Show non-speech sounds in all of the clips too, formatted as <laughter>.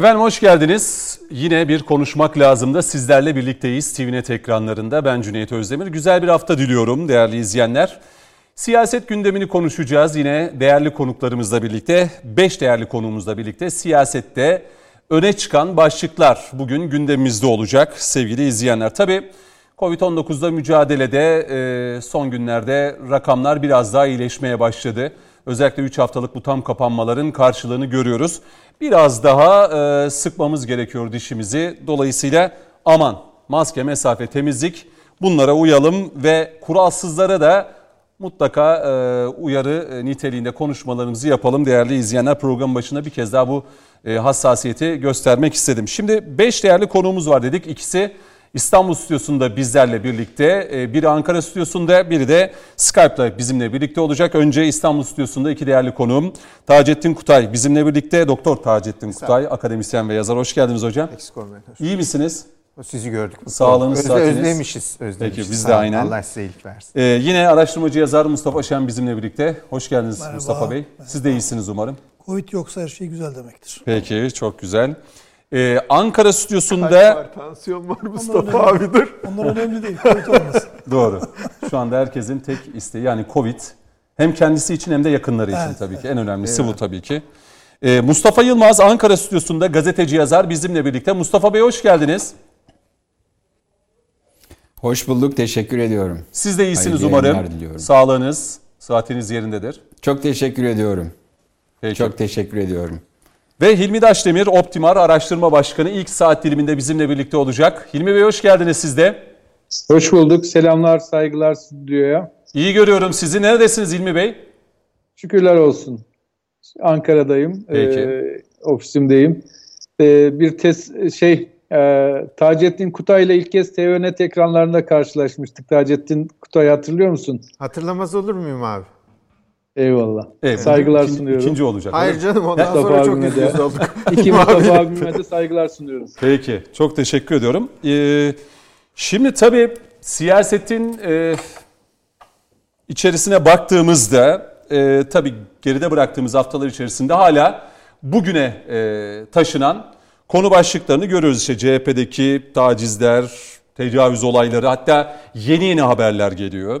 Efendim hoş geldiniz. Yine bir konuşmak lazım da sizlerle birlikteyiz TVNet ekranlarında. Ben Cüneyt Özdemir. Güzel bir hafta diliyorum değerli izleyenler. Siyaset gündemini konuşacağız yine değerli konuklarımızla birlikte. 5 değerli konuğumuzla birlikte siyasette öne çıkan başlıklar bugün gündemimizde olacak sevgili izleyenler. Tabii Covid-19'da mücadelede e, son günlerde rakamlar biraz daha iyileşmeye başladı. Özellikle 3 haftalık bu tam kapanmaların karşılığını görüyoruz. Biraz daha e, sıkmamız gerekiyor dişimizi. Dolayısıyla aman maske, mesafe, temizlik bunlara uyalım ve kuralsızlara da mutlaka e, uyarı niteliğinde konuşmalarımızı yapalım. Değerli izleyenler program başında bir kez daha bu hassasiyeti göstermek istedim. Şimdi 5 değerli konuğumuz var dedik. İkisi İstanbul stüdyosunda bizlerle birlikte, e, biri Ankara stüdyosunda, biri de Skype'la bizimle birlikte olacak. Önce İstanbul stüdyosunda iki değerli konuğum Taceddin Kutay bizimle birlikte. Doktor Taceddin Kutay, akademisyen ve yazar. Hoş geldiniz hocam. Eksik olmayın. İyi misiniz? Sizi gördük. Sağlığınız, Özle, saatiniz. Özlemişiz, özlemişiz. Peki biz de aynen. Allah size iyilik versin. Ee, yine araştırmacı yazar Mustafa Şen bizimle birlikte. Hoş geldiniz Merhaba. Mustafa Bey. Merhaba. Siz de iyisiniz umarım. Covid yoksa her şey güzel demektir. Peki çok güzel. Ee, Ankara stüdyosunda... Var, tansiyon var Mustafa onlar abidir. Onlar önemli değil, Covid olmasın. <laughs> Doğru. Şu anda herkesin tek isteği yani Covid hem kendisi için hem de yakınları için Evet, tabii evet. ki. En önemlisi bu tabii ki. Ee, Mustafa Yılmaz Ankara stüdyosunda gazeteci yazar bizimle birlikte. Mustafa Bey hoş geldiniz. Hoş bulduk, teşekkür ediyorum. Siz de iyisiniz Hayırlı umarım. Sağlığınız, saatiniz yerindedir. Çok teşekkür ediyorum. Peki. Çok teşekkür ediyorum. Ve Hilmi Daşdemir Optimar Araştırma Başkanı ilk saat diliminde bizimle birlikte olacak. Hilmi Bey hoş geldiniz siz de. Hoş bulduk. Selamlar, saygılar stüdyoya. İyi görüyorum sizi. Neredesiniz Hilmi Bey? Şükürler olsun. Ankara'dayım. Peki. Ee, ofisimdeyim. Ee, bir tes şey e, Taceddin Kutay ile ilk kez TVNet ekranlarında karşılaşmıştık. Taceddin Kutay hatırlıyor musun? Hatırlamaz olur muyum abi? Eyvallah. Evet, Saygılar ikinci- sunuyorum. İkinci olacak. Hayır canım ondan Mustafa sonra çok de. olduk. <laughs> İki Mustafa abime de saygılar sunuyorum. Peki, çok teşekkür ediyorum. Ee, şimdi tabii siyasetin e, içerisine baktığımızda e, tabii geride bıraktığımız haftalar içerisinde hala bugüne e, taşınan konu başlıklarını görüyoruz. İşte CHP'deki tacizler, tecavüz olayları hatta yeni yeni haberler geliyor.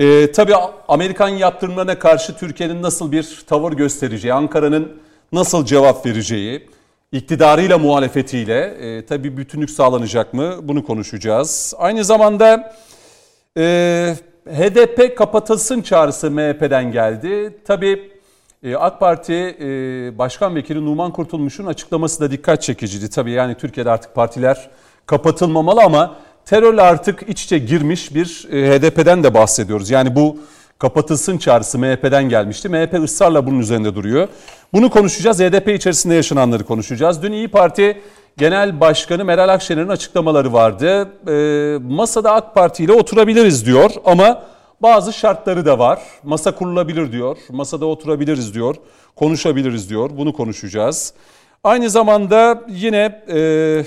E, tabii Amerikan yaptırımlarına karşı Türkiye'nin nasıl bir tavır göstereceği, Ankara'nın nasıl cevap vereceği, iktidarıyla muhalefetiyle e, tabii bütünlük sağlanacak mı bunu konuşacağız. Aynı zamanda e, HDP kapatılsın çağrısı MHP'den geldi. Tabii e, AK Parti e, Başkan Vekili Numan Kurtulmuş'un açıklaması da dikkat çekiciydi. Tabii yani Türkiye'de artık partiler kapatılmamalı ama terörle artık iç içe girmiş bir e, HDP'den de bahsediyoruz. Yani bu kapatılsın çağrısı MHP'den gelmişti. MHP ısrarla bunun üzerinde duruyor. Bunu konuşacağız. HDP içerisinde yaşananları konuşacağız. Dün İyi Parti Genel Başkanı Meral Akşener'in açıklamaları vardı. E, masada AK Parti ile oturabiliriz diyor ama bazı şartları da var. Masa kurulabilir diyor. Masada oturabiliriz diyor. Konuşabiliriz diyor. Bunu konuşacağız. Aynı zamanda yine e,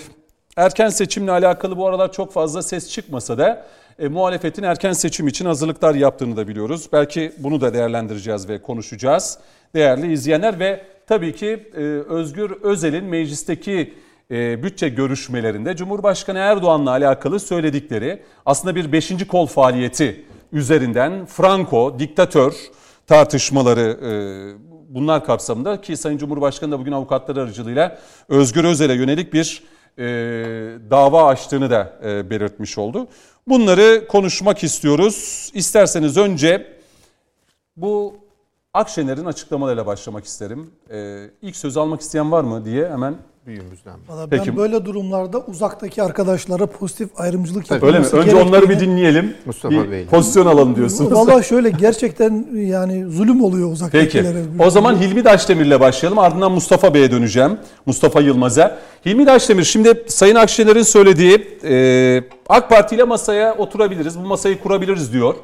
erken seçimle alakalı bu aralar çok fazla ses çıkmasa da e, muhalefetin erken seçim için hazırlıklar yaptığını da biliyoruz. Belki bunu da değerlendireceğiz ve konuşacağız değerli izleyenler ve tabii ki e, Özgür Özel'in meclisteki e, bütçe görüşmelerinde Cumhurbaşkanı Erdoğan'la alakalı söyledikleri aslında bir beşinci kol faaliyeti üzerinden Franco, diktatör tartışmaları e, bunlar kapsamında ki Sayın Cumhurbaşkanı da bugün avukatları aracılığıyla Özgür Özel'e yönelik bir e, dava açtığını da e, belirtmiş oldu. Bunları konuşmak istiyoruz. İsterseniz önce bu Akşener'in açıklamalarıyla başlamak isterim. E, ilk söz almak isteyen var mı diye hemen Büyüğümüzden. Valla Peki. Ben böyle durumlarda uzaktaki arkadaşlara pozitif ayrımcılık öyle mi? Önce onları bir dinleyelim. Mustafa bir Bey'le. pozisyon alalım diyorsunuz. Valla <laughs> şöyle gerçekten yani zulüm oluyor Peki. uzaktakilere. O zaman Hilmi Daşdemir'le başlayalım. Ardından Mustafa Bey'e döneceğim. Mustafa Yılmaz'a. Hilmi Daşdemir şimdi Sayın Akşener'in söylediği e, AK Parti ile masaya oturabiliriz. Bu masayı kurabiliriz diyor.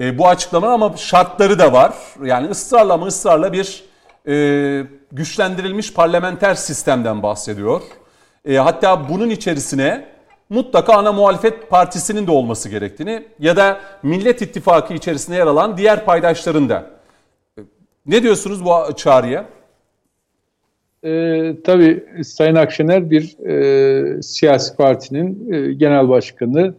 E, bu açıklama ama şartları da var. Yani ısrarla mı ısrarla bir e, güçlendirilmiş parlamenter sistemden bahsediyor. E, hatta bunun içerisine mutlaka ana muhalefet partisinin de olması gerektiğini ya da Millet İttifakı içerisinde yer alan diğer paydaşların da. E, Ne diyorsunuz bu çağrıya? e, tabii Sayın Akşener bir e, siyasi partinin e, genel başkanı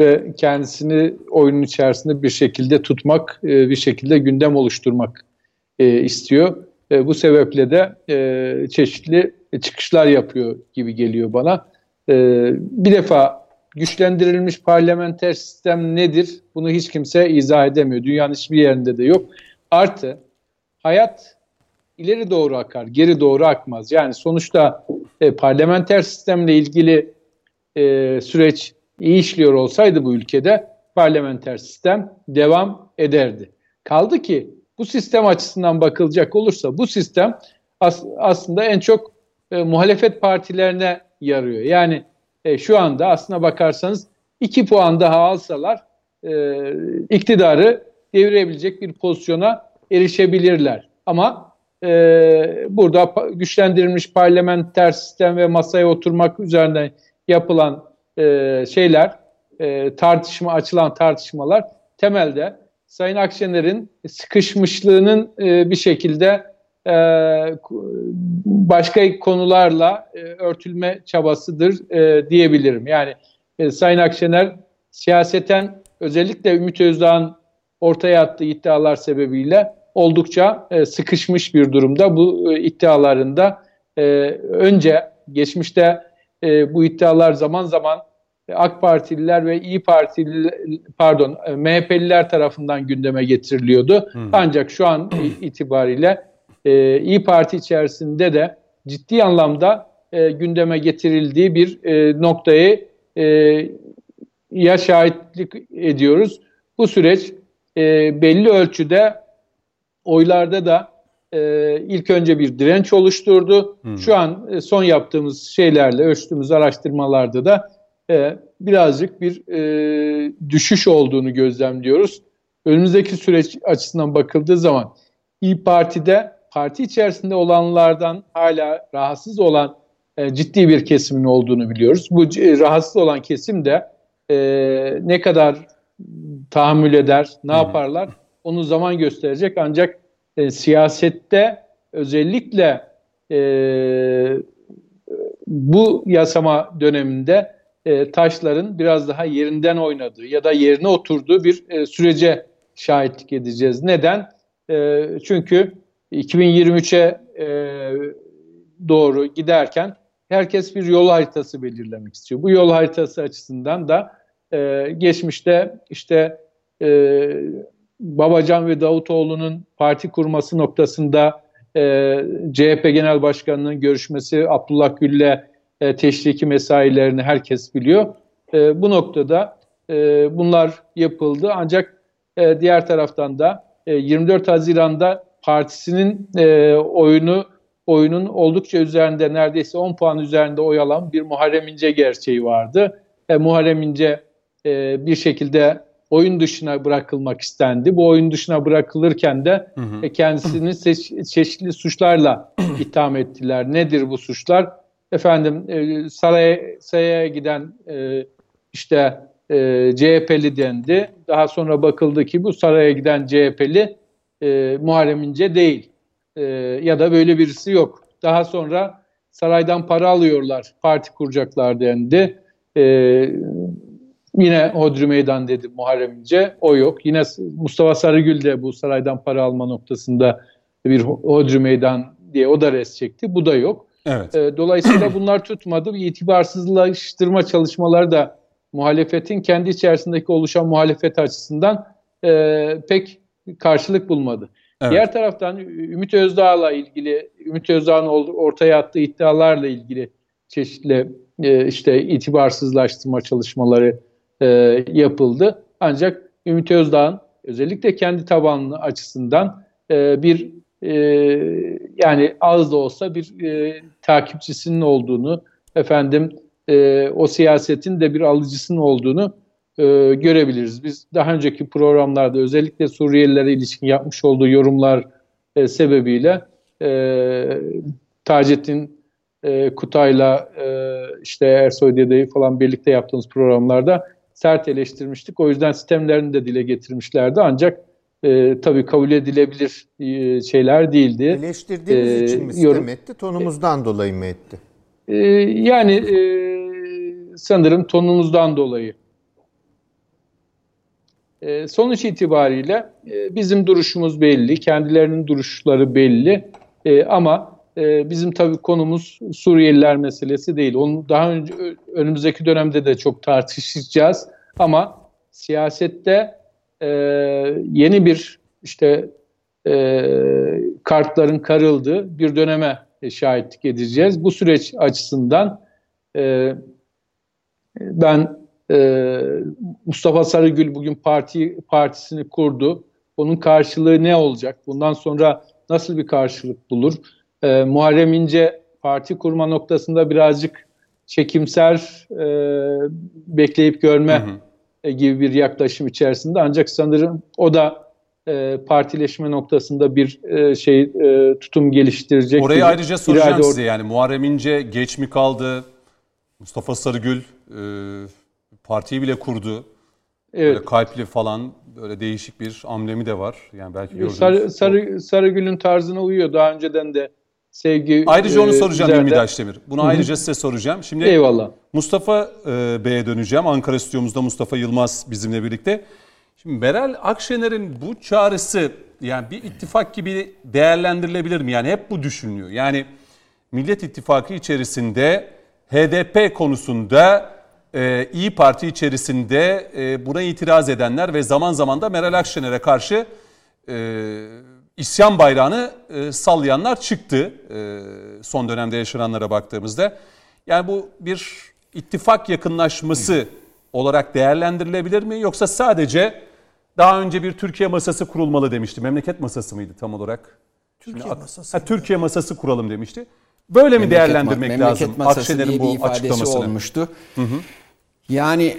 ve kendisini oyunun içerisinde bir şekilde tutmak, e, bir şekilde gündem oluşturmak e, istiyor. E, bu sebeple de e, çeşitli çıkışlar yapıyor gibi geliyor bana. E, bir defa güçlendirilmiş parlamenter sistem nedir? Bunu hiç kimse izah edemiyor. Dünyanın hiçbir yerinde de yok. Artı hayat ileri doğru akar, geri doğru akmaz. Yani sonuçta e, parlamenter sistemle ilgili e, süreç iyi işliyor olsaydı bu ülkede parlamenter sistem devam ederdi. Kaldı ki bu sistem açısından bakılacak olursa bu sistem as- aslında en çok e, muhalefet partilerine yarıyor. Yani e, şu anda aslına bakarsanız iki puan daha alsalar e, iktidarı devirebilecek bir pozisyona erişebilirler. Ama e, burada güçlendirilmiş parlamenter sistem ve masaya oturmak üzerinden yapılan e, şeyler, e, tartışma açılan tartışmalar temelde Sayın Akşener'in sıkışmışlığının e, bir şekilde e, başka konularla e, örtülme çabasıdır diyebilirim. Yani Sayın Akşener siyaseten özellikle Ümit Özdağ'ın ortaya attığı iddialar sebebiyle oldukça sıkışmış bir durumda. Bu iddialarında önce geçmişte bu iddialar zaman zaman AK Partililer ve İyi Partili pardon e, MHP'liler tarafından gündeme getiriliyordu. Hmm. Ancak şu an itibariyle e, İyi Parti içerisinde de ciddi anlamda e, gündeme getirildiği bir e, noktayı e, ya şahitlik ediyoruz. Bu süreç e, belli ölçüde oylarda da e, ilk önce bir direnç oluşturdu. Hmm. Şu an e, son yaptığımız şeylerle, ölçtüğümüz araştırmalarda da e, birazcık bir e, düşüş olduğunu gözlemliyoruz. Önümüzdeki süreç açısından bakıldığı zaman İyi Parti'de parti içerisinde olanlardan hala rahatsız olan e, ciddi bir kesimin olduğunu biliyoruz. Bu e, rahatsız olan kesim de e, ne kadar tahammül eder, ne hmm. yaparlar onu zaman gösterecek. Ancak e, siyasette özellikle e, bu yasama döneminde e, taşların biraz daha yerinden oynadığı ya da yerine oturduğu bir e, sürece şahitlik edeceğiz. Neden? E, çünkü 2023'e e, doğru giderken herkes bir yol haritası belirlemek istiyor. Bu yol haritası açısından da e, geçmişte işte e, Babacan ve Davutoğlu'nun parti kurması noktasında e, CHP Genel Başkanı'nın görüşmesi, Abdullah Gül'le e, teşriki mesailerini herkes biliyor. E, bu noktada e, bunlar yapıldı ancak e, diğer taraftan da e, 24 Haziran'da partisinin e, oyunu oyunun oldukça üzerinde neredeyse 10 puan üzerinde oy alan bir Muharrem İnce gerçeği vardı. E, Muharrem İnce e, bir şekilde oyun dışına bırakılmak istendi. Bu oyun dışına bırakılırken de hı hı. E, kendisini çeşitli suçlarla <clears throat> itham ettiler. Nedir bu suçlar? Efendim e, saraya, giden e, işte e, CHP'li dendi. Daha sonra bakıldı ki bu saraya giden CHP'li e, Muharrem İnce değil. E, ya da böyle birisi yok. Daha sonra saraydan para alıyorlar, parti kuracaklar dendi. E, yine Hodri Meydan dedi Muharrem İnce, o yok. Yine Mustafa Sarıgül de bu saraydan para alma noktasında bir Hodri Meydan diye o da res çekti. Bu da yok. Evet. E, dolayısıyla <clears throat> bunlar tutmadı. Bir itibarsızlaştırma çalışmaları da muhalefetin kendi içerisindeki oluşan muhalefet açısından e, pek karşılık bulmadı. Evet. Diğer taraftan Ümit Özdağ'la ilgili, Ümit Özdağ'ın ortaya attığı iddialarla ilgili çeşitli e, işte itibarsızlaştırma çalışmaları e, yapıldı. Ancak Ümit Özdağ'ın özellikle kendi tabanlı açısından e, bir e, yani az da olsa bir e, takipçisinin olduğunu, efendim e, o siyasetin de bir alıcısının olduğunu e, görebiliriz. Biz daha önceki programlarda özellikle Suriyelilere ilişkin yapmış olduğu yorumlar e, sebebiyle e, Taceddin e, Kutay'la e, işte Ersoy Dede'yi falan birlikte yaptığımız programlarda sert eleştirmiştik. O yüzden sistemlerini de dile getirmişlerdi. Ancak e, tabii kabul edilebilir e, şeyler değildi. Eleştirdiğimiz Ee, için mi yorum- etti, tonumuzdan dolayı mı etti? E, yani e, sanırım tonumuzdan dolayı. E, sonuç itibariyle e, bizim duruşumuz belli, kendilerinin duruşları belli E, ama e, bizim tabii konumuz Suriyeliler meselesi değil. Onu daha önce önümüzdeki dönemde de çok tartışacağız ama siyasette e, yeni bir işte e, kartların karıldığı bir döneme şahitlik edeceğiz. Bu süreç açısından e, ben e, Mustafa Sarıgül bugün parti partisini kurdu. Onun karşılığı ne olacak? Bundan sonra nasıl bir karşılık bulur? E, Muharrem İnce parti kurma noktasında birazcık çekimser e, bekleyip görme Hı hı. E, gibi bir yaklaşım içerisinde. Ancak sanırım o da e, partileşme noktasında bir e, şey e, tutum geliştirecek. Orayı bir ayrıca soracağım size yani Muharrem İnce geç mi kaldı? Mustafa Sarıgül e, partiyi bile kurdu. Evet. Böyle kalpli falan böyle değişik bir amblemi de var. Yani belki gördünüz. Sarı, Sarı, Sarıgül'ün tarzına uyuyor. Daha önceden de sevgi Ayrıca onu e, soracağım üzerinde- Hilmi Daşdemir. Bunu ayrıca size soracağım. Şimdi Eyvallah. Mustafa e, Bey'e döneceğim. Ankara stüdyomuzda Mustafa Yılmaz bizimle birlikte. Şimdi Meral Akşener'in bu çağrısı yani bir ittifak gibi değerlendirilebilir mi? Yani hep bu düşünülüyor. Yani Millet İttifakı içerisinde HDP konusunda e, İyi Parti içerisinde e, buna itiraz edenler ve zaman zaman da Meral Akşener'e karşı e, isyan bayrağını e, sallayanlar çıktı e, son dönemde yaşananlara baktığımızda. Yani bu bir ittifak yakınlaşması olarak değerlendirilebilir mi yoksa sadece daha önce bir Türkiye masası kurulmalı demişti. Memleket masası mıydı tam olarak? Türkiye Ak- masası. Ha, Türkiye masası kuralım demişti. Böyle mi Memleket ma- değerlendirmek memleket lazım masası Akşener'in diye bir bu ifadesi açıklamasını? olmuştu. Yani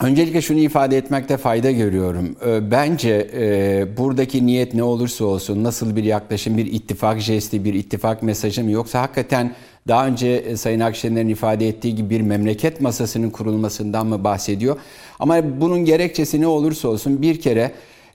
öncelikle şunu ifade etmekte fayda görüyorum. Ee, Bence e, buradaki niyet ne olursa olsun nasıl bir yaklaşım, bir ittifak jesti, bir ittifak mesajı mı yoksa hakikaten daha önce e, Sayın Akşener'in ifade ettiği gibi bir memleket masasının kurulmasından mı bahsediyor? Ama bunun gerekçesi ne olursa olsun bir kere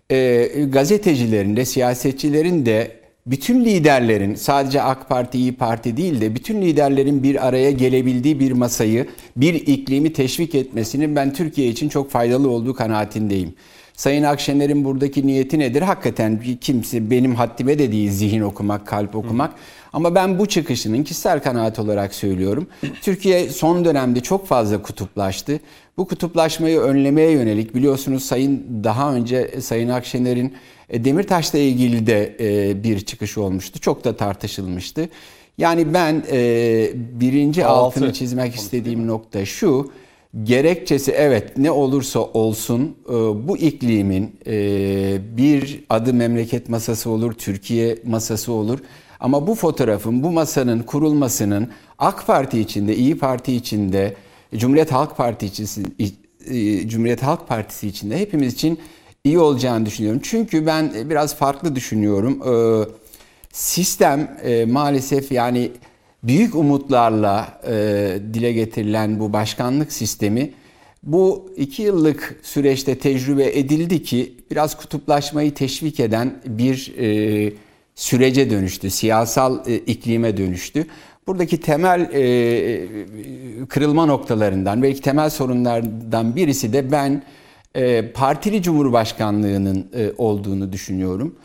e, gazetecilerin de siyasetçilerin de bütün liderlerin sadece AK Parti, İyi Parti değil de bütün liderlerin bir araya gelebildiği bir masayı, bir iklimi teşvik etmesinin ben Türkiye için çok faydalı olduğu kanaatindeyim. Sayın Akşener'in buradaki niyeti nedir? Hakikaten bir kimse benim haddime de değil zihin okumak, kalp okumak. Ama ben bu çıkışının kişisel kanaat olarak söylüyorum. Türkiye son dönemde çok fazla kutuplaştı. Bu kutuplaşmayı önlemeye yönelik biliyorsunuz Sayın daha önce Sayın Akşener'in e, Demirtaş'la ilgili de e, bir çıkış olmuştu. Çok da tartışılmıştı. Yani ben e, birinci Kahvaltı altını çizmek istediğim nokta şu. Gerekçesi evet ne olursa olsun bu iklimin bir adı memleket masası olur, Türkiye masası olur. Ama bu fotoğrafın, bu masanın kurulmasının AK Parti içinde, İyi Parti içinde, Cumhuriyet Halk Partisi e, Cumhuriyet Halk Partisi içinde hepimiz için iyi olacağını düşünüyorum. Çünkü ben biraz farklı düşünüyorum. Ee, sistem e, maalesef yani büyük umutlarla e, dile getirilen bu başkanlık sistemi bu iki yıllık süreçte tecrübe edildi ki biraz kutuplaşmayı teşvik eden bir e, sürece dönüştü, siyasal e, iklime dönüştü. Buradaki temel e, kırılma noktalarından, belki temel sorunlardan birisi de ben e, partili cumhurbaşkanlığının e, olduğunu düşünüyorum.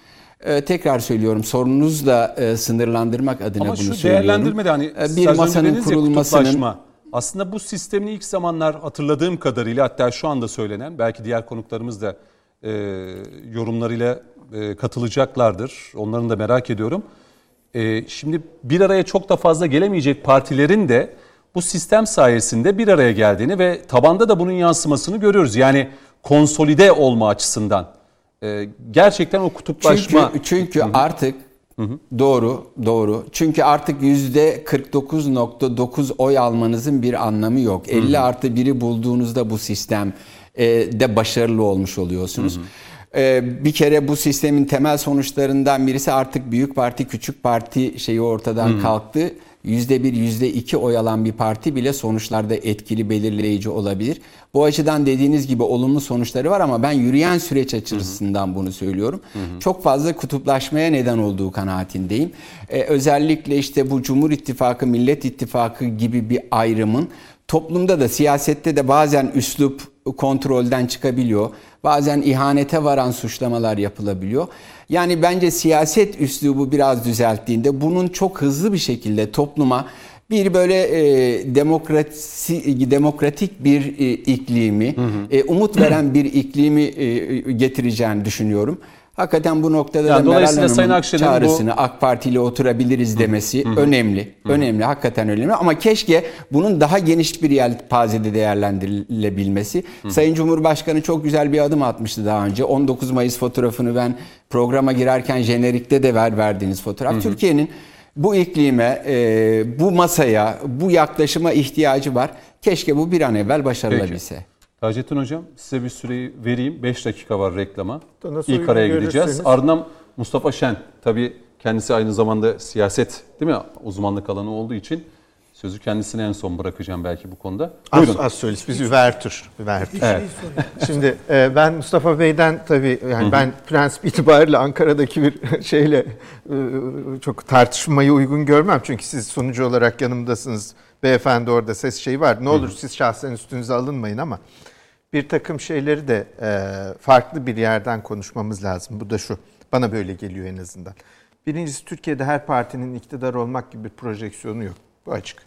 E, tekrar söylüyorum sorununuzla e, sınırlandırmak adına Ama bunu şu söylüyorum. değerlendirmede hani E, bir masanın kurulmasının. Aslında bu sistemin ilk zamanlar hatırladığım kadarıyla hatta şu anda söylenen belki diğer konuklarımız da e, yorumlarıyla e, katılacaklardır. Onların da merak ediyorum. E, şimdi bir araya çok da fazla gelemeyecek partilerin de bu sistem sayesinde bir araya geldiğini ve tabanda da bunun yansımasını görüyoruz. Yani konsolide olma açısından. E, gerçekten o kutuplaşma... Çünkü, çünkü artık doğru doğru. Çünkü artık yüzde 49.9 oy almanızın bir anlamı yok. 50 artı biri bulduğunuzda bu sistem e, de başarılı olmuş oluyorsunuz. E, bir kere bu sistemin temel sonuçlarından birisi artık büyük parti küçük parti şeyi ortadan kalktı. yüzde bir, yüzde iki oy alan bir parti bile sonuçlarda etkili, belirleyici olabilir. Bu açıdan dediğiniz gibi olumlu sonuçları var ama ben yürüyen süreç açısından bunu söylüyorum. Çok fazla kutuplaşmaya neden olduğu kanaatindeyim. Ee, özellikle işte bu Cumhur İttifakı, Millet İttifakı gibi bir ayrımın toplumda da siyasette de bazen üslup kontrolden çıkabiliyor. Bazen ihanete varan suçlamalar yapılabiliyor. Yani bence siyaset üslubu biraz düzelttiğinde bunun çok hızlı bir şekilde topluma bir böyle e, demokrasi demokratik bir e, iklimi, hı hı. E, umut veren bir iklimi e, getireceğini düşünüyorum. Hakikaten bu noktada yani da Meral Hanım'ın çağrısını bu... AK Parti ile oturabiliriz demesi önemli. Önemli, hakikaten önemli ama keşke bunun daha geniş bir yelpazede değerlendirilebilmesi. Sayın Cumhurbaşkanı çok güzel bir adım atmıştı daha önce. 19 Mayıs fotoğrafını ben programa girerken jenerikte de ver verdiğiniz fotoğraf. Türkiye'nin bu iklime, e, bu masaya, bu yaklaşıma ihtiyacı var. Keşke bu bir an evvel başarılabilse. Peki. Taceddin Hocam size bir süreyi vereyim. 5 dakika var reklama. Nasıl İlk araya gideceğiz. Ardından Mustafa Şen tabii kendisi aynı zamanda siyaset değil mi uzmanlık alanı olduğu için sözü kendisine en son bırakacağım belki bu konuda. Buyurun. Az, az söyleriz. Biz üvertür. üvertür. Evet. <laughs> Şimdi e, ben Mustafa Bey'den tabii yani Hı-hı. ben prensip itibariyle Ankara'daki bir <laughs> şeyle e, çok tartışmayı uygun görmem. Çünkü siz sonucu olarak yanımdasınız. Beyefendi orada ses şeyi var. Ne olur Hı-hı. siz şahsen üstünüze alınmayın ama bir takım şeyleri de e, farklı bir yerden konuşmamız lazım. Bu da şu, bana böyle geliyor en azından. Birincisi Türkiye'de her partinin iktidar olmak gibi bir projeksiyonu yok. Bu açık.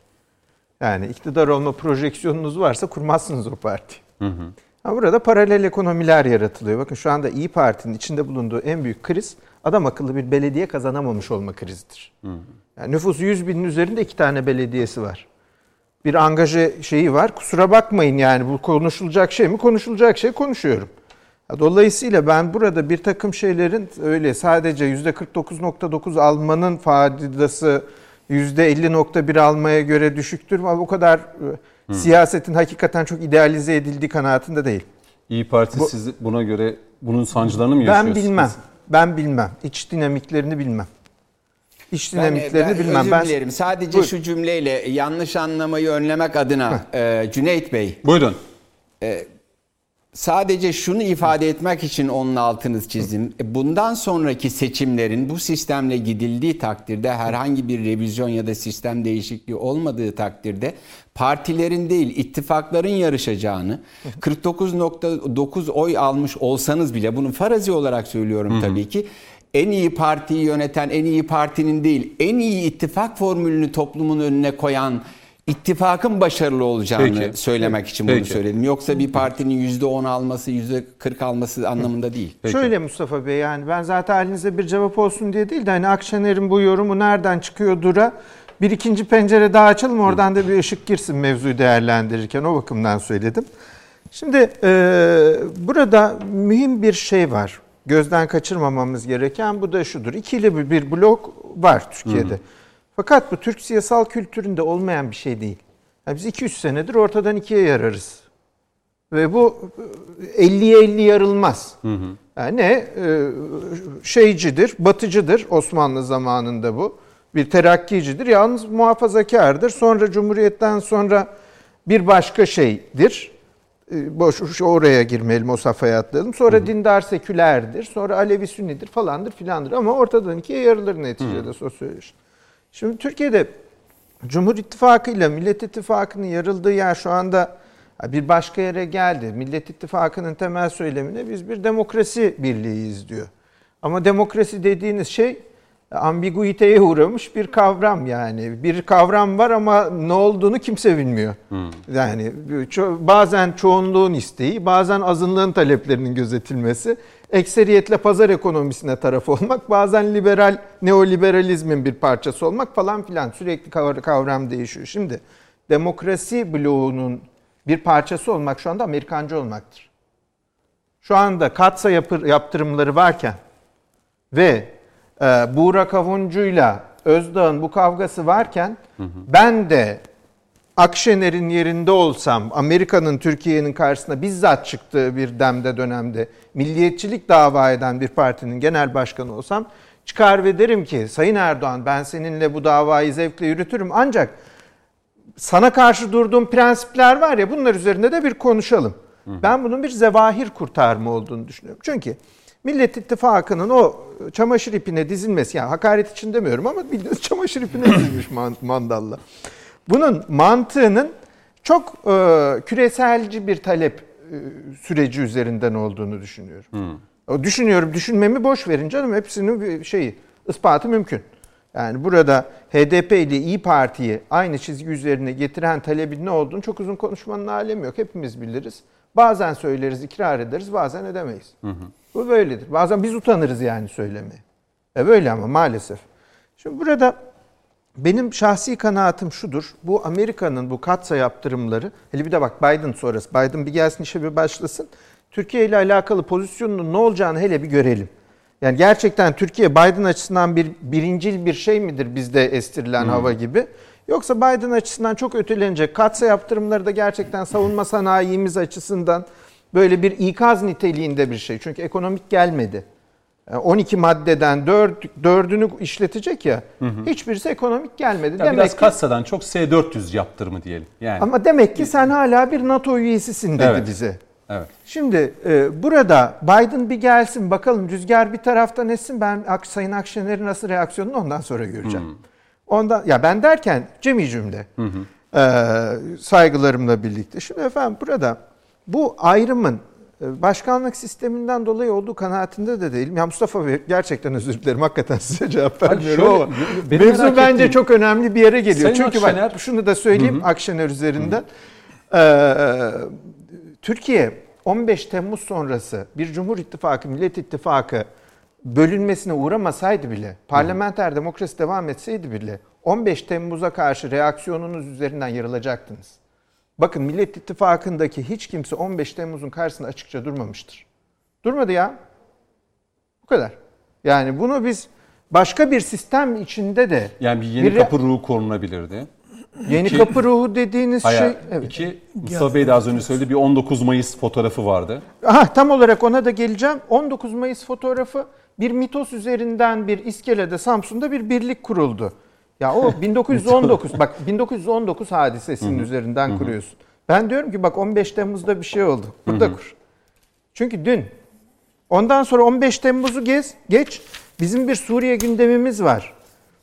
Yani iktidar olma projeksiyonunuz varsa kurmazsınız o parti. Hı hı. Ama burada paralel ekonomiler yaratılıyor. Bakın şu anda İyi Parti'nin içinde bulunduğu en büyük kriz adam akıllı bir belediye kazanamamış olma krizidir. Hı hı. Yani nüfusu 100 binin üzerinde iki tane belediyesi var bir angaje şeyi var. Kusura bakmayın yani bu konuşulacak şey mi? Konuşulacak şey konuşuyorum. Dolayısıyla ben burada bir takım şeylerin öyle sadece %49.9 almanın faydası %50.1 almaya göre düşüktür ama o kadar hmm. siyasetin hakikaten çok idealize edildiği kanaatinde değil. İyi Parti bu, siz buna göre bunun sancılarını mı yaşıyorsunuz? Ben bilmem. Ben bilmem. İç dinamiklerini bilmem iş dinamiklerini ben, ben bilmem. Özür dilerim. Ben... Sadece Buyur. şu cümleyle yanlış anlamayı önlemek adına e, Cüneyt Bey. Buyurun. E, sadece şunu ifade etmek için onun altını çizdim. E, bundan sonraki seçimlerin bu sistemle gidildiği takdirde herhangi bir revizyon ya da sistem değişikliği olmadığı takdirde partilerin değil ittifakların yarışacağını 49.9 oy almış olsanız bile bunu farazi olarak söylüyorum tabii ki en iyi partiyi yöneten en iyi partinin değil, en iyi ittifak formülünü toplumun önüne koyan ittifakın başarılı olacağını Peki. söylemek için Peki. bunu söyledim. Yoksa bir partinin %10 alması, %40 alması anlamında değil. Peki. Şöyle Mustafa Bey yani ben zaten halinize bir cevap olsun diye değil de hani Akşener'in bu yorumu nereden çıkıyor dura bir ikinci pencere daha açalım oradan da bir ışık girsin mevzuyu değerlendirirken o bakımdan söyledim. Şimdi e, burada mühim bir şey var gözden kaçırmamamız gereken bu da şudur. İkili bir blok var Türkiye'de. Hı. Fakat bu Türk siyasal kültüründe olmayan bir şey değil. Yani biz 200 senedir ortadan ikiye yararız. Ve bu 50'ye 50 yarılmaz. Hı hı. Yani ne? Ee, şeycidir, batıcıdır Osmanlı zamanında bu. Bir terakkicidir. Yalnız muhafazakardır. Sonra Cumhuriyet'ten sonra bir başka şeydir. E, boş oraya girmeyelim o safhaya atlayalım. Sonra Hı. dindar sekülerdir. Sonra Alevi Sünnidir falandır filandır. Ama ortadan ikiye yarılır neticede sosyoloji. Şimdi Türkiye'de Cumhur İttifakı ile Millet İttifakı'nın yarıldığı yer şu anda bir başka yere geldi. Millet İttifakı'nın temel söylemine biz bir demokrasi birliğiyiz diyor. Ama demokrasi dediğiniz şey ambiguiteye uğramış bir kavram yani. Bir kavram var ama ne olduğunu kimse bilmiyor. Hmm. Yani ço- bazen çoğunluğun isteği, bazen azınlığın taleplerinin gözetilmesi, ekseriyetle pazar ekonomisine taraf olmak, bazen liberal neoliberalizmin bir parçası olmak falan filan sürekli kavram değişiyor. Şimdi demokrasi bloğunun bir parçası olmak şu anda Amerikancı olmaktır. Şu anda katsa yapır, yaptırımları varken ve Buğra Kavuncu'yla Özdağ'ın bu kavgası varken hı hı. ben de Akşener'in yerinde olsam, Amerika'nın Türkiye'nin karşısına bizzat çıktığı bir demde dönemde milliyetçilik dava eden bir partinin genel başkanı olsam çıkar ve derim ki Sayın Erdoğan ben seninle bu davayı zevkle yürütürüm ancak sana karşı durduğum prensipler var ya bunlar üzerinde de bir konuşalım. Ben bunun bir zevahir kurtarma olduğunu düşünüyorum. Çünkü Millet İttifakı'nın o çamaşır ipine dizilmesi, yani hakaret için demiyorum ama bildiğiniz <laughs> çamaşır ipine dizilmiş man- mandalla. Bunun mantığının çok e, küreselci bir talep e, süreci üzerinden olduğunu düşünüyorum. O düşünüyorum, düşünmemi boş verin canım. Hepsinin bir şeyi, ispatı mümkün. Yani burada HDP ile İyi Parti'yi aynı çizgi üzerine getiren talebin ne olduğunu çok uzun konuşmanın alemi yok. Hepimiz biliriz. Bazen söyleriz, ikrar ederiz, bazen edemeyiz. Bu böyledir. Bazen biz utanırız yani söylemeye. E böyle ama maalesef. Şimdi burada benim şahsi kanaatim şudur. Bu Amerika'nın bu katsa yaptırımları, hele bir de bak Biden sonrası, Biden bir gelsin işe bir başlasın. Türkiye ile alakalı pozisyonunun ne olacağını hele bir görelim. Yani gerçekten Türkiye Biden açısından bir birincil bir şey midir bizde estirilen hava gibi? Yoksa Biden açısından çok ötelenecek. Katsa yaptırımları da gerçekten savunma sanayimiz açısından böyle bir ikaz niteliğinde bir şey. Çünkü ekonomik gelmedi. Yani 12 maddeden 4, 4'ünü işletecek ya. Hiçbirisi ekonomik gelmedi. Ya demek biraz ki, kassadan çok S400 yaptırımı diyelim. Yani. ama demek ki sen hala bir NATO üyesisin dedi Evet. bize. evet. Şimdi e, burada Biden bir gelsin bakalım rüzgar bir taraftan etsin ben Sayın Akşener'in nasıl reaksiyonunu ondan sonra göreceğim. Ondan ya ben derken cemi cümle e, saygılarımla birlikte. Şimdi efendim burada bu ayrımın e, başkanlık sisteminden dolayı olduğu kanaatinde de değilim. Ya Mustafa Bey gerçekten özür dilerim hakikaten <laughs> size cevap vermiyorum şöyle, ama benim mevzu bence ettiğim- çok önemli bir yere geliyor. Sayın Çünkü Akşener- bak şunu da söyleyeyim Akşener üzerinden. Ee, Türkiye 15 Temmuz sonrası bir Cumhur İttifakı, Millet İttifakı bölünmesine uğramasaydı bile, parlamenter demokrasi devam etseydi bile 15 Temmuz'a karşı reaksiyonunuz üzerinden yarılacaktınız. Bakın Millet İttifakı'ndaki hiç kimse 15 Temmuz'un karşısında açıkça durmamıştır. Durmadı ya. Bu kadar. Yani bunu biz başka bir sistem içinde de Yani bir yeni Bir- kapı ruhu korunabilirdi. yeni İki- kapı ruhu dediğiniz Hayır. şey evet. İki, Mustafa Bey de az önce söyledi bir 19 Mayıs fotoğrafı vardı. Aha, tam olarak ona da geleceğim. 19 Mayıs fotoğrafı bir mitos üzerinden bir iskelede Samsun'da bir birlik kuruldu. Ya o <laughs> 1919 bak 1919 hadisesinin üzerinden kuruyorsun. Ben diyorum ki bak 15 Temmuz'da bir şey oldu. Burada kur. Çünkü dün ondan sonra 15 Temmuz'u gez, geç. Bizim bir Suriye gündemimiz var.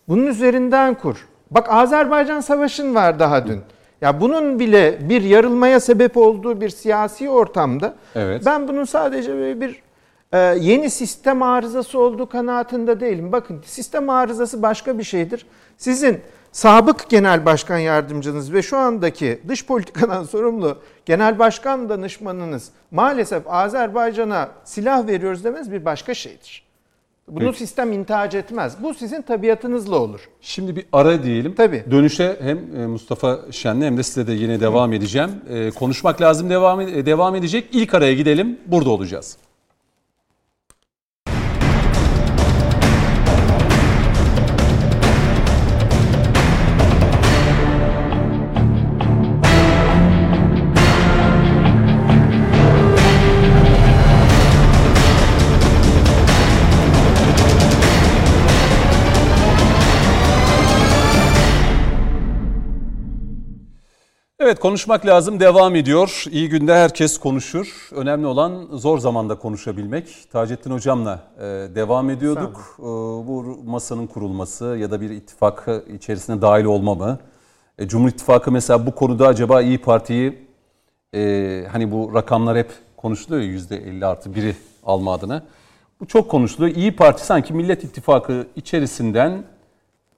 Bunun üzerinden kur. Bak Azerbaycan Savaşı'nın var daha dün. Ya bunun bile bir yarılmaya sebep olduğu bir siyasi ortamda Evet. ben bunun sadece böyle bir e, yeni sistem arızası olduğu kanaatinde değilim. Bakın sistem arızası başka bir şeydir. Sizin sabık genel başkan yardımcınız ve şu andaki dış politikadan <laughs> sorumlu genel başkan danışmanınız maalesef Azerbaycan'a silah veriyoruz demez bir başka şeydir. Bunu Peki. sistem intihac etmez. Bu sizin tabiatınızla olur. Şimdi bir ara diyelim. Tabii. Dönüşe hem e, Mustafa Şen'le hem de size de yine devam edeceğim. E, Konuşmak lazım devam, devam edecek. İlk araya gidelim. Burada olacağız. Evet konuşmak lazım devam ediyor. İyi günde herkes konuşur. Önemli olan zor zamanda konuşabilmek. Taceddin Hocam'la e, devam ediyorduk. E, bu masanın kurulması ya da bir ittifak içerisine dahil olma mı? E, Cumhur İttifakı mesela bu konuda acaba İyi Parti'yi e, hani bu rakamlar hep konuşuluyor ya %50 artı biri alma adına. Bu çok konuşuluyor. İyi Parti sanki Millet İttifakı içerisinden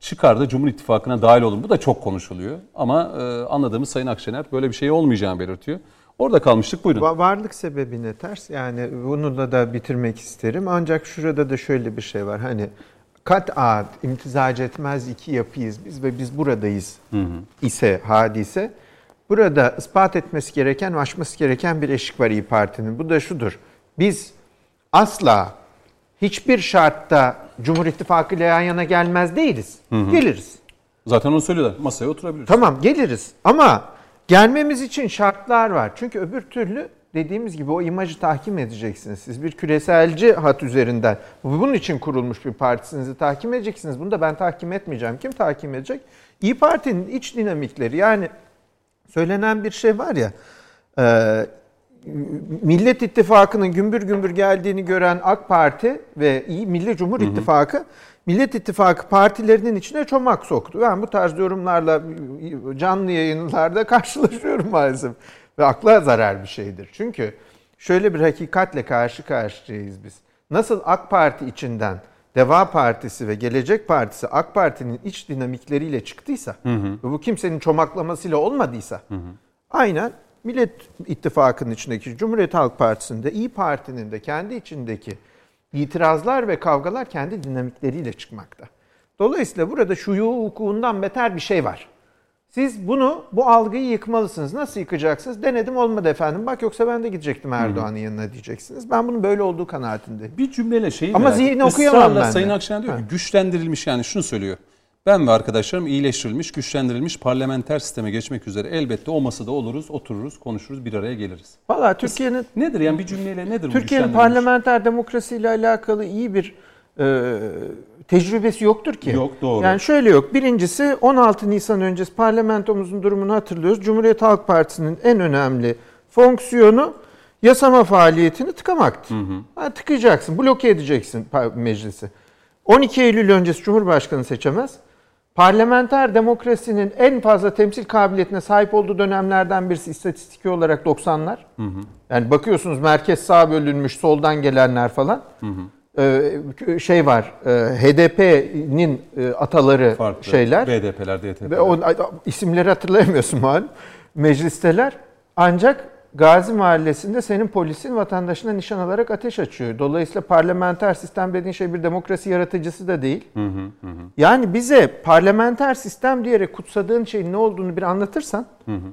çıkar da Cumhur İttifakı'na dahil olun. Bu da çok konuşuluyor. Ama e, anladığımız Sayın Akşener böyle bir şey olmayacağını belirtiyor. Orada kalmıştık buyurun. Va- Varlık sebebine ters. Yani bunu da da bitirmek isterim. Ancak şurada da şöyle bir şey var. Hani kat ad imtizac etmez iki yapıyız biz ve biz buradayız ise hadise. Burada ispat etmesi gereken, aşması gereken bir eşik var İyi Parti'nin. Bu da şudur. Biz asla hiçbir şartta Cumhur İttifakı ile yan yana gelmez değiliz. Geliriz. Zaten onu söylüyorlar. Masaya oturabiliriz. Tamam geliriz ama gelmemiz için şartlar var. Çünkü öbür türlü dediğimiz gibi o imajı tahkim edeceksiniz. Siz bir küreselci hat üzerinden bunun için kurulmuş bir partisinizi tahkim edeceksiniz. Bunu da ben tahkim etmeyeceğim. Kim tahkim edecek? İyi Parti'nin iç dinamikleri yani söylenen bir şey var ya Millet İttifakı'nın gümbür gümbür geldiğini gören AK Parti ve İyi Milli Cumhur İttifakı Millet İttifakı partilerinin içine çomak soktu. Ben bu tarz yorumlarla canlı yayınlarda <laughs> karşılaşıyorum maalesef. Ve akla zarar bir şeydir. Çünkü şöyle bir hakikatle karşı karşıyayız biz. Nasıl AK Parti içinden Deva Partisi ve Gelecek Partisi AK Parti'nin iç dinamikleriyle çıktıysa hı hı. ve bu kimsenin çomaklamasıyla olmadıysa hı hı. aynen Millet İttifakı'nın içindeki Cumhuriyet Halk Partisi'nde İyi Parti'nin de kendi içindeki itirazlar ve kavgalar kendi dinamikleriyle çıkmakta. Dolayısıyla burada şuyu hukukundan beter bir şey var. Siz bunu, bu algıyı yıkmalısınız. Nasıl yıkacaksınız? Denedim olmadı efendim. Bak yoksa ben de gidecektim Erdoğan'ın yanına diyeceksiniz. Ben bunun böyle olduğu kanaatindeyim. Bir cümleyle şeyi Ama zihni okuyamam ben. Sayın Akşener diyor ki güçlendirilmiş yani şunu söylüyor. Ben ve arkadaşlarım iyileştirilmiş, güçlendirilmiş parlamenter sisteme geçmek üzere elbette o masada oluruz, otururuz, konuşuruz, bir araya geliriz. Valla Türkiye'nin... Nedir yani bir cümleyle nedir Türkiye'nin parlamenter demokrasiyle alakalı iyi bir e, tecrübesi yoktur ki. Yok doğru. Yani şöyle yok. Birincisi 16 Nisan öncesi parlamentomuzun durumunu hatırlıyoruz. Cumhuriyet Halk Partisi'nin en önemli fonksiyonu yasama faaliyetini tıkamaktır. Hı hı. Ha, tıkayacaksın, bloke edeceksin meclisi. 12 Eylül öncesi Cumhurbaşkanı seçemez. Parlamenter demokrasinin en fazla temsil kabiliyetine sahip olduğu dönemlerden birisi istatistiki olarak 90'lar. Hı hı. Yani bakıyorsunuz merkez sağ bölünmüş, soldan gelenler falan. Hı hı. Ee, şey var, e, HDP'nin e, ataları Farklı. şeyler. BDP'ler, DTP'ler. Ve o, isimleri hatırlayamıyorsun mal. Meclisteler. Ancak Gazi Mahallesi'nde senin polisin vatandaşına nişan alarak ateş açıyor. Dolayısıyla parlamenter sistem dediğin şey bir demokrasi yaratıcısı da değil. Hı hı hı. Yani bize parlamenter sistem diyerek kutsadığın şeyin ne olduğunu bir anlatırsan. Hı hı.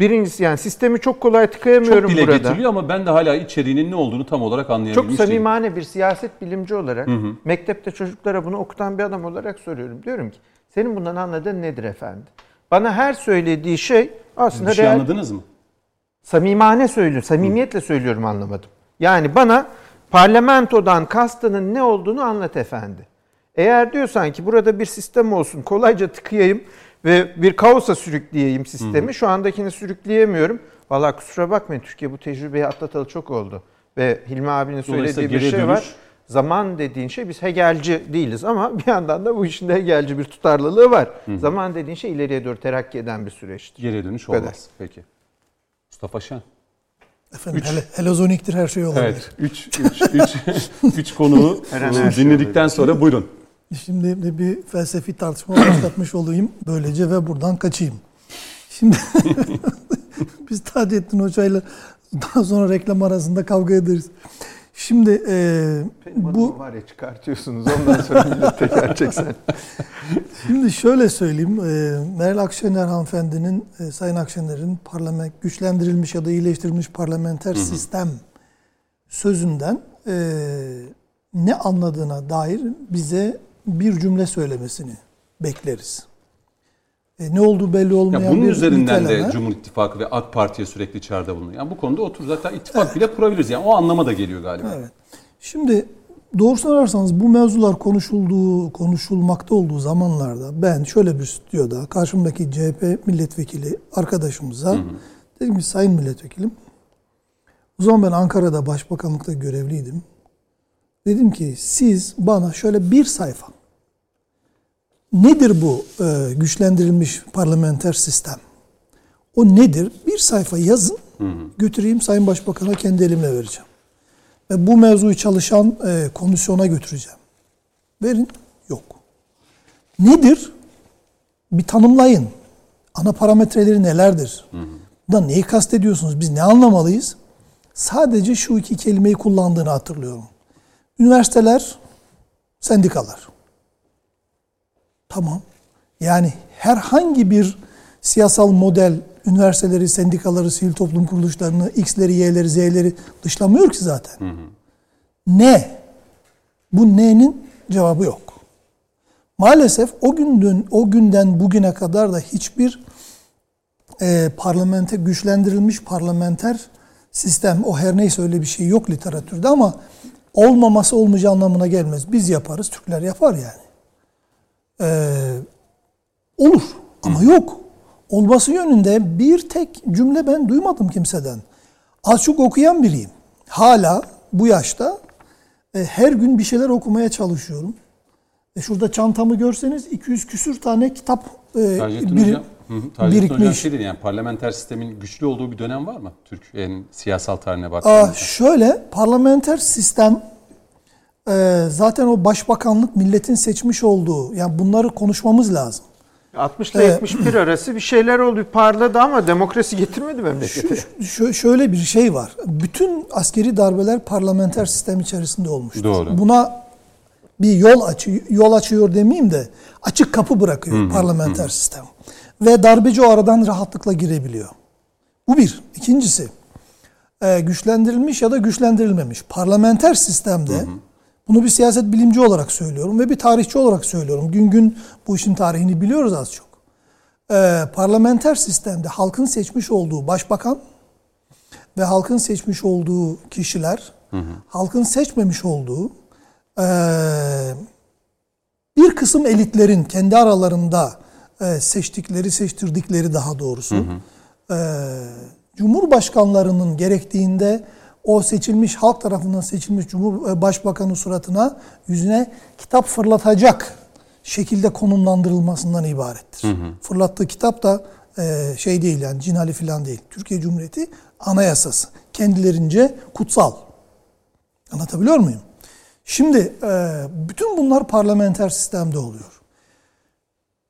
Birincisi yani sistemi çok kolay tıkayamıyorum burada. Çok dile getiriliyor ama ben de hala içeriğinin ne olduğunu tam olarak anlayabilmiş Çok samimane bir siyaset bilimci olarak, hı hı. mektepte çocuklara bunu okutan bir adam olarak soruyorum. Diyorum ki senin bundan anladığın nedir efendi? Bana her söylediği şey aslında bir şey real... anladınız mı? Samimane söylüyorum, samimiyetle söylüyorum anlamadım. Yani bana parlamentodan kastının ne olduğunu anlat efendi. Eğer diyorsan ki burada bir sistem olsun, kolayca tıkayayım ve bir kaosa sürükleyeyim sistemi. Hı. Şu andakini sürükleyemiyorum. Valla kusura bakmayın Türkiye bu tecrübeyi atlatalı çok oldu. Ve Hilmi abinin söylediği bir şey dönüş. var. Zaman dediğin şey biz Hegelci değiliz ama bir yandan da bu işin de Hegelci bir tutarlılığı var. Hı. Zaman dediğin şey ileriye doğru terakki eden bir süreçtir. Geriye dönüş olmaz. Peki. Mustafa Şen. Efendim üç. hele, helezoniktir her şey olabilir. Evet. Üç, üç, üç, <laughs> üç konuğu dinledikten sonra buyurun. Şimdi bir felsefi tartışma başlatmış <coughs> olayım böylece ve buradan kaçayım. Şimdi <laughs> biz Taceddin Hoca'yla daha sonra reklam arasında kavga ederiz. Şimdi e, bu var ya çıkartıyorsunuz ondan sonra millet teker çeksen. <laughs> Şimdi şöyle söyleyeyim. E, Meral Akşener hanımefendinin, e, Sayın Akşener'in parlament güçlendirilmiş ya da iyileştirilmiş parlamenter hı hı. sistem sözünden e, ne anladığına dair bize bir cümle söylemesini bekleriz. E, ne olduğu belli olmayan ya bunun bir üzerinden niteleme. de Cumhur İttifakı ve AK Parti'ye sürekli çağrıda bulunuyor. Yani bu konuda otur zaten ittifak evet. bile kurabiliriz. Yani o anlama da geliyor galiba. Evet. Şimdi doğrusunu ararsanız bu mevzular konuşulduğu, konuşulmakta olduğu zamanlarda ben şöyle bir stüdyoda karşımdaki CHP milletvekili arkadaşımıza hı hı. dedim ki sayın milletvekilim o zaman ben Ankara'da başbakanlıkta görevliydim. Dedim ki siz bana şöyle bir sayfa Nedir bu e, güçlendirilmiş parlamenter sistem? O nedir? Bir sayfa yazın, hı hı. götüreyim Sayın Başbakan'a kendi elimle vereceğim. Ve bu mevzuyu çalışan e, komisyona götüreceğim. Verin. Yok. Nedir? Bir tanımlayın. Ana parametreleri nelerdir? Hı hı. Da neyi kastediyorsunuz? Biz ne anlamalıyız? Sadece şu iki kelimeyi kullandığını hatırlıyorum. Üniversiteler, sendikalar. Tamam. Yani herhangi bir siyasal model üniversiteleri, sendikaları, sivil toplum kuruluşlarını, X'leri, Y'leri, Z'leri dışlamıyor ki zaten. Hı hı. Ne? Bu ne'nin cevabı yok. Maalesef o günden o günden bugüne kadar da hiçbir e, parlamenter güçlendirilmiş parlamenter sistem o her neyse öyle bir şey yok literatürde ama olmaması olmayacağı anlamına gelmez. Biz yaparız, Türkler yapar yani. Ee, olur ama yok. Olması yönünde bir tek cümle ben duymadım kimseden. Az çok okuyan biriyim. Hala bu yaşta e, her gün bir şeyler okumaya çalışıyorum. E, şurada çantamı görseniz 200 küsür tane kitap e, bir, hı hı, Taceddin Hocam birikmiş. şey dedi yani parlamenter sistemin güçlü olduğu bir dönem var mı? Türkiye'nin siyasal tarihine Aa, baktığımızda. şöyle parlamenter sistem e, zaten o başbakanlık milletin seçmiş olduğu yani bunları konuşmamız lazım. 60 ile Evet. 71 arası bir şeyler oldu, parladı ama demokrasi getirmedi memlekete. Şöyle bir şey var. Bütün askeri darbeler parlamenter sistem içerisinde olmuştur. Doğru. Buna bir yol açıyor, yol açıyor demeyeyim de açık kapı bırakıyor parlamenter sistem. Ve darbeci o aradan rahatlıkla girebiliyor. Bu bir. İkincisi e, güçlendirilmiş ya da güçlendirilmemiş. Parlamenter sistemde bunu bir siyaset bilimci olarak söylüyorum ve bir tarihçi olarak söylüyorum. Gün gün bu işin tarihini biliyoruz az çok. E, parlamenter sistemde halkın seçmiş olduğu başbakan ve halkın seçmiş olduğu kişiler, halkın seçmemiş olduğu e, bir kısım elitlerin kendi aralarında e, seçtikleri, seçtirdikleri daha doğrusu e, Cumhurbaşkanlarının gerektiğinde o seçilmiş halk tarafından seçilmiş Cumhur e, Başbakanı suratına yüzüne kitap fırlatacak şekilde konumlandırılmasından ibarettir. Fırlattığı kitap da e, şey değil yani cinali falan değil. Türkiye Cumhuriyeti Anayasası. Kendilerince kutsal. Anlatabiliyor muyum? Şimdi e, bütün bunlar parlamenter sistemde oluyor.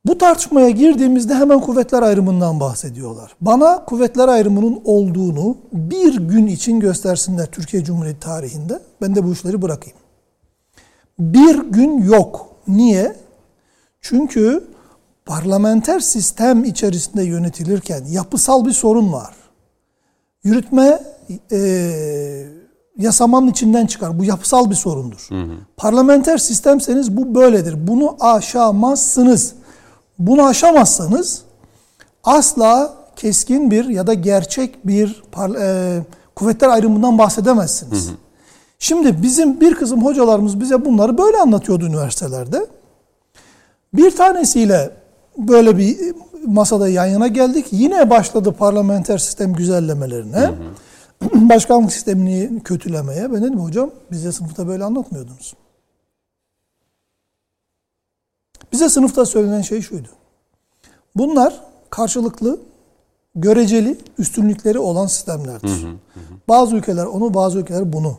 Bu tartışmaya girdiğimizde hemen kuvvetler ayrımından bahsediyorlar. Bana kuvvetler ayrımının olduğunu bir gün için göstersinler Türkiye Cumhuriyeti tarihinde. Ben de bu işleri bırakayım. Bir gün yok. Niye? Çünkü parlamenter sistem içerisinde yönetilirken yapısal bir sorun var. Yürütme e, yasamanın içinden çıkar. Bu yapısal bir sorundur. Parlamenter sistemseniz bu böyledir. Bunu aşamazsınız. Bunu aşamazsanız asla keskin bir ya da gerçek bir e, kuvvetler ayrımından bahsedemezsiniz. Şimdi bizim bir kısım hocalarımız bize bunları böyle anlatıyordu üniversitelerde. Bir tanesiyle böyle bir masada yan yana geldik. Yine başladı parlamenter sistem güzellemelerine. <clears throat> Başkanlık sistemini kötülemeye. Ben dedim hocam bize sınıfta böyle anlatmıyordunuz. Bize sınıfta söylenen şey şuydu. Bunlar karşılıklı, göreceli üstünlükleri olan sistemlerdir. Bazı ülkeler onu, bazı ülkeler bunu.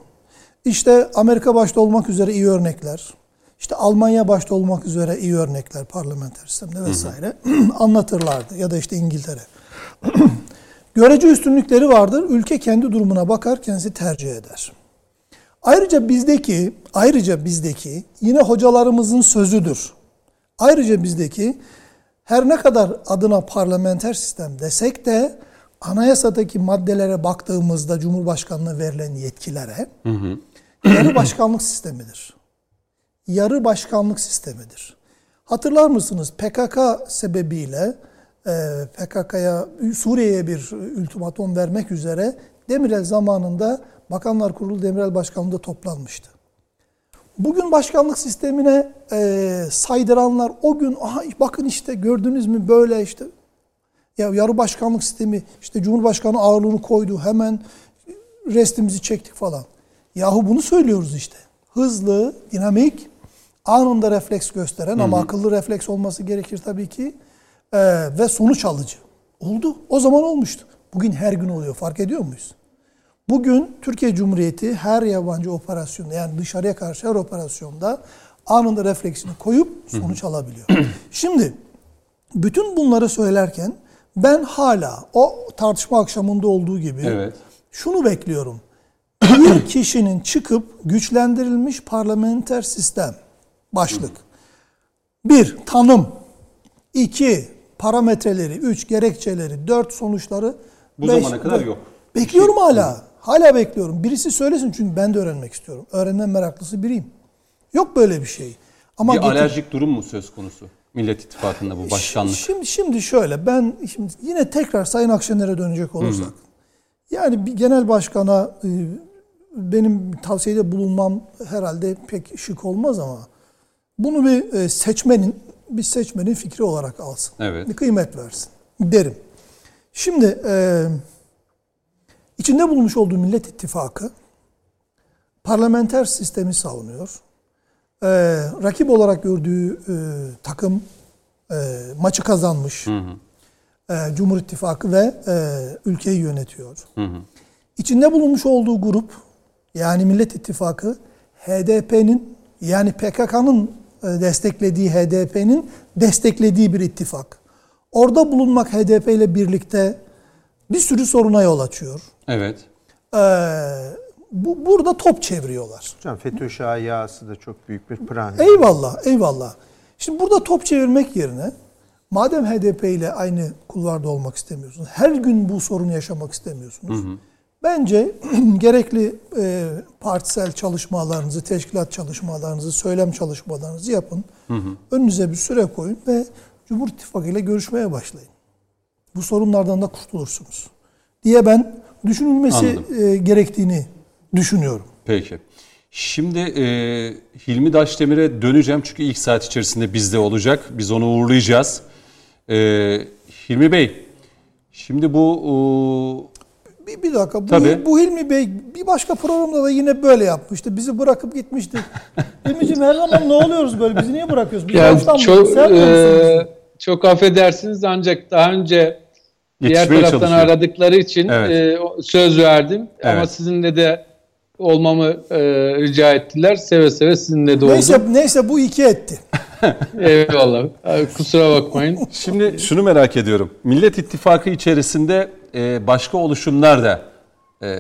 İşte Amerika başta olmak üzere iyi örnekler, işte Almanya başta olmak üzere iyi örnekler parlamenter sistemde vesaire <clears throat> anlatırlardı ya da işte İngiltere. <clears throat> Görece üstünlükleri vardır. Ülke kendi durumuna bakar, kendisi tercih eder. Ayrıca bizdeki, ayrıca bizdeki yine hocalarımızın sözüdür. Ayrıca bizdeki her ne kadar adına parlamenter sistem desek de anayasadaki maddelere baktığımızda Cumhurbaşkanı'na verilen yetkilere yarı başkanlık sistemidir. Yarı başkanlık sistemidir. Hatırlar mısınız PKK sebebiyle e, PKK'ya Suriye'ye bir ultimatom vermek üzere Demirel zamanında Bakanlar Kurulu Demirel Başkanlığı'nda toplanmıştı. Bugün başkanlık sistemine e, saydıranlar o gün aha bakın işte gördünüz mü böyle işte ya yarı başkanlık sistemi işte Cumhurbaşkanı ağırlığını koydu hemen restimizi çektik falan. Yahu bunu söylüyoruz işte. Hızlı, dinamik, anında refleks gösteren ama akıllı refleks olması gerekir tabii ki e, ve sonuç alıcı. Oldu. O zaman olmuştu. Bugün her gün oluyor. Fark ediyor muyuz? Bugün Türkiye Cumhuriyeti her yabancı operasyonda yani dışarıya karşı her operasyonda anında refleksini koyup sonuç alabiliyor. <clears throat> Şimdi bütün bunları söylerken ben hala o tartışma akşamında olduğu gibi Evet. şunu bekliyorum. <clears throat> Bir kişinin çıkıp güçlendirilmiş parlamenter sistem başlık. Bir, tanım. iki parametreleri. Üç, gerekçeleri. Dört, sonuçları. Bu beş, zamana kadar dört. yok. Bekliyorum hala. Hala bekliyorum. Birisi söylesin çünkü ben de öğrenmek istiyorum. Öğrenme meraklısı biriyim. Yok böyle bir şey. Ama bir getir- alerjik durum mu söz konusu? Millet İttifakı'nda bu başkanlık. Şimdi, şimdi şöyle ben şimdi yine tekrar Sayın Akşener'e dönecek olursak. Yani bir genel başkana e, benim tavsiyede bulunmam herhalde pek şık olmaz ama bunu bir e, seçmenin bir seçmenin fikri olarak alsın. Evet. Bir kıymet versin derim. Şimdi e, içinde bulunmuş olduğu Millet İttifakı parlamenter sistemi savunuyor. E, rakip olarak gördüğü e, takım e, maçı kazanmış. Hı hı. E, Cumhur İttifakı ve e, ülkeyi yönetiyor. Hı hı. İçinde bulunmuş olduğu grup yani Millet İttifakı HDP'nin yani PKK'nın e, desteklediği HDP'nin desteklediği bir ittifak. Orada bulunmak HDP ile birlikte bir sürü soruna yol açıyor. Evet. Ee, bu, burada top çeviriyorlar. Hocam FETÖ şayiası da çok büyük bir plan. Eyvallah, eyvallah. Şimdi burada top çevirmek yerine madem HDP ile aynı kulvarda olmak istemiyorsunuz, her gün bu sorunu yaşamak istemiyorsunuz. Hı hı. Bence <clears throat> gerekli e, partisel çalışmalarınızı, teşkilat çalışmalarınızı, söylem çalışmalarınızı yapın. Hı hı. Önünüze bir süre koyun ve Cumhur İttifakı ile görüşmeye başlayın. Bu sorunlardan da kurtulursunuz. Diye ben düşünülmesi e, gerektiğini düşünüyorum. Peki. Şimdi e, Hilmi Daşdemir'e döneceğim çünkü ilk saat içerisinde bizde olacak. Biz onu uğurlayacağız. E, Hilmi Bey, şimdi bu bir, bir dakika. Bu, Tabii. bu Hilmi Bey bir başka programda da yine böyle yapmıştı. Bizi bırakıp gitmişti. Hilmi'ciğim her zaman ne oluyoruz böyle? Bizi niye bırakıyoruz? Biz yani çok, e, çok affedersiniz ancak daha önce diğer taraftan aradıkları için evet. e, söz verdim. Evet. Ama sizinle de olmamı e, rica ettiler. Seve seve sizinle de neyse, oldum. Neyse bu iki etti. <laughs> Eyvallah. Kusura bakmayın. <laughs> Şimdi şunu merak ediyorum. Millet İttifakı içerisinde e, başka oluşumlar da e,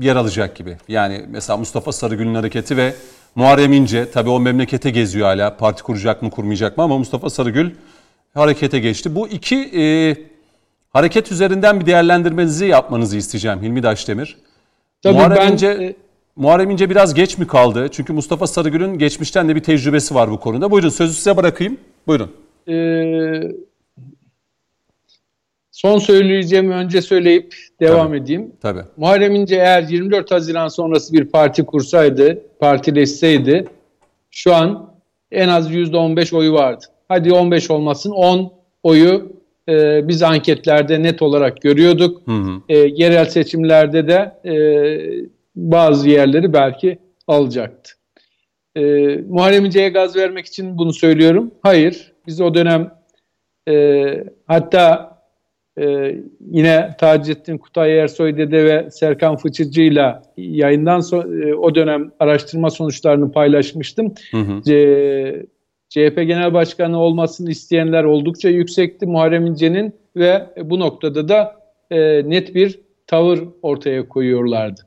yer alacak gibi. Yani mesela Mustafa Sarıgül'ün hareketi ve Muharrem İnce tabii o memlekete geziyor hala. Parti kuracak mı kurmayacak mı ama Mustafa Sarıgül harekete geçti. Bu iki e, hareket üzerinden bir değerlendirmenizi yapmanızı isteyeceğim Hilmi Daşdemir. Tabii Muharrem ben, İnce, e, Muharrem İnce biraz geç mi kaldı? Çünkü Mustafa Sarıgül'ün geçmişten de bir tecrübesi var bu konuda. Buyurun sözü size bırakayım. Buyurun. Ee, Son söyleyeceğimi önce söyleyip devam tabii, edeyim. Tabii. Muharrem İnce eğer 24 Haziran sonrası bir parti kursaydı, partileşseydi şu an en az %15 oyu vardı. Hadi 15 olmasın 10 oyu e, biz anketlerde net olarak görüyorduk. Hı hı. E, yerel seçimlerde de e, bazı yerleri belki alacaktı. E, Muharrem İnce'ye gaz vermek için bunu söylüyorum. Hayır, biz o dönem e, hatta ee, yine Taceddin Kutay Ersoy Dede ve Serkan Fıçıcı ile yayından so- e, o dönem araştırma sonuçlarını paylaşmıştım. Hı hı. C- CHP Genel Başkanı olmasını isteyenler oldukça yüksekti Muharrem İnce'nin ve bu noktada da e, net bir tavır ortaya koyuyorlardı.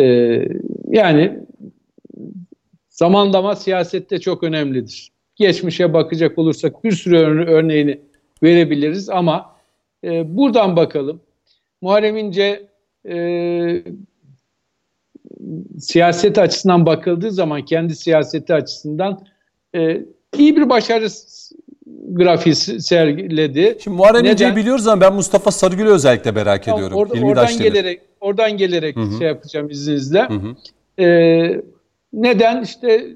E, yani zamanlama siyasette çok önemlidir. Geçmişe bakacak olursak bir sürü örneğini verebiliriz ama e, buradan bakalım. Muharrem İnce e, siyaset açısından bakıldığı zaman kendi siyaseti açısından e, iyi bir başarı grafiği sergiledi. Şimdi Muharrem? İnce'yi biliyoruz ama ben Mustafa Sarıgül'ü özellikle merak tamam, ediyorum. Orada, oradan gelerek oradan gelerek Hı-hı. şey yapacağım izninizle. Ee, neden işte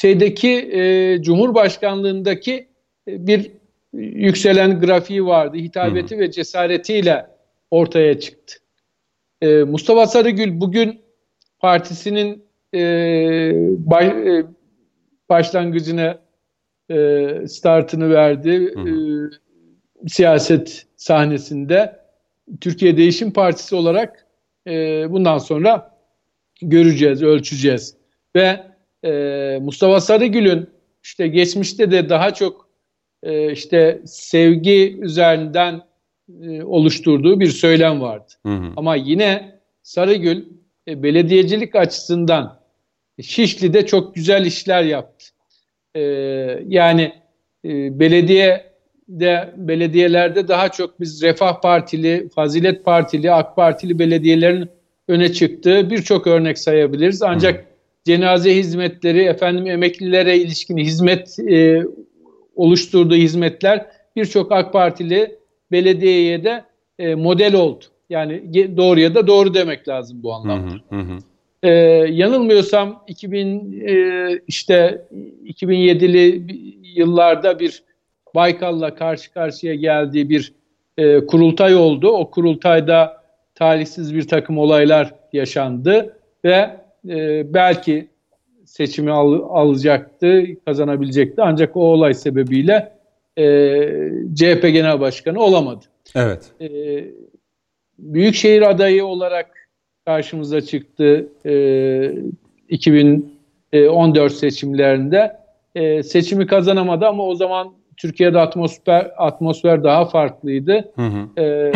şeydeki e, Cumhurbaşkanlığındaki bir yükselen grafiği vardı. Hitabeti hı hı. ve cesaretiyle ortaya çıktı. Ee, Mustafa Sarıgül bugün partisinin e, baş, e, başlangıcına e, startını verdi. Hı hı. E, siyaset sahnesinde Türkiye Değişim Partisi olarak e, bundan sonra göreceğiz, ölçeceğiz. Ve e, Mustafa Sarıgül'ün işte geçmişte de daha çok e, işte sevgi üzerinden e, oluşturduğu bir söylem vardı. Hı hı. Ama yine Sarıgül e, belediyecilik açısından Şişli'de çok güzel işler yaptı. E, yani e, belediye de belediyelerde daha çok biz Refah Partili, Fazilet Partili, AK Partili belediyelerin öne çıktığı birçok örnek sayabiliriz. Ancak Hı. cenaze hizmetleri, efendim emeklilere ilişkin hizmet e, oluşturduğu hizmetler birçok AK Partili belediyeye de e, model oldu. Yani doğruya da doğru demek lazım bu anlamda. Hı hı hı. Ee, yanılmıyorsam 2000 e, işte 2007'li yıllarda bir Baykal'la karşı karşıya geldiği bir e, kurultay oldu. O kurultayda talihsiz bir takım olaylar yaşandı ve e, belki seçimi al, alacaktı, kazanabilecekti. Ancak o olay sebebiyle e, CHP Genel Başkanı olamadı. Evet. E, Büyükşehir adayı olarak karşımıza çıktı e, 2014 seçimlerinde. E, seçimi kazanamadı ama o zaman Türkiye'de atmosfer atmosfer daha farklıydı. Hı hı. E,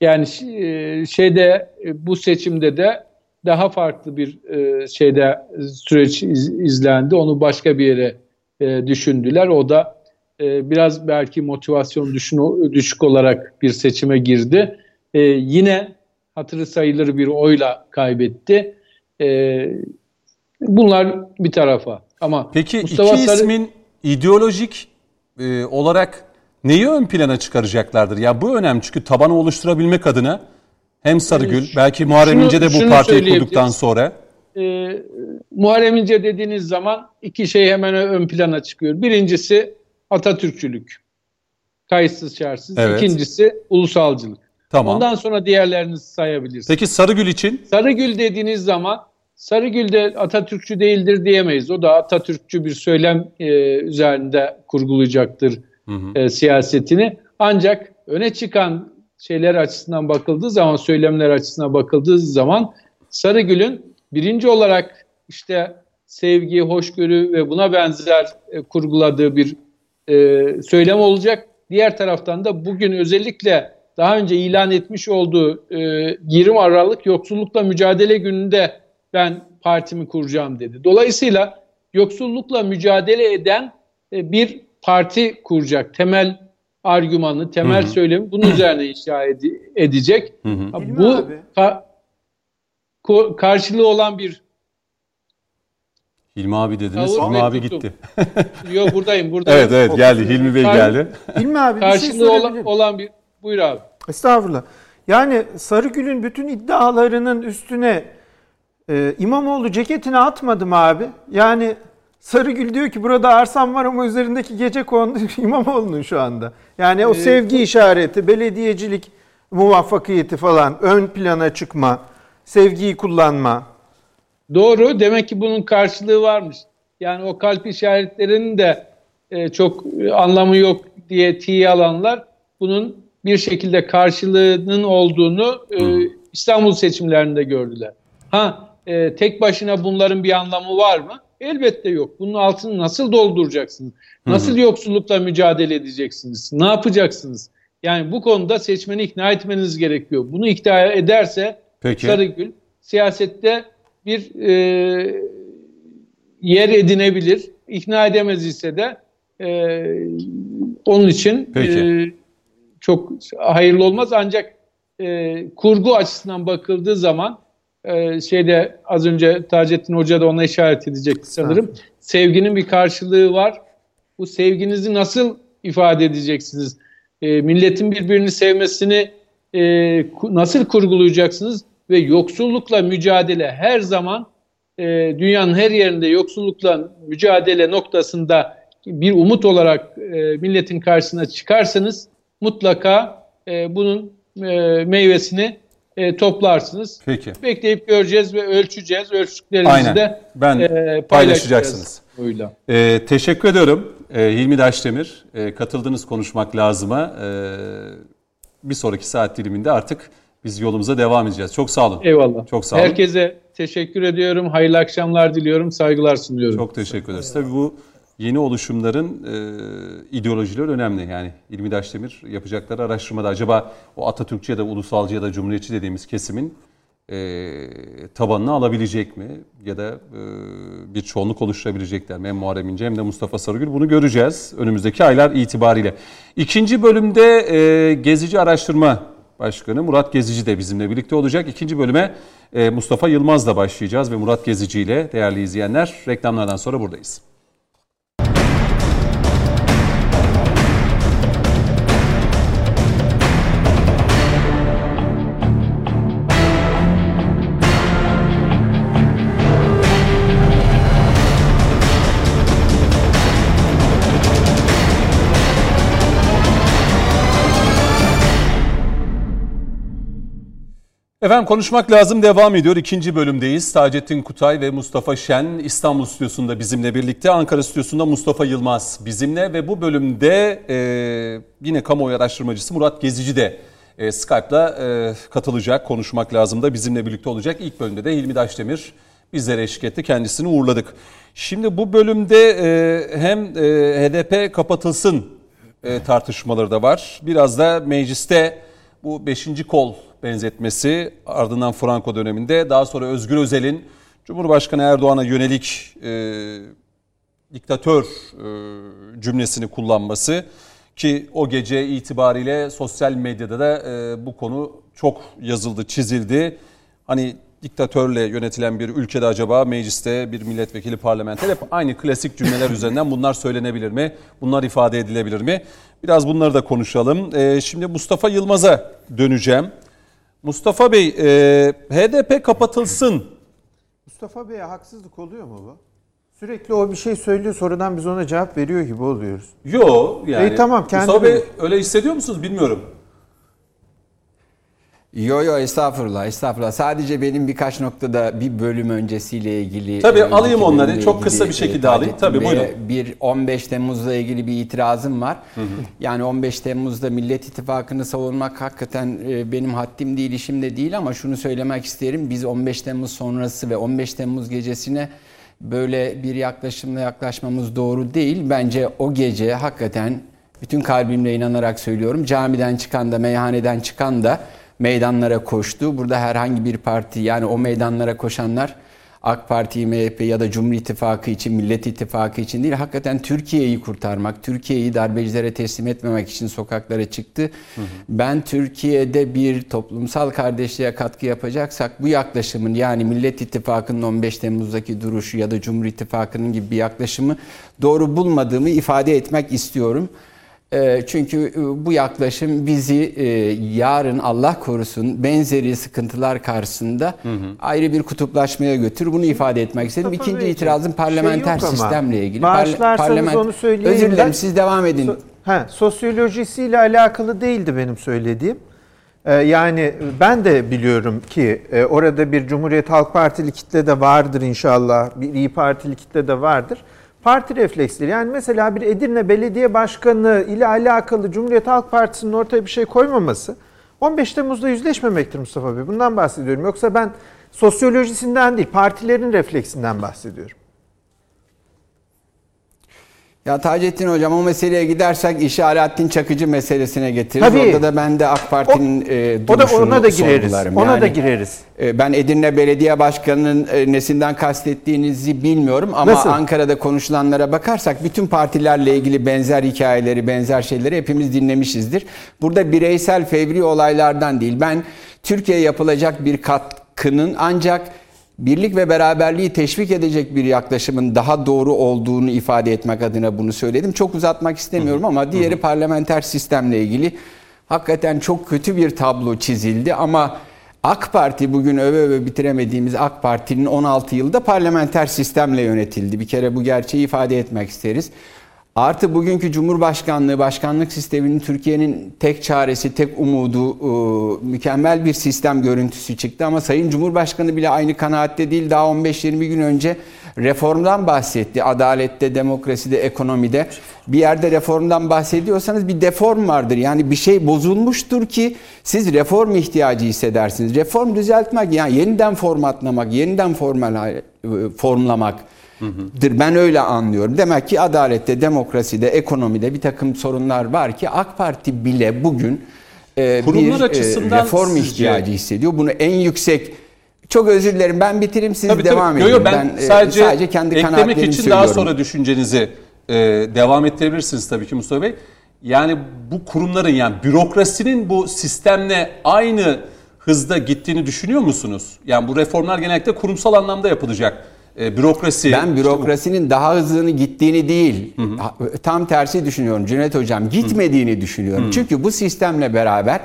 yani e, şeyde e, bu seçimde de daha farklı bir e, şeyde süreç iz, izlendi. Onu başka bir yere düşündüler. O da biraz belki motivasyon düşün, düşük olarak bir seçime girdi. Yine hatırı sayılır bir oyla kaybetti. E, bunlar bir tarafa. Ama Peki Mustafa iki Sarı... ismin ideolojik e, olarak neyi ön plana çıkaracaklardır? Ya bu önemli çünkü tabanı oluşturabilmek adına hem Sarıgül yani, belki Muharrem İnce de bu partiyi kurduktan sonra. E, Muharrem İnce dediğiniz zaman iki şey hemen ön plana çıkıyor. Birincisi Atatürkçülük. Kayıtsız şartsız. Evet. İkincisi ulusalcılık. Tamam. Ondan sonra diğerlerini sayabilirsiniz. Peki Sarıgül için? Sarıgül dediğiniz zaman Sarıgül de Atatürkçü değildir diyemeyiz. O da Atatürkçü bir söylem e, üzerinde kurgulayacaktır hı hı. E, siyasetini. Ancak öne çıkan şeyler açısından bakıldığı zaman, söylemler açısından bakıldığı zaman Sarıgül'ün birinci olarak işte sevgi, hoşgörü ve buna benzer e, kurguladığı bir e, söylem olacak. Diğer taraftan da bugün özellikle daha önce ilan etmiş olduğu e, 20 Aralık yoksullukla mücadele gününde ben partimi kuracağım dedi. Dolayısıyla yoksullukla mücadele eden e, bir parti kuracak. Temel argümanı, temel hı hı. söylemi bunun üzerine inşa ed- edecek. Hı hı. Bu ka- ko- karşılığı olan bir Hilmi abi dediniz. Hilmi abi gitti. Yok buradayım, <laughs> buradayım. evet evet geldi. Hilmi Bey geldi. Hilmi abi bir şey olan, olan bir buyur abi. Estağfurullah. Yani Sarıgül'ün bütün iddialarının üstüne e, İmamoğlu ceketini atmadım abi. Yani Sarıgül diyor ki burada arsam var ama üzerindeki gece kondu <laughs> İmamoğlu'nun şu anda. Yani o ee, sevgi işareti, belediyecilik muvaffakiyeti falan, ön plana çıkma, sevgiyi kullanma. Doğru. Demek ki bunun karşılığı varmış. Yani o kalp işaretlerinin de e, çok e, anlamı yok diye tiye alanlar bunun bir şekilde karşılığının olduğunu e, İstanbul seçimlerinde gördüler. Ha e, tek başına bunların bir anlamı var mı? Elbette yok. Bunun altını nasıl dolduracaksınız? Nasıl Hı-hı. yoksullukla mücadele edeceksiniz? Ne yapacaksınız? Yani bu konuda seçmeni ikna etmeniz gerekiyor. Bunu ikna ederse Peki. Sarıgül siyasette bir e, yer edinebilir. İkna edemez ise de e, onun için e, çok hayırlı olmaz. Ancak e, kurgu açısından bakıldığı zaman e, şeyde az önce Taceddin Hoca da ona işaret edecek sanırım. Sevginin bir karşılığı var. Bu sevginizi nasıl ifade edeceksiniz? E, milletin birbirini sevmesini e, nasıl kurgulayacaksınız? Ve yoksullukla mücadele her zaman e, dünyanın her yerinde yoksullukla mücadele noktasında bir umut olarak e, milletin karşısına çıkarsanız mutlaka e, bunun e, meyvesini e, toplarsınız. Peki. Bekleyip göreceğiz ve ölçeceğiz. Ölçtüklerimizi de ben e, paylaşacaksınız. E, teşekkür ediyorum e, Hilmi Daşdemir. E, katıldığınız konuşmak lazıma. E, bir sonraki saat diliminde artık biz yolumuza devam edeceğiz. Çok sağ olun. Eyvallah. Çok sağ olun. Herkese teşekkür ediyorum. Hayırlı akşamlar diliyorum. Saygılar sunuyorum. Çok teşekkür ederiz. Tabii bu yeni oluşumların e, ideolojileri önemli. Yani İlmi Daşdemir yapacakları araştırmada acaba o Atatürkçü ya da ulusalcı ya da cumhuriyetçi dediğimiz kesimin e, tabanını alabilecek mi? Ya da e, bir çoğunluk oluşturabilecekler mi? Hem Muharrem İnce hem de Mustafa Sarıgül. Bunu göreceğiz önümüzdeki aylar itibariyle. İkinci bölümde e, Gezici Araştırma Başkanı Murat Gezici de bizimle birlikte olacak. İkinci bölüme e, Mustafa Yılmaz'la başlayacağız ve Murat Gezici ile değerli izleyenler reklamlardan sonra buradayız. Efendim konuşmak lazım devam ediyor. İkinci bölümdeyiz. Taceddin Kutay ve Mustafa Şen İstanbul stüdyosunda bizimle birlikte. Ankara stüdyosunda Mustafa Yılmaz bizimle ve bu bölümde e, yine kamuoyu araştırmacısı Murat Gezici de e, Skype'la e, katılacak. Konuşmak lazım da bizimle birlikte olacak. İlk bölümde de Hilmi Daşdemir bizlere eşlik etti. Kendisini uğurladık. Şimdi bu bölümde e, hem e, HDP kapatılsın e, tartışmaları da var. Biraz da mecliste bu beşinci kol benzetmesi ardından Franco döneminde daha sonra Özgür Özel'in Cumhurbaşkanı Erdoğan'a yönelik e, diktatör e, cümlesini kullanması ki o gece itibariyle sosyal medyada da e, bu konu çok yazıldı, çizildi. Hani diktatörle yönetilen bir ülkede acaba mecliste bir milletvekili parlamenter hep aynı klasik cümleler <laughs> üzerinden bunlar söylenebilir mi? Bunlar ifade edilebilir mi? Biraz bunları da konuşalım. Ee, şimdi Mustafa Yılmaz'a döneceğim. Mustafa Bey, e, HDP kapatılsın. Mustafa Bey'e haksızlık oluyor mu bu? Sürekli o bir şey söylüyor sonradan biz ona cevap veriyor gibi oluyoruz. Yo yani. İyi, tamam, kendi Mustafa Bey öyle hissediyor musunuz bilmiyorum. Yo yo estağfurullah estağfurullah. Sadece benim birkaç noktada bir bölüm öncesiyle ilgili. Tabii, önceki alayım onları. bölümle Çok kısa bir ilgili, şekilde e, alayım. Tabii, Bey'e buyurun. Bir 15 Temmuz'la ilgili bir itirazım var. Yani 15 Temmuz'da Millet İttifakı'nı savunmak hakikaten e, benim haddim değil, işim de değil ama şunu söylemek isterim. Biz 15 Temmuz sonrası ve 15 Temmuz gecesine böyle bir yaklaşımla yaklaşmamız doğru değil. Bence o gece hakikaten bütün kalbimle inanarak söylüyorum. Camiden çıkan da, meyhaneden çıkan da meydanlara koştu. Burada herhangi bir parti yani o meydanlara koşanlar AK Parti, MHP ya da Cumhur İttifakı için, Millet İttifakı için değil, hakikaten Türkiye'yi kurtarmak, Türkiye'yi darbecilere teslim etmemek için sokaklara çıktı. Ben Türkiye'de bir toplumsal kardeşliğe katkı yapacaksak bu yaklaşımın yani Millet İttifakı'nın 15 Temmuz'daki duruşu ya da Cumhur İttifakı'nın gibi bir yaklaşımı doğru bulmadığımı ifade etmek istiyorum. E, Çünkü e, bu yaklaşım bizi e, yarın Allah korusun benzeri sıkıntılar karşısında ayrı bir kutuplaşmaya götürür. Bunu ifade etmek istedim. Mustafa İkinci Beyciğim, itirazım parlamenter şey yok ama. sistemle ilgili. Bağışlarsanız onu söyleyeyim Özür dilerim ben. siz devam edin. So- ha, sosyolojisiyle alakalı değildi benim söylediğim. Ee, yani ben de biliyorum ki e, orada bir Cumhuriyet Halk Partili kitle de vardır inşallah. Bir İyi Partili kitle de vardır. Parti refleksleri yani mesela bir Edirne Belediye Başkanı ile alakalı Cumhuriyet Halk Partisi'nin ortaya bir şey koymaması 15 Temmuz'da yüzleşmemektir Mustafa Bey. Bundan bahsediyorum. Yoksa ben sosyolojisinden değil partilerin refleksinden bahsediyorum. Ya Taceddin Hocam o meseleye gidersek işi Alaaddin Çakıcı meselesine getiririz. Tabii. Orada da ben de AK Parti'nin e, da duruşunu ona da gireriz. sorgularım. Ona da Yani, gireriz. e, Ben Edirne Belediye Başkanı'nın e, nesinden kastettiğinizi bilmiyorum ama Nasıl? Ankara'da konuşulanlara bakarsak bütün partilerle ilgili benzer hikayeleri, benzer şeyleri hepimiz dinlemişizdir. Burada bireysel fevri olaylardan değil. Ben Türkiye'ye yapılacak bir katkının ancak birlik ve beraberliği teşvik edecek bir yaklaşımın daha doğru olduğunu ifade etmek adına bunu söyledim. Çok uzatmak istemiyorum ama diğeri parlamenter sistemle ilgili hakikaten çok kötü bir tablo çizildi ama AK Parti bugün öve öve bitiremediğimiz AK Parti'nin 16 yılda parlamenter sistemle yönetildi. Bir kere bu gerçeği ifade etmek isteriz. Artı bugünkü Cumhurbaşkanlığı, başkanlık sisteminin Türkiye'nin tek çaresi, tek umudu e, mükemmel bir sistem görüntüsü çıktı. Ama Sayın Cumhurbaşkanı bile aynı kanaatte değil. Daha 15-20 gün önce reformdan bahsetti. Adalette, demokraside, ekonomide. Bir yerde reformdan bahsediyorsanız bir deform vardır. Yani bir şey bozulmuştur ki siz reform ihtiyacı hissedersiniz. Reform düzeltmek, yani yeniden formatlamak, yeniden formal e, formlamak. Dır. Ben öyle anlıyorum. Demek ki adalette, demokraside, ekonomide bir takım sorunlar var ki AK Parti bile bugün e, Kurumlar bir e, açısından reform sizce- ihtiyacı hissediyor. Bunu en yüksek çok özür dilerim ben bitireyim siz Tabii, devam tabii. edin. Yo, yo, ben, e, sadece, sadece kendi eklemek için söylüyorum. daha sonra düşüncenizi e, devam ettirebilirsiniz tabii ki Mustafa Bey. Yani bu kurumların yani bürokrasinin bu sistemle aynı hızda gittiğini düşünüyor musunuz? Yani bu reformlar genellikle kurumsal anlamda yapılacak. E, bürokrasi. Ben bürokrasinin daha hızlı gittiğini değil, ha- tam tersi düşünüyorum Cüneyt Hocam. Gitmediğini düşünüyorum. Çünkü bu sistemle beraber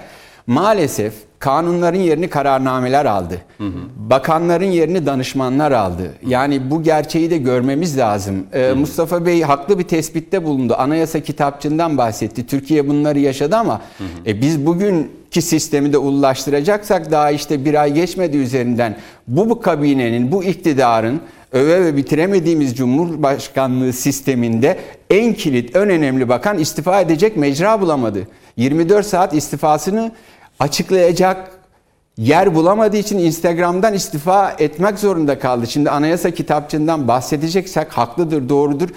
maalesef kanunların yerini kararnameler aldı. Hı hı. Bakanların yerini danışmanlar aldı. Yani bu gerçeği de görmemiz lazım. Ee, Mustafa Bey haklı bir tespitte bulundu. Anayasa kitapçından bahsetti. Türkiye bunları yaşadı ama hı hı. E, biz bugünkü sistemi de ulaştıracaksak daha işte bir ay geçmedi üzerinden bu, bu kabinenin, bu iktidarın öve ve bitiremediğimiz Cumhurbaşkanlığı sisteminde en kilit, en önemli bakan istifa edecek mecra bulamadı. 24 saat istifasını açıklayacak yer bulamadığı için Instagram'dan istifa etmek zorunda kaldı. Şimdi anayasa kitapçından bahsedeceksek haklıdır, doğrudur.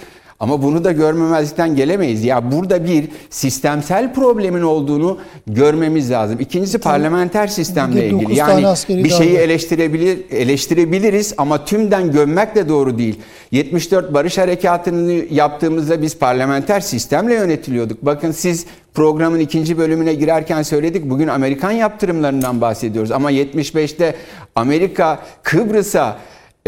Ama bunu da görmemezlikten gelemeyiz. Ya burada bir sistemsel problemin olduğunu görmemiz lazım. İkincisi parlamenter sistemle ilgili. Yani bir şeyi eleştirebilir eleştirebiliriz ama tümden gömmek de doğru değil. 74 Barış Harekatı'nı yaptığımızda biz parlamenter sistemle yönetiliyorduk. Bakın siz programın ikinci bölümüne girerken söyledik. Bugün Amerikan yaptırımlarından bahsediyoruz. Ama 75'te Amerika Kıbrıs'a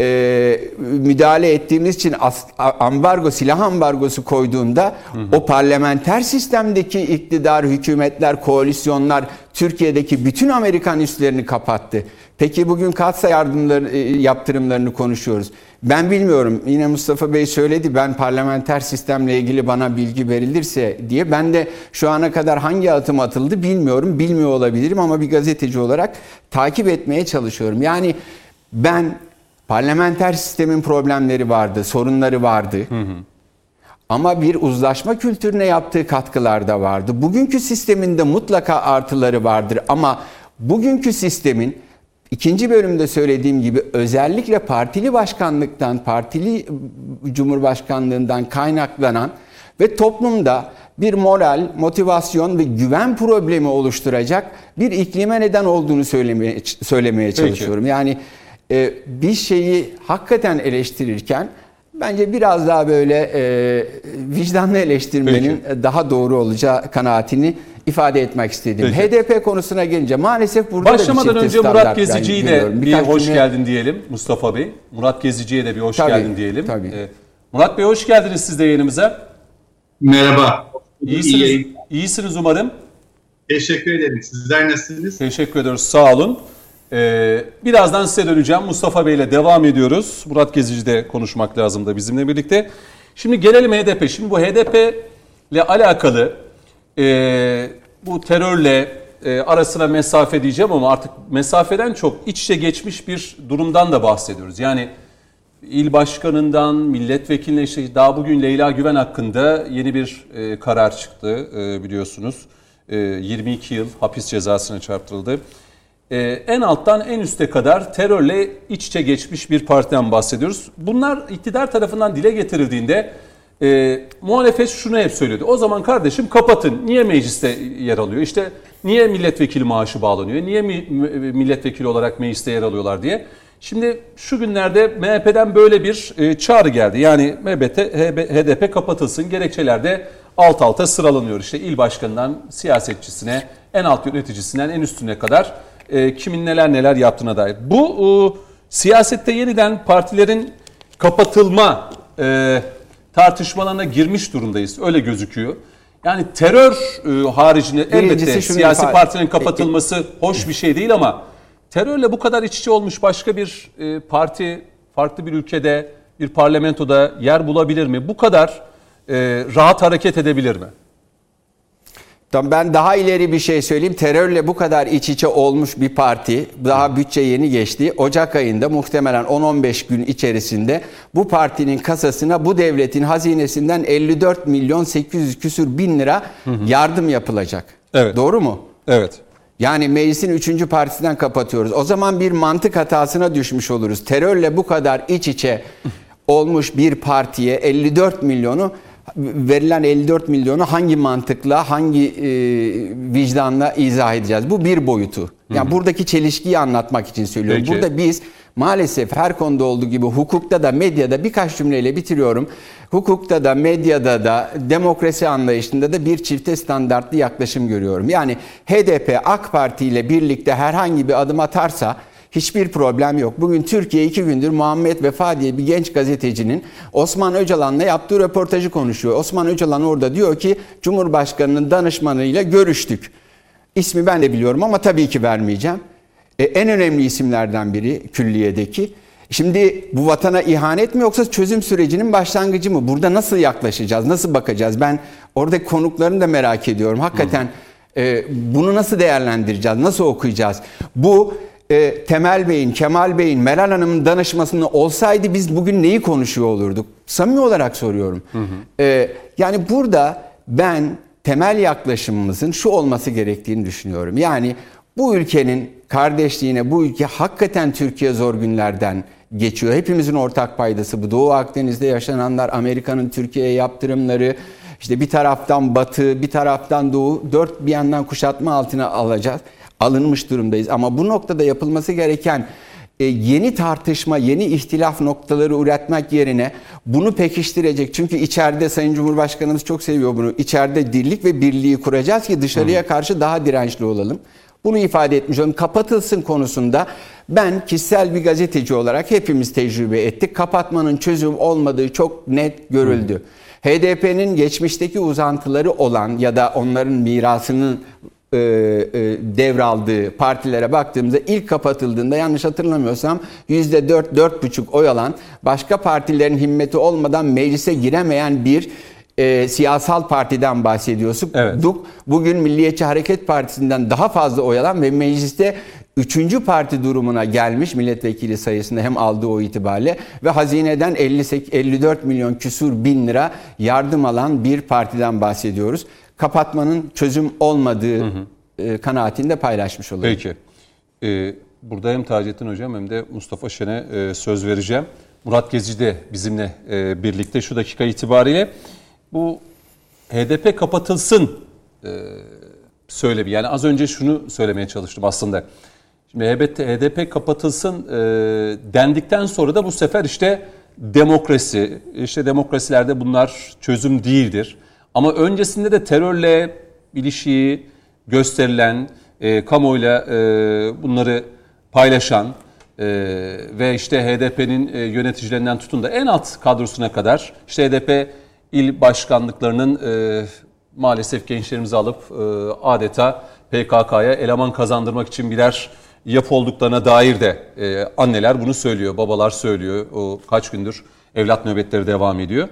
e, müdahale ettiğimiz için as, ambargo, silah ambargosu koyduğunda hı hı. o parlamenter sistemdeki iktidar, hükümetler, koalisyonlar Türkiye'deki bütün Amerikan üslerini kapattı. Peki bugün katsa yardımları, e, yaptırımlarını konuşuyoruz. Ben bilmiyorum. Yine Mustafa Bey söyledi. Ben parlamenter sistemle ilgili bana bilgi verilirse diye. Ben de şu ana kadar hangi atım atıldı bilmiyorum. Bilmiyor olabilirim ama bir gazeteci olarak takip etmeye çalışıyorum. Yani ben Parlamenter sistemin problemleri vardı, sorunları vardı. Hı hı. Ama bir uzlaşma kültürüne yaptığı katkılar da vardı. Bugünkü sisteminde mutlaka artıları vardır ama bugünkü sistemin ikinci bölümde söylediğim gibi özellikle partili başkanlıktan, partili cumhurbaşkanlığından kaynaklanan ve toplumda bir moral, motivasyon ve güven problemi oluşturacak bir iklime neden olduğunu söylemeye, söylemeye çalışıyorum. Peki. Yani e, bir şeyi hakikaten eleştirirken bence biraz daha böyle e, vicdanlı eleştirmenin Peki. daha doğru olacağı kanaatini ifade etmek istedim. Peki. HDP konusuna gelince maalesef burada Başlamadan da bir önce Murat Gezici'yi de bir hoş cümle... geldin diyelim Mustafa Bey. Murat Gezici'ye de bir hoş tabii, geldin diyelim. Tabii. Ee, Murat Bey hoş geldiniz siz de yayınımıza. Merhaba. İyisiniz, İyi. iyisiniz umarım. Teşekkür ederim. Sizler nasılsınız? Teşekkür ediyoruz. Sağ olun. Ee, birazdan size döneceğim. Mustafa Bey ile devam ediyoruz. Murat Gezici de konuşmak lazım da bizimle birlikte. Şimdi gelelim HDP. Şimdi bu HDP ile alakalı e, bu terörle e, arasına mesafe diyeceğim ama artık mesafeden çok iç içe geçmiş bir durumdan da bahsediyoruz. Yani il başkanından milletvekiline işte daha bugün Leyla Güven hakkında yeni bir e, karar çıktı e, biliyorsunuz. E, 22 yıl hapis cezasına çarptırıldı e, en alttan en üste kadar terörle iç içe geçmiş bir partiden bahsediyoruz. Bunlar iktidar tarafından dile getirildiğinde e, muhalefet şunu hep söylüyordu. O zaman kardeşim kapatın. Niye mecliste yer alıyor? İşte niye milletvekili maaşı bağlanıyor? Niye mi, milletvekili olarak mecliste yer alıyorlar diye. Şimdi şu günlerde MHP'den böyle bir e, çağrı geldi. Yani MHP, HDP kapatılsın. Gerekçelerde alt alta sıralanıyor. İşte il başkanından siyasetçisine, en alt yöneticisinden en üstüne kadar e, kimin neler neler yaptığına dair. Bu e, siyasette yeniden partilerin kapatılma e, tartışmalarına girmiş durumdayız. Öyle gözüküyor. Yani terör e, haricinde elbette siyasi ifade... partilerin kapatılması hoş bir şey değil ama terörle bu kadar iç içe olmuş başka bir e, parti farklı bir ülkede bir parlamentoda yer bulabilir mi? Bu kadar e, rahat hareket edebilir mi? Ben daha ileri bir şey söyleyeyim. Terörle bu kadar iç içe olmuş bir parti, daha bütçe yeni geçti. Ocak ayında muhtemelen 10-15 gün içerisinde bu partinin kasasına bu devletin hazinesinden 54 milyon 800 küsür bin lira yardım yapılacak. Evet. Doğru mu? Evet. Yani meclisin üçüncü partisinden kapatıyoruz. O zaman bir mantık hatasına düşmüş oluruz. Terörle bu kadar iç içe olmuş bir partiye 54 milyonu verilen 54 milyonu hangi mantıkla, hangi e, vicdanla izah edeceğiz? Bu bir boyutu. Yani Hı-hı. buradaki çelişkiyi anlatmak için söylüyorum. Peki. Burada biz maalesef her konuda olduğu gibi hukukta da medyada birkaç cümleyle bitiriyorum. Hukukta da medyada da demokrasi anlayışında da bir çifte standartlı yaklaşım görüyorum. Yani HDP AK Parti ile birlikte herhangi bir adım atarsa Hiçbir problem yok. Bugün Türkiye iki gündür Muhammed Vefa diye bir genç gazetecinin Osman Öcalan'la yaptığı röportajı konuşuyor. Osman Öcalan orada diyor ki Cumhurbaşkanı'nın danışmanıyla görüştük. İsmi ben de biliyorum ama tabii ki vermeyeceğim. E, en önemli isimlerden biri külliyedeki. Şimdi bu vatana ihanet mi yoksa çözüm sürecinin başlangıcı mı? Burada nasıl yaklaşacağız, nasıl bakacağız? Ben oradaki konuklarını da merak ediyorum. Hakikaten e, bunu nasıl değerlendireceğiz, nasıl okuyacağız? Bu e, Temel Bey'in, Kemal Bey'in, Meral Hanım'ın danışmasında olsaydı biz bugün neyi konuşuyor olurduk? Samimi olarak soruyorum. Hı hı. E, yani burada ben temel yaklaşımımızın şu olması gerektiğini düşünüyorum. Yani bu ülkenin kardeşliğine, bu ülke hakikaten Türkiye zor günlerden geçiyor. Hepimizin ortak paydası bu. Doğu Akdeniz'de yaşananlar, Amerika'nın Türkiye'ye yaptırımları, işte bir taraftan batı, bir taraftan doğu, dört bir yandan kuşatma altına alacağız. Alınmış durumdayız. Ama bu noktada yapılması gereken e, yeni tartışma, yeni ihtilaf noktaları üretmek yerine bunu pekiştirecek. Çünkü içeride Sayın Cumhurbaşkanımız çok seviyor bunu. İçeride dirlik ve birliği kuracağız ki dışarıya karşı daha dirençli olalım. Bunu ifade etmiş olalım. Kapatılsın konusunda ben kişisel bir gazeteci olarak hepimiz tecrübe ettik. Kapatmanın çözüm olmadığı çok net görüldü. HDP'nin geçmişteki uzantıları olan ya da onların mirasının e, e, devraldığı partilere baktığımızda ilk kapatıldığında yanlış hatırlamıyorsam %4-4,5 oy alan başka partilerin himmeti olmadan meclise giremeyen bir e, siyasal partiden bahsediyorsun. Evet. Bugün Milliyetçi Hareket Partisi'nden daha fazla oy alan ve mecliste üçüncü parti durumuna gelmiş milletvekili sayısında hem aldığı o itibariyle ve hazineden 58, 54 milyon küsur bin lira yardım alan bir partiden bahsediyoruz kapatmanın çözüm olmadığı hı hı. E, paylaşmış oluyor. Peki. Ee, burada hem Taceddin Hocam hem de Mustafa Şen'e e, söz vereceğim. Murat Gezici de bizimle e, birlikte şu dakika itibariyle bu HDP kapatılsın e, söylemi. Yani az önce şunu söylemeye çalıştım aslında. Şimdi HDP, HDP kapatılsın e, dendikten sonra da bu sefer işte demokrasi, işte demokrasilerde bunlar çözüm değildir. Ama öncesinde de terörle ilişiği gösterilen, e, kamuoyuyla e, bunları paylaşan e, ve işte HDP'nin e, yöneticilerinden tutun da en alt kadrosuna kadar işte HDP il başkanlıklarının e, maalesef gençlerimizi alıp e, adeta PKK'ya eleman kazandırmak için birer yapı olduklarına dair de e, anneler bunu söylüyor, babalar söylüyor. O kaç gündür evlat nöbetleri devam ediyor.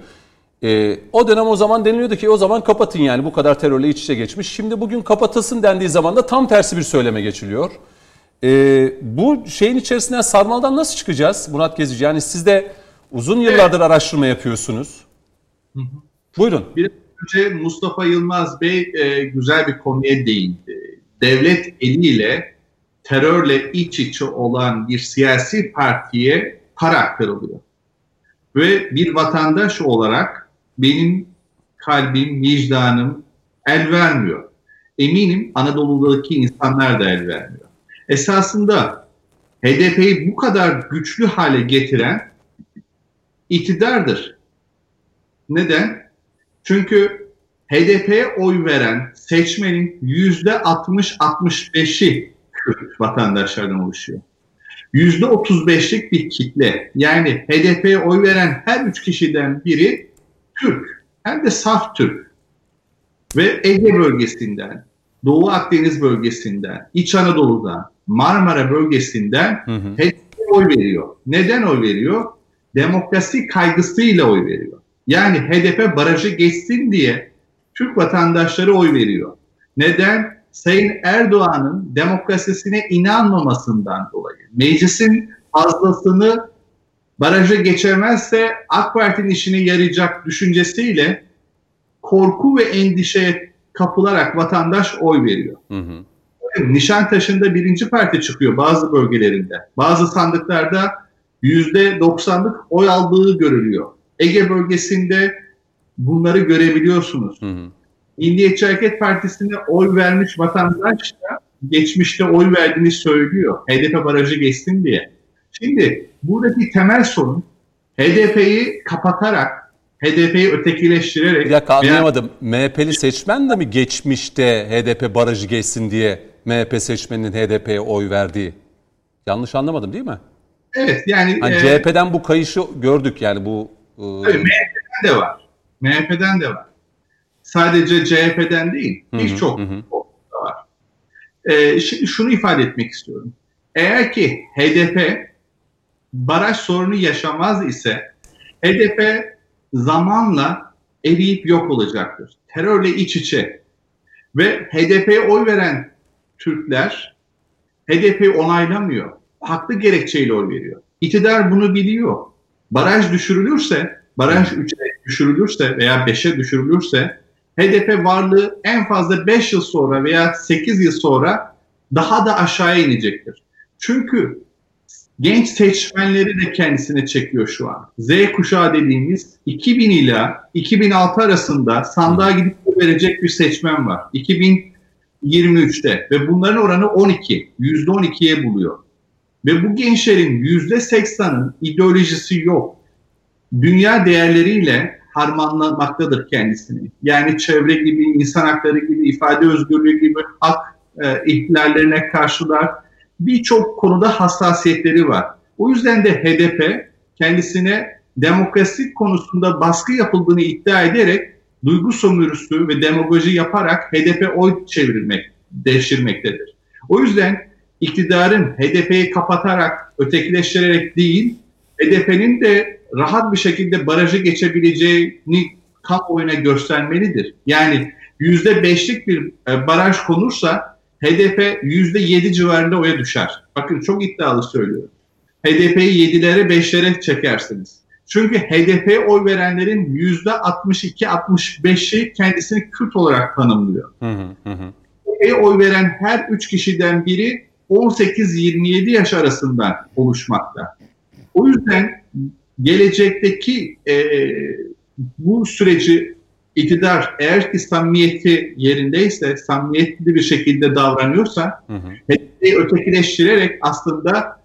E, o dönem o zaman deniliyordu ki o zaman kapatın yani bu kadar terörle iç içe geçmiş. Şimdi bugün kapatılsın dendiği zaman da tam tersi bir söyleme geçiliyor. E, bu şeyin içerisinden sarmaldan nasıl çıkacağız Murat Gezici? Yani siz de uzun yıllardır evet. araştırma yapıyorsunuz. Hı hı. Buyurun. Bir önce Mustafa Yılmaz Bey e, güzel bir konuya değindi. Devlet eliyle terörle iç içe olan bir siyasi partiye para aktarılıyor. Ve bir vatandaş olarak benim kalbim, vicdanım el vermiyor. Eminim Anadolu'daki insanlar da el vermiyor. Esasında HDP'yi bu kadar güçlü hale getiren iktidardır. Neden? Çünkü HDP'ye oy veren seçmenin yüzde 60-65'i Kürt vatandaşlardan oluşuyor. Yüzde 35'lik bir kitle. Yani HDP'ye oy veren her üç kişiden biri Türk hem de saf Türk ve Ege bölgesinden, Doğu Akdeniz bölgesinden, İç Anadolu'dan, Marmara bölgesinden hı. oy veriyor. Neden oy veriyor? Demokrasi kaygısıyla oy veriyor. Yani HDP barajı geçsin diye Türk vatandaşları oy veriyor. Neden? Sayın Erdoğan'ın demokrasisine inanmamasından dolayı. Meclisin fazlasını barajı geçemezse AK Parti'nin işine yarayacak düşüncesiyle korku ve endişeye kapılarak vatandaş oy veriyor. Hı hı. Nişantaşı'nda birinci parti çıkıyor bazı bölgelerinde. Bazı sandıklarda yüzde doksanlık oy aldığı görülüyor. Ege bölgesinde bunları görebiliyorsunuz. Hı hı. Milliyetçi Hareket Partisi'ne oy vermiş vatandaş da geçmişte oy verdiğini söylüyor. HDP barajı geçsin diye. Şimdi buradaki temel sorun HDP'yi kapatarak, HDP'yi ötekileştirerek... Bir dakika anlayamadım. Veya... MHP'li seçmen de mi geçmişte HDP barajı geçsin diye MHP seçmeninin HDP'ye oy verdiği? Yanlış anlamadım değil mi? Evet yani... Hani e, CHP'den bu kayışı gördük yani bu... E... MHP'den de var. MHP'den de var. Sadece CHP'den değil. Birçok var. e, şimdi şunu ifade etmek istiyorum. Eğer ki HDP baraj sorunu yaşamaz ise HDP zamanla eriyip yok olacaktır. Terörle iç içe. Ve HDP'ye oy veren Türkler HDP'yi onaylamıyor. Haklı gerekçeyle oy veriyor. İktidar bunu biliyor. Baraj düşürülürse, baraj 3'e düşürülürse veya 5'e düşürülürse HDP varlığı en fazla 5 yıl sonra veya 8 yıl sonra daha da aşağıya inecektir. Çünkü genç seçmenleri de kendisine çekiyor şu an. Z kuşağı dediğimiz 2000 ile 2006 arasında sandığa gidip verecek bir seçmen var. 2023'te ve bunların oranı 12, %12'ye buluyor. Ve bu gençlerin %80'ın ideolojisi yok. Dünya değerleriyle harmanlamaktadır kendisini. Yani çevre gibi, insan hakları gibi, ifade özgürlüğü gibi hak e, ihlallerine karşılar birçok konuda hassasiyetleri var. O yüzden de HDP kendisine demokrasi konusunda baskı yapıldığını iddia ederek duygu sömürüsü ve demagoji yaparak HDP oy çevirmek, devşirmektedir. O yüzden iktidarın HDP'yi kapatarak, ötekileştirerek değil, HDP'nin de rahat bir şekilde barajı geçebileceğini kamuoyuna göstermelidir. Yani yüzde beşlik bir e, baraj konursa HDP yüzde yedi civarında oya düşer. Bakın çok iddialı söylüyorum. HDP'yi yedilere beşlere çekersiniz. Çünkü HDP oy verenlerin yüzde 62-65'i kendisini Kürt olarak tanımlıyor. HDP'ye oy veren her üç kişiden biri 18-27 yaş arasında oluşmakta. O yüzden gelecekteki e, bu süreci iktidar eğer ki samimiyeti yerindeyse, samimiyetli bir şekilde davranıyorsa HDP'yi ötekileştirerek aslında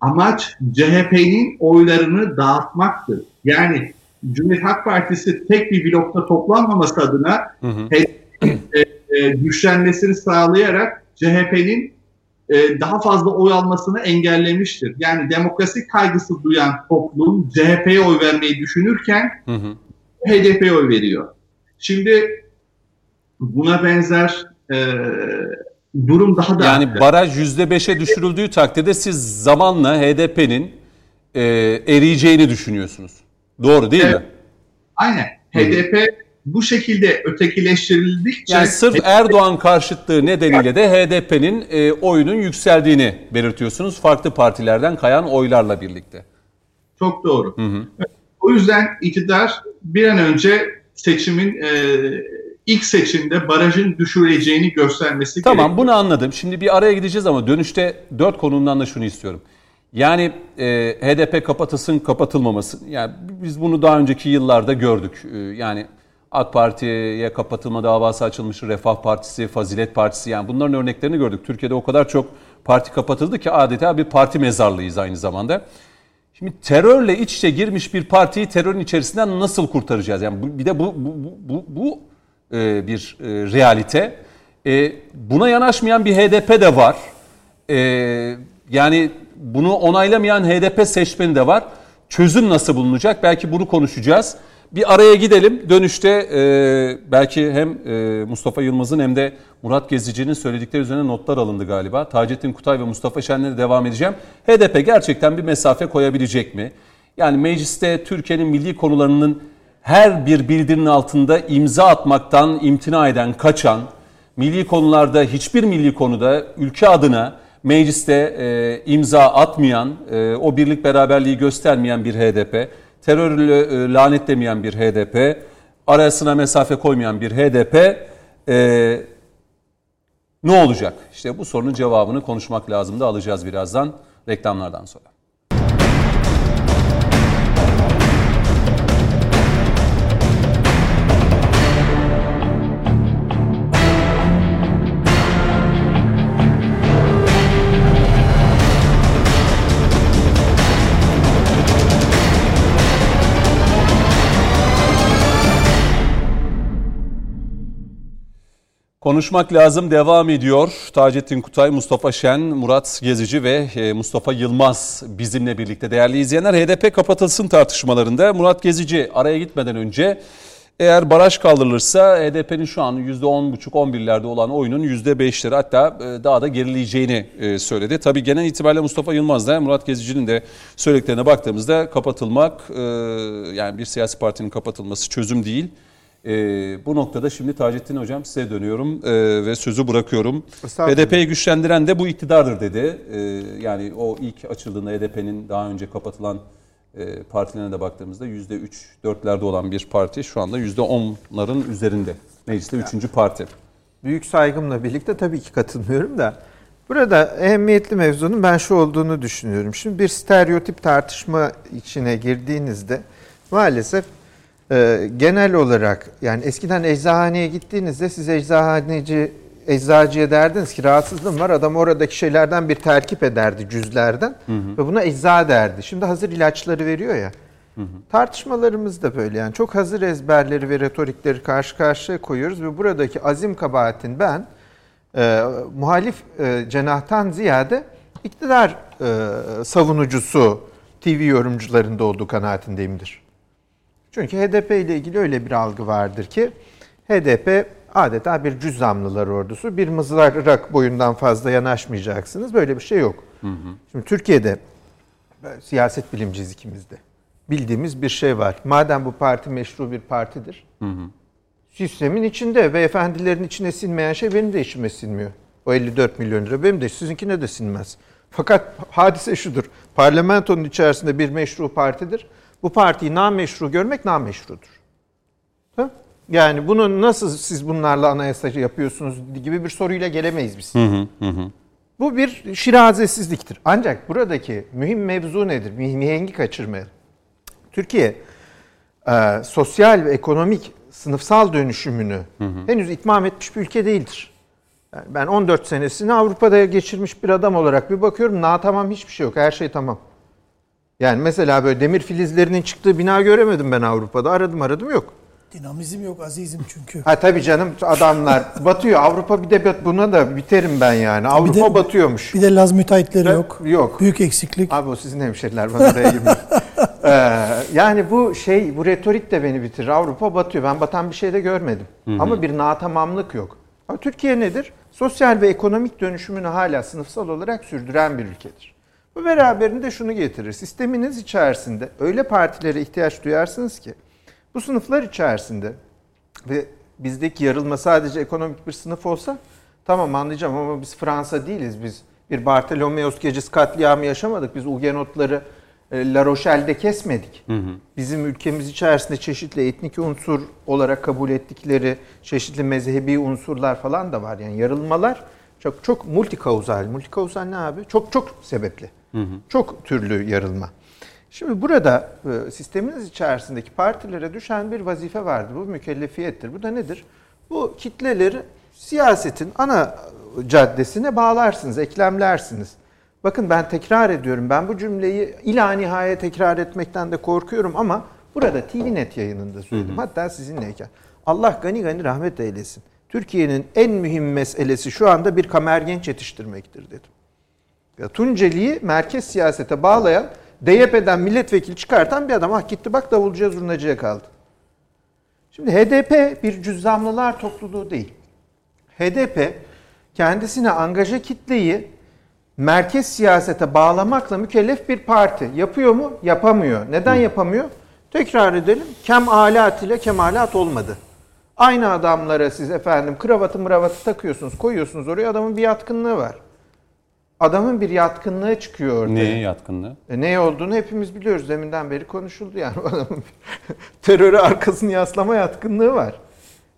amaç CHP'nin oylarını dağıtmaktır. Yani Cumhuriyet Halk Partisi tek bir blokta toplanmaması adına HDP'nin e, e, güçlenmesini sağlayarak CHP'nin e, daha fazla oy almasını engellemiştir. Yani demokrasi kaygısı duyan toplum CHP'ye oy vermeyi düşünürken hı hı. HDP'ye oy veriyor. Şimdi buna benzer e, durum daha da... Yani baraj %5'e düşürüldüğü takdirde siz zamanla HDP'nin e, eriyeceğini düşünüyorsunuz. Doğru değil evet. mi? Aynen. HDP bu şekilde ötekileştirildikçe... Yani sırf Erdoğan karşıtlığı nedeniyle de HDP'nin e, oyunun yükseldiğini belirtiyorsunuz. Farklı partilerden kayan oylarla birlikte. Çok doğru. Hı hı. O yüzden iktidar bir an önce seçimin e, ilk seçimde barajın düşürüleceğini göstermesi tamam, gerekiyor. Tamam bunu anladım. Şimdi bir araya gideceğiz ama dönüşte dört konumdan da şunu istiyorum. Yani e, HDP kapatılsın kapatılmaması. Yani biz bunu daha önceki yıllarda gördük. E, yani AK Parti'ye kapatılma davası açılmış, Refah Partisi, Fazilet Partisi yani bunların örneklerini gördük. Türkiye'de o kadar çok parti kapatıldı ki adeta bir parti mezarlığıyız aynı zamanda. Şimdi terörle iç içe girmiş bir partiyi terörün içerisinden nasıl kurtaracağız? Yani bir de bu bu bu, bu e, bir e, realite. E, buna yanaşmayan bir HDP de var. E, yani bunu onaylamayan HDP seçmeni de var. Çözüm nasıl bulunacak? Belki bunu konuşacağız. Bir araya gidelim. Dönüşte e, belki hem e, Mustafa Yılmaz'ın hem de Murat Gezici'nin söyledikleri üzerine notlar alındı galiba. Taceddin Kutay ve Mustafa Şenler'e devam edeceğim. HDP gerçekten bir mesafe koyabilecek mi? Yani mecliste Türkiye'nin milli konularının her bir bildirinin altında imza atmaktan imtina eden, kaçan, milli konularda hiçbir milli konuda ülke adına mecliste e, imza atmayan, e, o birlik beraberliği göstermeyen bir HDP terörle e, lanetlemeyen bir HDP, arasına mesafe koymayan bir HDP e, ne olacak? İşte bu sorunun cevabını konuşmak lazım da alacağız birazdan reklamlardan sonra. Konuşmak lazım devam ediyor. Taceddin Kutay, Mustafa Şen, Murat Gezici ve e, Mustafa Yılmaz bizimle birlikte. Değerli izleyenler HDP kapatılsın tartışmalarında Murat Gezici araya gitmeden önce Eğer baraj kaldırılırsa HDP'nin şu an %10,5-11'lerde olan oyunun %5'leri hatta e, daha da gerileyeceğini e, söyledi. Tabii genel itibariyle Mustafa Yılmaz da Murat Gezici'nin de söylediklerine baktığımızda kapatılmak yani bir siyasi partinin kapatılması çözüm değil. E, bu noktada şimdi Taceddin Hocam size dönüyorum e, ve sözü bırakıyorum. HDP'yi güçlendiren de bu iktidardır dedi. E, yani o ilk açıldığında HDP'nin daha önce kapatılan e, partilerine de baktığımızda %3, 4'lerde olan bir parti şu anda %10'ların üzerinde. Mecliste üçüncü parti. Büyük saygımla birlikte tabii ki katılmıyorum da burada ehemmiyetli mevzunun ben şu olduğunu düşünüyorum. Şimdi bir stereotip tartışma içine girdiğinizde maalesef e, genel olarak yani eskiden eczahaneye gittiğinizde siz eczahaneci eczacıya derdiniz ki rahatsızlığım var. Adam oradaki şeylerden bir terkip ederdi cüzlerden ve buna ecza derdi. Şimdi hazır ilaçları veriyor ya. Tartışmalarımız da böyle yani çok hazır ezberleri ve retorikleri karşı karşıya koyuyoruz ve buradaki azim kabahatin ben e, muhalif e, cenahtan ziyade iktidar e, savunucusu TV yorumcularında olduğu kanaatindeyimdir. Çünkü HDP ile ilgili öyle bir algı vardır ki HDP adeta bir cüzzamlılar ordusu. Bir mızrak boyundan fazla yanaşmayacaksınız. Böyle bir şey yok. Şimdi Türkiye'de e, siyaset bilimciyiz ikimiz de. Bildiğimiz bir şey var. Madem bu parti meşru bir partidir. Sistemin içinde ve efendilerin içine sinmeyen şey benim de içime sinmiyor. O 54 milyon lira benim de sizinkine de sinmez. Fakat hadise şudur. Parlamentonun içerisinde bir meşru partidir. Bu partiyi nameşru görmek nameşrudur. Ha? Yani bunu nasıl siz bunlarla anayasa yapıyorsunuz gibi bir soruyla gelemeyiz biz. Bu bir şirazesizliktir. Ancak buradaki mühim mevzu nedir? Mihengi kaçırmayalım. Türkiye e, sosyal ve ekonomik sınıfsal dönüşümünü henüz itmam etmiş bir ülke değildir. Yani ben 14 senesini Avrupa'da geçirmiş bir adam olarak bir bakıyorum. Na tamam hiçbir şey yok. Her şey tamam. Yani mesela böyle demir filizlerinin çıktığı bina göremedim ben Avrupa'da. Aradım aradım yok. Dinamizm yok azizim çünkü. Ha tabii canım adamlar <laughs> batıyor. Avrupa bir de buna da biterim ben yani. Avrupa Bir de- batıyormuş. Bir de Laz müteahhitleri Ha, yok. yok. Büyük eksiklik. Abi o sizin hemşeriler bana da girmiyor. <laughs> Ee, yani bu şey, bu retorik de beni bitirir. Avrupa batıyor. Ben batan bir şey de görmedim. Ama bir natamamlık yok. Ama Türkiye nedir? Sosyal ve ekonomik dönüşümünü hala sınıfsal olarak sürdüren bir ülkedir. Bu beraberinde şunu getirir. Sisteminiz içerisinde öyle partilere ihtiyaç duyarsınız ki bu sınıflar içerisinde ve bizdeki yarılma sadece ekonomik bir sınıf olsa tamam anlayacağım ama biz Fransa değiliz. Biz bir Bartolomeos gecesi katliamı yaşamadık. Biz Hugenotları e, La Rochelle'de kesmedik. Bizim ülkemiz içerisinde çeşitli etnik unsur olarak kabul ettikleri çeşitli mezhebi unsurlar falan da var. Yani yarılmalar çok çok multikauzal. Multikauzal ne abi? Çok çok sebepli. Çok türlü yarılma. Şimdi burada e, sisteminiz içerisindeki partilere düşen bir vazife vardır. Bu mükellefiyettir. Bu da nedir? Bu kitleleri siyasetin ana caddesine bağlarsınız, eklemlersiniz. Bakın ben tekrar ediyorum. Ben bu cümleyi ila nihaya tekrar etmekten de korkuyorum ama burada TVNet yayınında söyledim. Hatta sizinleyken. Allah gani gani rahmet eylesin. Türkiye'nin en mühim meselesi şu anda bir kamergenç yetiştirmektir dedim. Ya Tunceli'yi merkez siyasete bağlayan, DYP'den milletvekili çıkartan bir adam. Ah gitti bak davulcuya zurnacıya kaldı. Şimdi HDP bir cüzzamlılar topluluğu değil. HDP kendisine angaja kitleyi merkez siyasete bağlamakla mükellef bir parti. Yapıyor mu? Yapamıyor. Neden yapamıyor? Tekrar edelim. Kem alat ile kemalat olmadı. Aynı adamlara siz efendim kravatı mıravatı takıyorsunuz, koyuyorsunuz oraya adamın bir yatkınlığı var. Adamın bir yatkınlığı çıkıyor ortaya. Neye yatkınlığı? E ne olduğunu hepimiz biliyoruz. Deminden beri konuşuldu yani. <laughs> Adamın teröre arkasını yaslama yatkınlığı var.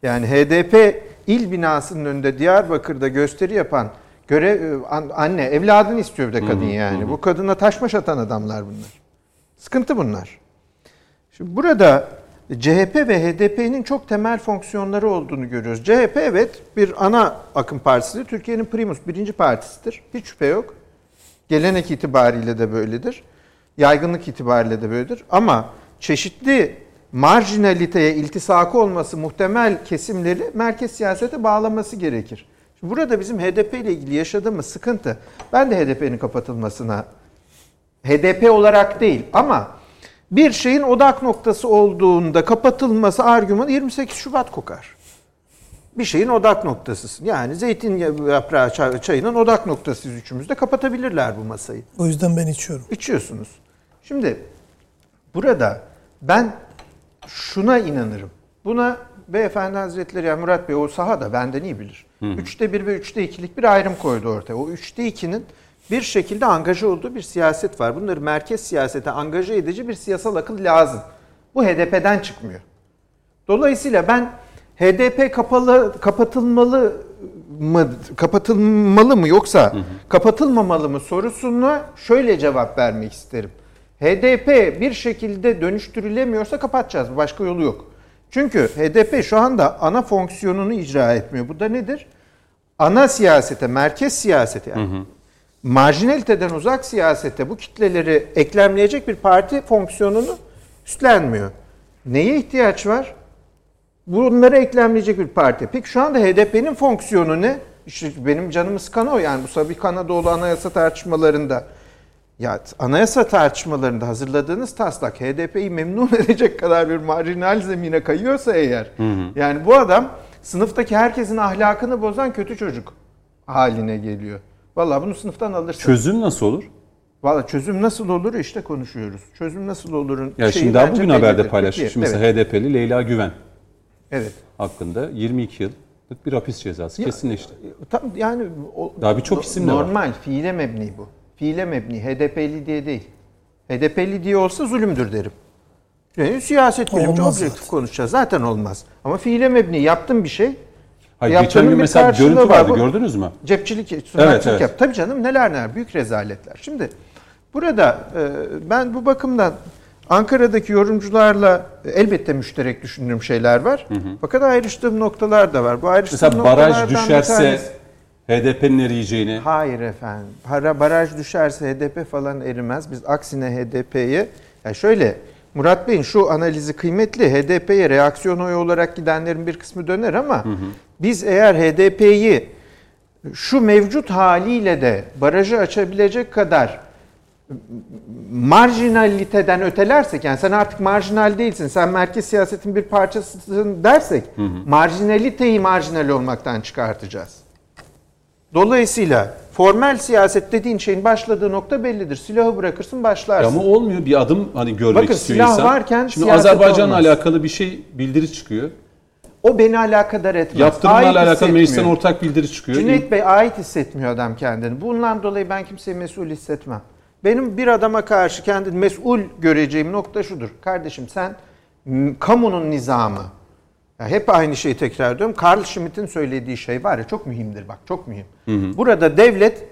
Yani HDP il binasının önünde Diyarbakır'da gösteri yapan görev an- anne evladını istiyor bir de kadın yani. Bu kadına taşmaş atan adamlar bunlar. Sıkıntı bunlar. Şimdi burada CHP ve HDP'nin çok temel fonksiyonları olduğunu görüyoruz. CHP evet bir ana akım partisi. Türkiye'nin primus birinci partisidir. Hiç şüphe yok. Gelenek itibariyle de böyledir. Yaygınlık itibariyle de böyledir. Ama çeşitli marjinaliteye iltisakı olması muhtemel kesimleri merkez siyasete bağlaması gerekir. Şimdi burada bizim HDP ile ilgili yaşadığımız sıkıntı, ben de HDP'nin kapatılmasına HDP olarak değil ama bir şeyin odak noktası olduğunda kapatılması argümanı 28 Şubat kokar. Bir şeyin odak noktasısın. Yani zeytin yaprağı çay- çayının odak noktasıyız üçümüz de kapatabilirler bu masayı. O yüzden ben içiyorum. içiyorsunuz. Şimdi burada ben şuna inanırım. Buna beyefendi hazretleri yani Murat Bey o sahada benden iyi bilir. Üçte bir ve üçte ikilik bir ayrım koydu ortaya. O üçte ikinin bir şekilde angaja olduğu bir siyaset var. Bunları merkez siyasete angaja edici bir siyasal akıl lazım. Bu HDP'den çıkmıyor. Dolayısıyla ben HDP kapalı kapatılmalı mı kapatılmalı mı yoksa kapatılmamalı mı sorusuna şöyle cevap vermek isterim. HDP bir şekilde dönüştürülemiyorsa kapatacağız. Başka yolu yok. Çünkü HDP şu anda ana fonksiyonunu icra etmiyor. Bu da nedir? Ana siyasete, merkez siyasete yani marjinaliteden uzak siyasete bu kitleleri eklemleyecek bir parti fonksiyonunu üstlenmiyor. Neye ihtiyaç var? Bunları eklemleyecek bir parti. Peki şu anda HDP'nin fonksiyonu ne? İşte benim canımı sıkan o yani bu Sabi Kanadoğlu anayasa tartışmalarında ya anayasa tartışmalarında hazırladığınız taslak HDP'yi memnun <laughs> edecek kadar bir marjinal zemine kayıyorsa eğer yani bu adam sınıftaki herkesin ahlakını bozan kötü çocuk haline geliyor. Vallahi bunu sınıftan alırsın. Çözüm nasıl olur? Vallahi çözüm nasıl olur işte konuşuyoruz. Çözüm nasıl olurun Ya şimdi daha bugün haberde bellidir. paylaşmış. Peki, Mesela evet, HDP'li Leyla Güven evet. hakkında 22 yıllık bir hapis cezası kesinleşti. Tam yani o, Daha birçok isim de var. Normal, fiile mebni bu. Fiile mebni, HDP'li diye değil. HDP'li diye olsa zulümdür derim. Yani siyaset bilimci objektif konuşacağız. Zaten olmaz. Ama fiile mebni yaptım bir şey. Hayır, geçen gün mesela görüntü var. vardı Bu- gördünüz mü? Cepçilik, Evet, evet. yap. Tabii canım neler neler. Büyük rezaletler. Şimdi burada e, ben bu bakımdan Ankara'daki yorumcularla e, elbette müşterek düşündüğüm şeyler var. Fakat ayrıştığım noktalar da var. Bu ayrıştığım Mesela baraj düşerse HDP'nin eriyeceğini Hayır efendim. Para, baraj düşerse HDP falan erimez. Biz aksine HDP'ye ya şöyle Murat Bey'in şu analizi kıymetli. HDP'ye reaksiyon oyu olarak gidenlerin bir kısmı döner ama biz eğer HDP'yi şu mevcut haliyle de barajı açabilecek kadar marjinaliteden ötelersek yani sen artık marjinal değilsin sen merkez siyasetin bir parçasısın dersek marjinaliteyi marjinal olmaktan çıkartacağız. Dolayısıyla formel siyaset dediğin şeyin başladığı nokta bellidir. Silahı bırakırsın Ya başlarsın. ama olmuyor bir adım hani görmek Bakın, istiyor silah insan. varken Şimdi Azerbaycan'la alakalı bir şey bildiri çıkıyor. O beni alakadar etmez. Yaptırımlarla Ait alakalı meclisten ortak bildiri çıkıyor. Cüneyt Bey ait hissetmiyor adam kendini. Bundan dolayı ben kimseyi mesul hissetmem. Benim bir adama karşı kendini mesul göreceğim nokta şudur. Kardeşim sen kamunun nizamı. Ya hep aynı şeyi tekrar ediyorum. Carl Schmitt'in söylediği şey var ya çok mühimdir bak çok mühim. Burada devlet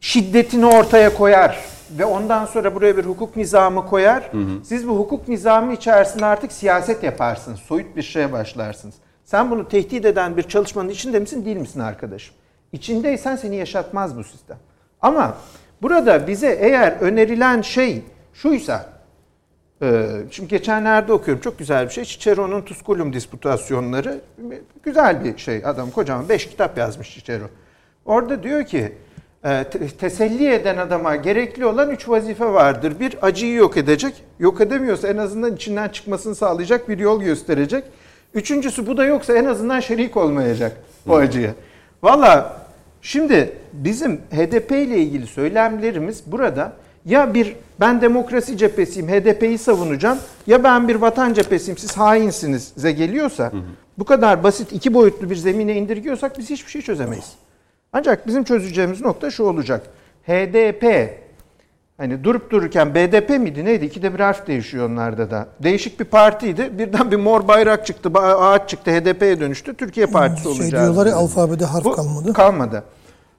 şiddetini ortaya koyar ve ondan sonra buraya bir hukuk nizamı koyar. Siz bu hukuk nizamı içerisinde artık siyaset yaparsınız. Soyut bir şeye başlarsınız. Sen bunu tehdit eden bir çalışmanın içinde misin değil misin arkadaşım? İçindeysen seni yaşatmaz bu sistem. Ama burada bize eğer önerilen şey şuysa Şimdi geçenlerde okuyorum çok güzel bir şey. Cicero'nun Tusculum disputasyonları güzel bir şey. Adam kocaman 5 kitap yazmış Cicero. Orada diyor ki e, te- teselli eden adama gerekli olan üç vazife vardır. Bir acıyı yok edecek. Yok edemiyorsa en azından içinden çıkmasını sağlayacak bir yol gösterecek. Üçüncüsü bu da yoksa en azından şerik olmayacak o acıya. Valla şimdi bizim HDP ile ilgili söylemlerimiz burada ya bir ben demokrasi cephesiyim HDP'yi savunacağım ya ben bir vatan cephesiyim siz hainsiniz geliyorsa bu kadar basit iki boyutlu bir zemine indirgiyorsak biz hiçbir şey çözemeyiz. Ancak bizim çözeceğimiz nokta şu olacak. HDP hani durup dururken BDP miydi neydi? İkide bir harf değişiyor onlarda da. Değişik bir partiydi. Birden bir mor bayrak çıktı, ağaç çıktı, HDP'ye dönüştü. Türkiye Partisi Şey olacağız. diyorlar ya alfabede harf Bu kalmadı. Kalmadı.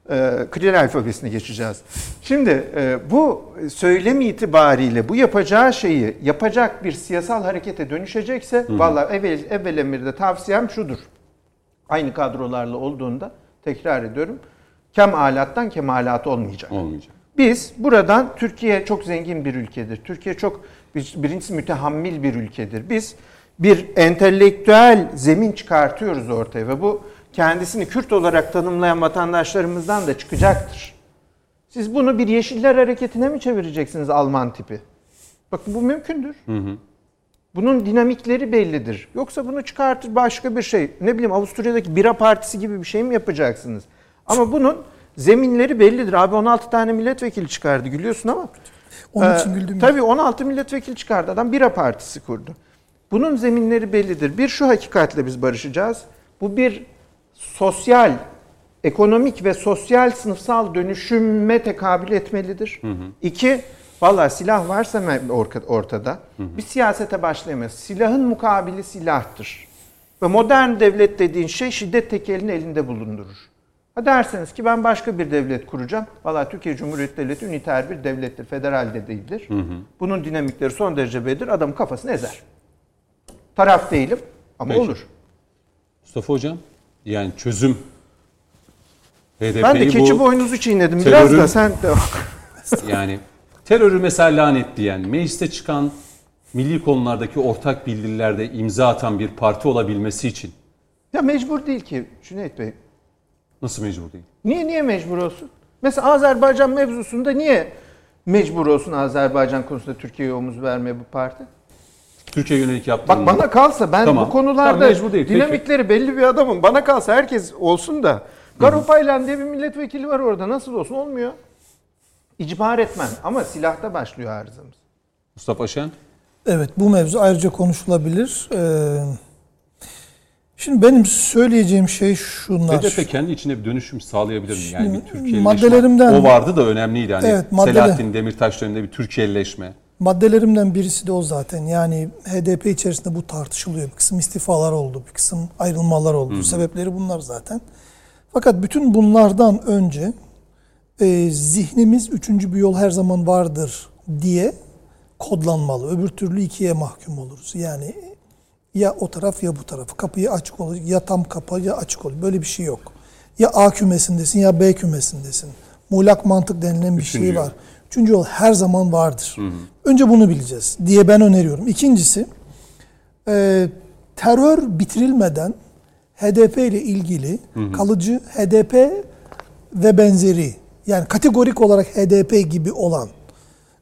Ee, Kiril alfabesine geçeceğiz. Şimdi e, bu söylem itibariyle bu yapacağı şeyi yapacak bir siyasal harekete dönüşecekse vallahi evvel, evvel emirde tavsiyem şudur. Aynı kadrolarla olduğunda tekrar ediyorum. Kem alattan kemalat olmayacak. Olmayacak. Biz buradan Türkiye çok zengin bir ülkedir. Türkiye çok bir- birincisi mütehammil bir ülkedir. Biz bir entelektüel zemin çıkartıyoruz ortaya ve bu kendisini Kürt olarak tanımlayan vatandaşlarımızdan da çıkacaktır. Siz bunu bir Yeşiller Hareketi'ne mi çevireceksiniz Alman tipi? Bakın bu mümkündür. Bunun dinamikleri bellidir. Yoksa bunu çıkartır başka bir şey. Ne bileyim Avusturya'daki bira partisi gibi bir şey mi yapacaksınız? Ama bunun zeminleri bellidir. Abi 16 tane milletvekili çıkardı gülüyorsun ama. Onun Ee, için güldüm. Tabii 16 milletvekili çıkardı. Adam bira partisi kurdu. Bunun zeminleri bellidir. Bir şu hakikatle biz barışacağız. Bu bir sosyal, ekonomik ve sosyal sınıfsal dönüşüme tekabül etmelidir. İki, valla silah varsa me- orka- ortada bir siyasete başlayamayız. Silahın mukabili silahtır. Ve modern devlet dediğin şey şiddet tekelini elinde bulundurur. Ha derseniz ki ben başka bir devlet kuracağım. Valla Türkiye Cumhuriyeti Devleti üniter bir devlettir. Federal de değildir. Bunun dinamikleri son derece bellidir. Adamın kafasını ezer. Taraf değilim ama Peki. olur. Mustafa Hocam yani çözüm HDP'yi Ben de keçi bu boynuzu çiğnedim biraz terörün- da sen de <laughs> yani terörü mesela lanet diyen, mecliste çıkan milli konulardaki ortak bildirilerde imza atan bir parti olabilmesi için Ya mecbur değil ki Cüneyt Bey. nasıl mecbur değil? Niye niye mecbur olsun? Mesela Azerbaycan mevzusunda niye mecbur olsun Azerbaycan konusunda Türkiye'ye omuz vermeye bu parti? Türkiye yönelik yaptığı Bak bana kalsa ben Tamam. bu konularda Tamam, değil. Peki. dinamikleri belli bir adamım. Bana kalsa herkes olsun da. Garopaylan diye bir milletvekili var orada. Nasıl olsun olmuyor. İcbar etmem ama silahta başlıyor arızamız. Mustafa Şen Evet bu mevzu ayrıca konuşulabilir. Ee, şimdi benim söyleyeceğim şey şunlar. HDP kendi içinde bir dönüşüm sağlayabilir mi? Yani bir maddelerimden- O vardı da önemliydi. Hani Evet, maddele- Selahattin Demirtaş döneminde bir Türkiye'leşme. Maddelerimden birisi de o zaten. Yani HDP içerisinde bu tartışılıyor. Bir kısım istifalar oldu, bir kısım ayrılmalar oldu. Sebepleri bunlar zaten. Fakat bütün bunlardan önce e, zihnimiz üçüncü bir yol her zaman vardır diye kodlanmalı. Öbür türlü ikiye mahkum oluruz. Yani ya o taraf ya bu taraf. Kapıyı açık olur. Ya tam kapa ya açık olur. Böyle bir şey yok. Ya A kümesindesin ya B kümesindesin. Muğlak mantık denilen bir Üçüncü şey yol. Üçüncü yol her zaman vardır. Önce bunu bileceğiz diye ben öneriyorum. İkincisi e, terör bitirilmeden HDP ile ilgili kalıcı HDP ve benzeri yani kategorik olarak HDP gibi olan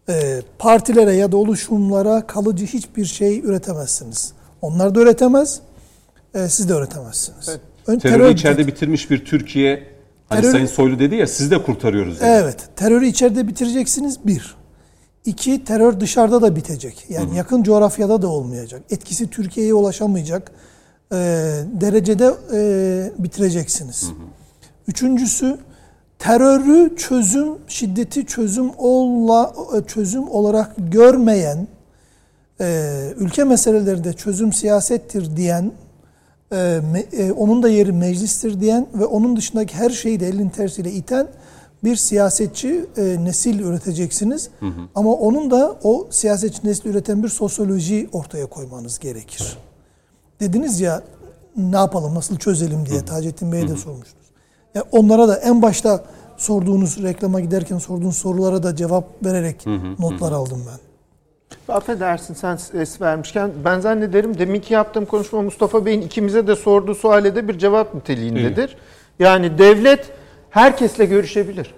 e, partilere ya da oluşumlara kalıcı hiçbir şey üretemezsiniz. Onlar da üretemez, e, siz de üretemezsiniz. Ön- Terörü terör içeride bitir- bitirmiş bir Türkiye hani Terör- Sayın Soylu dedi ya siz de kurtarıyoruz dedi. Evet, terörü içeride bitireceksiniz bir. İki, terör dışarıda da bitecek. Yani yakın coğrafyada da olmayacak. Etkisi Türkiye'ye ulaşamayacak e, derecede e, bitireceksiniz. Üçüncüsü, terörü çözüm, şiddeti çözüm ola, çözüm olarak görmeyen, e, ülke meselelerinde çözüm siyasettir diyen, e, e, onun da yeri meclistir diyen ve onun dışındaki her şeyi de elin tersiyle iten bir siyasetçi e, nesil üreteceksiniz. Ama onun da o siyasetçi nesil üreten bir sosyoloji ortaya koymanız gerekir. Dediniz ya ne yapalım, nasıl çözelim diye Taceddin Bey'e de sormuştunuz. Ya onlara da en başta sorduğunuz reklama giderken sorduğunuz sorulara da cevap vererek notlar aldım ben. Affedersin sen es vermişken ben zannederim deminki yaptığım konuşma Mustafa Bey'in ikimize de sorduğu suale de bir cevap niteliğindedir. Yani devlet herkesle görüşebilir.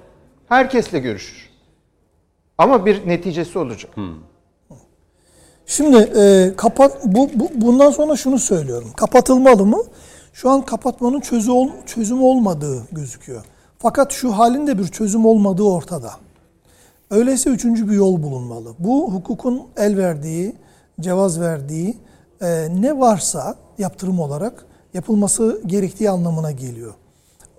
Herkesle görüşür. Ama bir neticesi olacak. Şimdi e, kapat bu, bu bundan sonra şunu söylüyorum. Kapatılmalı mı? Şu an kapatmanın çözü ol, çözüm olmadığı gözüküyor. Fakat şu halin de bir çözüm olmadığı ortada. Öyleyse üçüncü bir yol bulunmalı. Bu hukukun el verdiği, cevaz verdiği e, ne varsa yaptırım olarak yapılması gerektiği anlamına geliyor.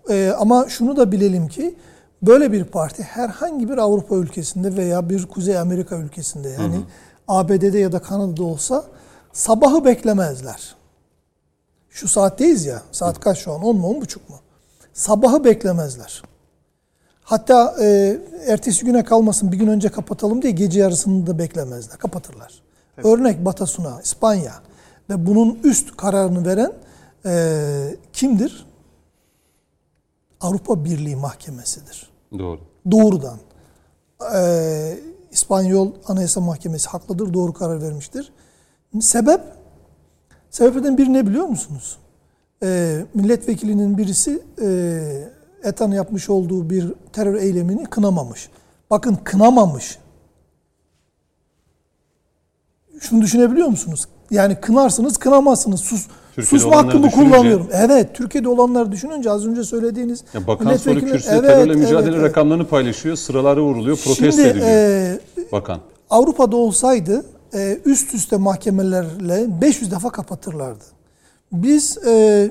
E, ama şunu da bilelim ki böyle bir parti herhangi bir Avrupa ülkesinde veya bir Kuzey Amerika ülkesinde yani ABD'de ya da Kanada'da olsa sabahı beklemezler. Şu saatteyiz ya. Saat kaç şu an? 10 mu 10 buçuk mu? Sabahı beklemezler. Hatta e, ertesi güne kalmasın bir gün önce kapatalım diye gece yarısını da beklemezler. Kapatırlar. Örnek Batasuna, İspanya. Ve bunun üst kararını veren e, kimdir? Avrupa Birliği Mahkemesi'dir. Doğru. Doğrudan. E, İspanyol Anayasa Mahkemesi haklıdır, doğru karar vermiştir. Sebep? Sebeplerden biri ne biliyor musunuz? E, milletvekilinin birisi e, ETA'nın yapmış olduğu bir terör eylemini kınamamış. Bakın kınamamış. şunu düşünebiliyor musunuz? Yani kınarsınız, kınamazsınız. Sus, Türkiye'de susma hakkımı düşününce- kullanıyorum. Evet, Türkiye'de olanları düşününce az önce söylediğiniz Ya bakan soru kürsüde Evet, terörle mücadele evet, evet. rakamlarını paylaşıyor, sıraları vuruluyor, protesto ediliyor e, bakan. Avrupa'da olsaydı e, üst üste mahkemelerle 500 defa kapatırlardı. Biz e,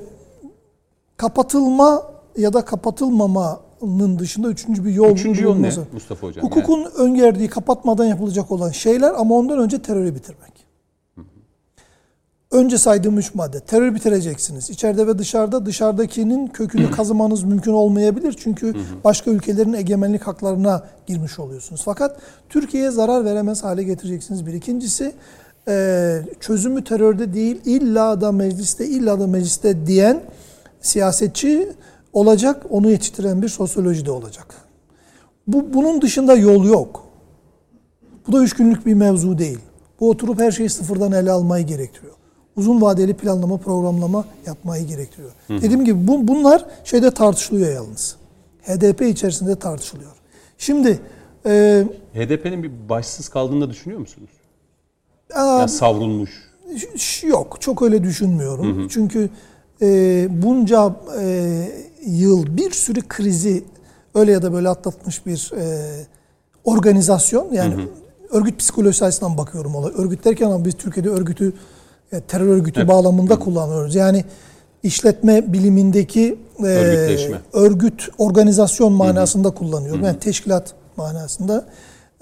kapatılma ya da kapatılmamanın dışında üçüncü bir yol Üçüncü yol ne. Mustafa Hocam? Hukukun öngördüğü kapatmadan yapılacak olan şeyler ama ondan önce terörü bitirmek. Önce saydığım üç madde. Terörü bitireceksiniz. İçeride ve dışarıda dışarıdakinin kökünü <clears throat> kazımanız mümkün olmayabilir. Çünkü başka ülkelerin egemenlik haklarına girmiş oluyorsunuz. Fakat Türkiye'ye zarar veremez hale getireceksiniz. Bir ikincisi çözümü terörde değil illa da mecliste illa da mecliste diyen siyasetçi olacak. Onu yetiştiren bir sosyoloji de olacak. Bu, bunun dışında yol yok. Bu da üç günlük bir mevzu değil. Bu oturup her şeyi sıfırdan ele almayı gerektiriyor. Uzun vadeli planlama, programlama yapmayı gerektiriyor. Dediğim gibi bu, bunlar şeyde tartışılıyor yalnız. HDP içerisinde tartışılıyor. Şimdi e, HDP'nin bir başsız kaldığını da düşünüyor musunuz? aa, Ya savrulmuş. Yok, çok öyle düşünmüyorum. Çünkü e, bunca e, yıl bir sürü krizi öyle ya da böyle atlatmış bir e, organizasyon. Yani örgüt psikolojisi açısından bakıyorum olay. Örgüt derken ama biz Türkiye'de örgütü e, terör örgütü Evet. bağlamında kullanıyoruz. Yani işletme bilimindeki e, Örgütleşme. örgüt organizasyon manasında kullanıyorum. Yani teşkilat manasında.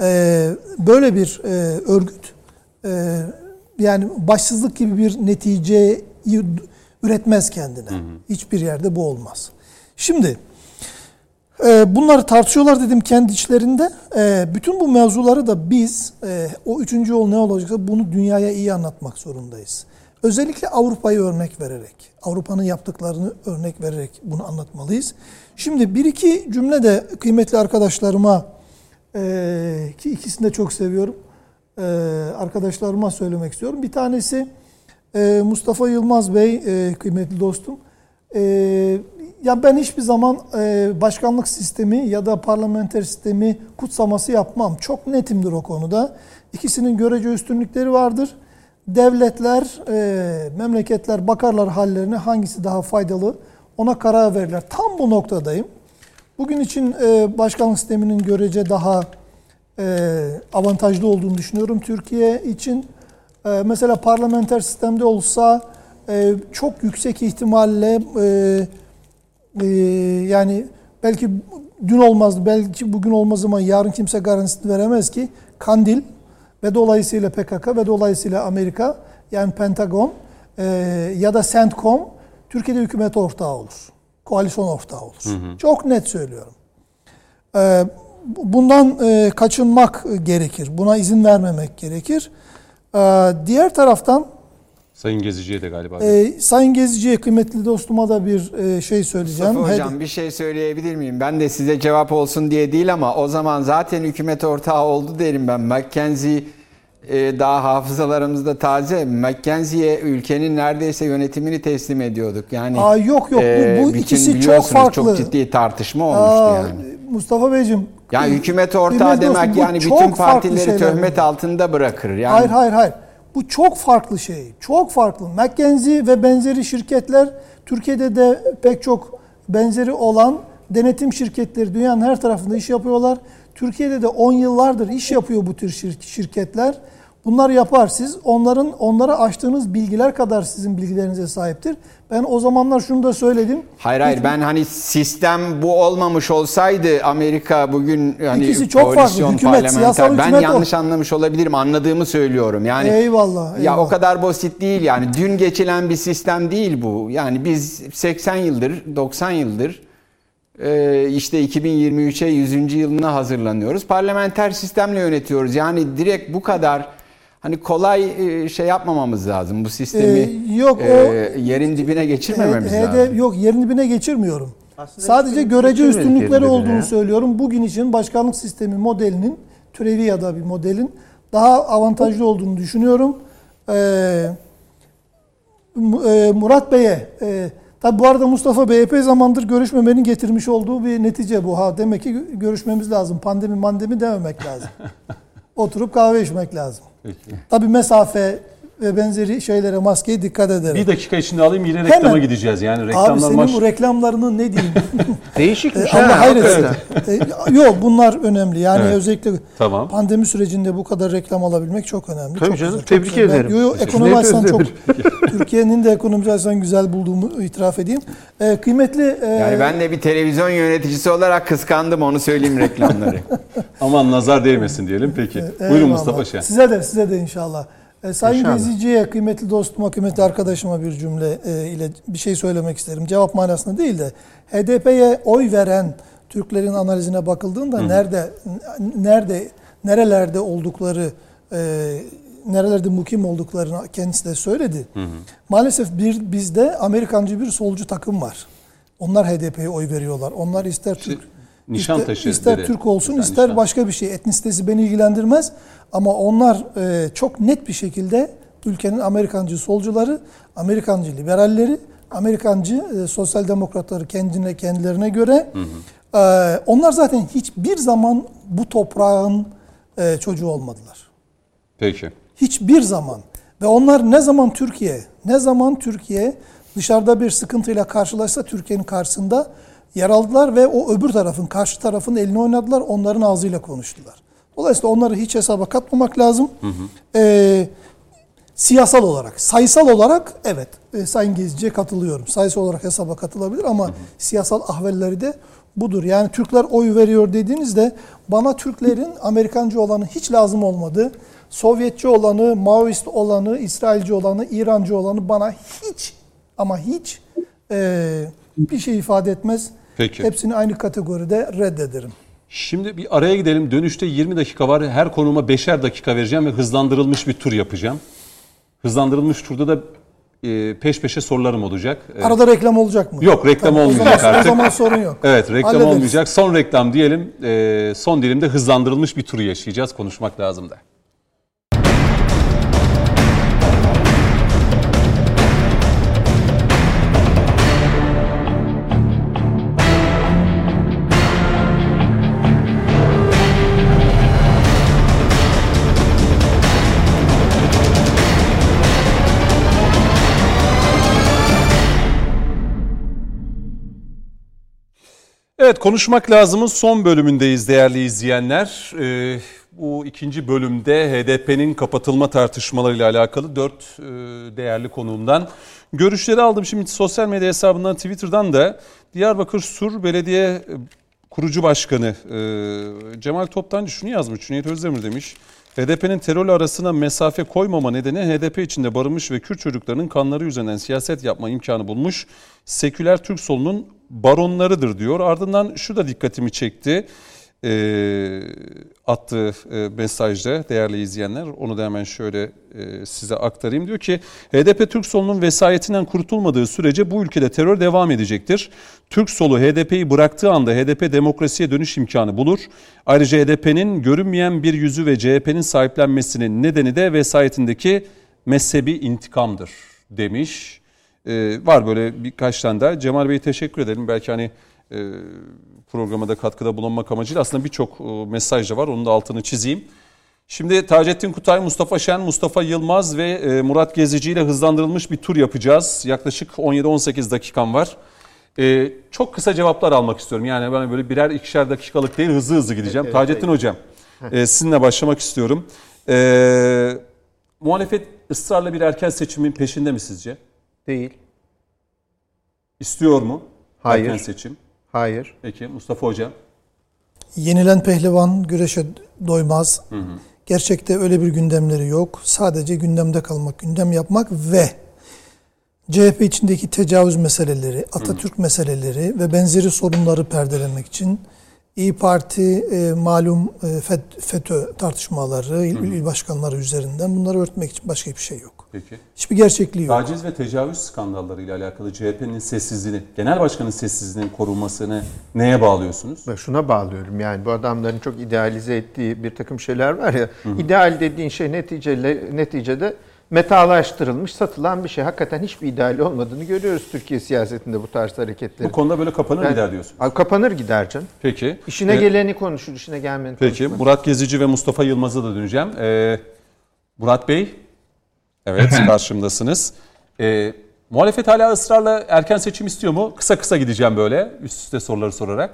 E, böyle bir e, örgüt e, yani başsızlık gibi bir neticeyi üretmez kendine. Hiçbir yerde bu olmaz. Şimdi e, bunları tartışıyorlar dedim kendi içlerinde. E, bütün bu mevzuları da biz e, o üçüncü yol ne olacaksa bunu dünyaya iyi anlatmak zorundayız. Özellikle Avrupa'yı örnek vererek, Avrupa'nın yaptıklarını örnek vererek bunu anlatmalıyız. Şimdi bir iki cümle de kıymetli arkadaşlarıma e, ki ikisini de çok seviyorum. e, arkadaşlarıma söylemek istiyorum. Bir tanesi e, Mustafa Yılmaz Bey, e, kıymetli dostum. E, ya ben hiçbir zaman e, başkanlık sistemi ya da parlamenter sistemi kutsaması yapmam. Çok netimdir o konuda. İkisinin görece üstünlükleri vardır. Devletler, e, memleketler bakarlar hallerine hangisi daha faydalı ona karar verirler. Tam bu noktadayım. Bugün için e, başkanlık sisteminin görece daha e, avantajlı olduğunu düşünüyorum Türkiye için. E, mesela parlamenter sistemde olsa e, çok yüksek ihtimalle e, e, yani belki dün olmazdı, belki bugün olmaz ama yarın kimse garantisini veremez ki Kandil ve dolayısıyla PKK ve dolayısıyla Amerika yani Pentagon e, ya da CENTCOM Türkiye'de hükümet ortağı olur. Koalisyon ortağı olur. Çok net söylüyorum. E, bundan e, kaçınmak gerekir. Buna izin vermemek gerekir. E, diğer taraftan Sayın Gezici'ye de galiba. e, Sayın Gezici'ye kıymetli dostuma da bir e, şey söyleyeceğim. Mustafa Hadi. Hocam bir şey söyleyebilir miyim? Ben de size cevap olsun diye değil ama o zaman zaten hükümet ortağı oldu derim ben. McKenzie e, daha hafızalarımızda taze. McKenzie'ye ülkenin neredeyse yönetimini teslim ediyorduk. Yani Aa, yok yok e, bu, bu bütün ikisi çok farklı. Çok ciddi tartışma olmuştu Aa, yani. Mustafa Beyciğim. Ya hükümet ortağı demek dostum, yani bütün partileri töhmet altında bırakır. Yani Hayır hayır hayır. Bu çok farklı şey. Çok farklı. McKinsey ve benzeri şirketler Türkiye'de de pek çok benzeri olan denetim şirketleri dünyanın her tarafında iş yapıyorlar. Türkiye'de de 10 yıllardır iş yapıyor bu tür şir- şirketler. Bunlar yapar siz. Onların onlara açtığınız bilgiler kadar sizin bilgilerinize sahiptir. Ben o zamanlar şunu da söyledim. Hayır hayır ben hani sistem bu olmamış olsaydı Amerika bugün hani İkisi çok farklı. Hükümet, parlamenter- siyasal ben hükümet o. yanlış anlamış olabilirim anladığımı söylüyorum. Yani Eyvallah, Ya eyvallah. o kadar basit değil yani dün geçilen bir sistem değil bu. Yani biz 80 yıldır 90 yıldır e, işte 2023'e 100. yılına hazırlanıyoruz. Parlamenter sistemle yönetiyoruz. Yani direkt bu kadar hani kolay e, şey yapmamamız lazım. Bu sistemi Ee, yok, e, o- yerin dibine geçirmememiz H- lazım. Yok yerin dibine geçirmiyorum. Aslında Sadece görece üstünlükleri olduğunu ya. söylüyorum. Bugün için başkanlık sistemi modelinin türevi ya da bir modelin daha avantajlı olduğunu düşünüyorum. Ee, e, Murat Bey'e e, tabi bu arada Mustafa Bey epey zamandır görüşmemenin getirmiş olduğu bir netice bu. Ha demek ki görüşmemiz lazım. Pandemi mandemi dememek lazım. <laughs> oturup kahve içmek lazım. Peki. Tabii mesafe ve benzeri şeylere maskeye dikkat ederek. Bir dakika içinde alayım yine reklama Hemen. gideceğiz. Yani Abi reklamlar senin maç. bu reklamlarını ne diyeyim? <laughs> Değişikmiş E, ha. ama hayret. hakikaten. E, Yok bunlar önemli. Yani Evet. özellikle Tamam. pandemi sürecinde bu kadar reklam alabilmek çok önemli. Tabii çok canım, güzel, çok tebrik. Ben- ederim. Yo, yo, ekonomi açısından çok. <laughs> Türkiye'nin de ekonomik açısından güzel bulduğumu itiraf edeyim. E, kıymetli e, Yani ben de bir televizyon yöneticisi olarak kıskandım onu söyleyeyim reklamları. <laughs> Aman nazar değmesin diyelim. Peki. Buyurun Eyvallah. Mustafa Şen. Size de size de inşallah. E, Sayın İnşallah. Gezici'ye, kıymetli dostuma, kıymetli arkadaşıma bir cümle e, ile bir şey söylemek isterim. Cevap manasında değil de HDP'ye oy veren Türklerin analizine bakıldığında nerede nerede nerelerde oldukları e, nerelerde mukim olduklarını kendisi de söyledi. Maalesef bir bizde Amerikancı bir solcu takım var. Onlar HDP'ye oy veriyorlar. Onlar ister Türk Nişantaşı İster, ister. Türk olsun, ister Nişan- başka bir şey. Etnisitesi beni ilgilendirmez. Ama onlar e, çok net bir şekilde ülkenin Amerikancı solcuları, Amerikancı liberalleri, Amerikancı e, sosyal demokratları kendine kendilerine göre. E, onlar zaten hiçbir zaman bu toprağın e, çocuğu olmadılar. Peki. Hiçbir zaman. Ve onlar ne zaman Türkiye, ne zaman Türkiye dışarıda bir sıkıntıyla karşılaşsa Türkiye'nin karşısında yer aldılar ve o öbür tarafın, karşı tarafın elini oynadılar, onların ağzıyla konuştular. Dolayısıyla onları hiç hesaba katmamak lazım. Ee, siyasal olarak, sayısal olarak evet e, Sayın Gezici'ye katılıyorum. Sayısal olarak hesaba katılabilir ama siyasal ahvalleri de budur. Yani Türkler oy veriyor dediğinizde bana Türklerin Amerikancı olanı hiç lazım olmadı. Sovyetçi olanı, Maoist olanı, İsrailci olanı, İrancı olanı bana hiç ama hiç e, bir şey ifade etmez. Peki. Hepsini aynı kategoride reddederim. Şimdi bir araya gidelim. Dönüşte 20 dakika var. Her konuma 5'er dakika vereceğim ve hızlandırılmış bir tur yapacağım. Hızlandırılmış turda da e, peş peşe sorularım olacak. E, Arada reklam olacak mı? Yok, reklam o olmayacak zaman- artık. O zaman sorun yok. <laughs> Evet reklam Hallederiz. olmayacak. Son reklam diyelim. E, son dilimde hızlandırılmış bir turu yaşayacağız. Konuşmak lazım da. Evet konuşmak lazımın son bölümündeyiz değerli izleyenler. Ee, bu ikinci bölümde HDP'nin kapatılma tartışmalarıyla alakalı dört e, değerli konuğumdan görüşleri aldım. Şimdi sosyal medya hesabından Twitter'dan da Diyarbakır Sur Belediye e, Kurucu Başkanı e, Cemal Toptancı şunu yazmış. Cüneyt Özdemir demiş. HDP'nin terörle arasına mesafe koymama nedeni HDP içinde barınmış ve Kürt çocuklarının kanları üzerinden siyaset yapma imkanı bulmuş seküler Türk solunun baronlarıdır diyor. Ardından şu da dikkatimi çekti. E, attığı e, mesajda değerli izleyenler onu da hemen şöyle e, size aktarayım. Diyor ki HDP Türk solunun vesayetinden kurtulmadığı sürece bu ülkede terör devam edecektir. Türk solu HDP'yi bıraktığı anda HDP demokrasiye dönüş imkanı bulur. Ayrıca HDP'nin görünmeyen bir yüzü ve CHP'nin sahiplenmesinin nedeni de vesayetindeki mezhebi intikamdır demiş. Ee, var böyle birkaç tane daha. Cemal Bey'e teşekkür edelim. Belki hani e, programa da katkıda bulunmak amacıyla aslında birçok e, mesaj da var. Onun da altını çizeyim. Şimdi Taceddin Kutay, Mustafa Şen, Mustafa Yılmaz ve e, Murat Gezici ile hızlandırılmış bir tur yapacağız. Yaklaşık 17-18 dakikam var. E, çok kısa cevaplar almak istiyorum. Yani ben böyle birer ikişer dakikalık değil hızlı hızlı gideceğim. Taceddin Hocam, e, sizinle başlamak istiyorum. E, muhalefet ısrarla bir erken seçimin peşinde mi sizce? Değil. İstiyor mu? Hayır. Erken seçim. Hayır. Peki Mustafa Hocam. Yenilen pehlivan güreşe doymaz. Gerçekte öyle bir gündemleri yok. Sadece gündemde kalmak, gündem yapmak ve CHP içindeki tecavüz meseleleri, Atatürk meseleleri ve benzeri sorunları perdelemek için İyi Parti e, malum e, FET- FETÖ tartışmaları, il, il başkanları üzerinden bunları örtmek için başka bir şey yok. Peki. Hiçbir gerçekliği yok. Taciz ve tecavüz skandallarıyla alakalı CHP'nin sessizliğini, genel başkanın sessizliğinin korunmasını neye bağlıyorsunuz? Ben şuna bağlıyorum yani bu adamların çok idealize ettiği bir takım şeyler var ya. ideal dediğin şey neticede, neticede metalaştırılmış, satılan bir şey. Hakikaten hiçbir ideali olmadığını görüyoruz Türkiye siyasetinde bu tarz hareketleri. Bu konuda böyle kapanır Yani- gider diyorsun. Kapanır gider canım. Peki. İşine Ee, geleni konuşur, işine gelmeyeni Peki konuşmaz. Murat Gezici ve Mustafa Yılmaz'a da döneceğim. Ee, Murat Bey, evet karşımdasınız. Ee, muhalefet hala ısrarla erken seçim istiyor mu? Kısa kısa gideceğim böyle üst üste soruları sorarak.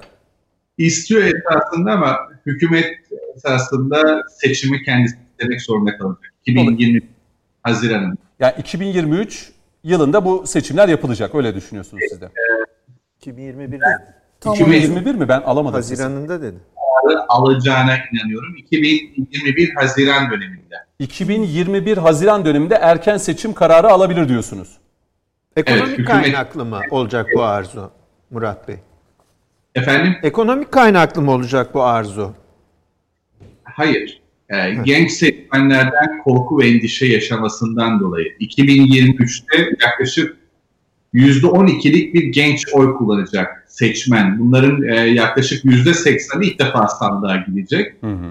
İstiyor esasında ama hükümet esasında seçimi kendisi istemek zorunda kalacak. 2020 Haziran'ın. Yani 2023 yılında bu seçimler yapılacak öyle düşünüyorsunuz siz de. 2021 Tam 2021 mi? Ben alamadım. Haziran'ında dedi. alacağına inanıyorum. 2021 Haziran döneminde. 2021 Haziran döneminde erken seçim kararı alabilir diyorsunuz. Ekonomik hükümet- kaynaklı mı olacak bu arzu Murat Bey? Efendim? Ekonomik kaynaklı mı olacak bu arzu? Hayır. Ee, genç seçmenlerden korku ve endişe yaşamasından dolayı 2023'te yaklaşık %12'lik bir genç oy kullanacak seçmen. Bunların e, yaklaşık %80'i ilk defa sandığa gidecek. Hı hı.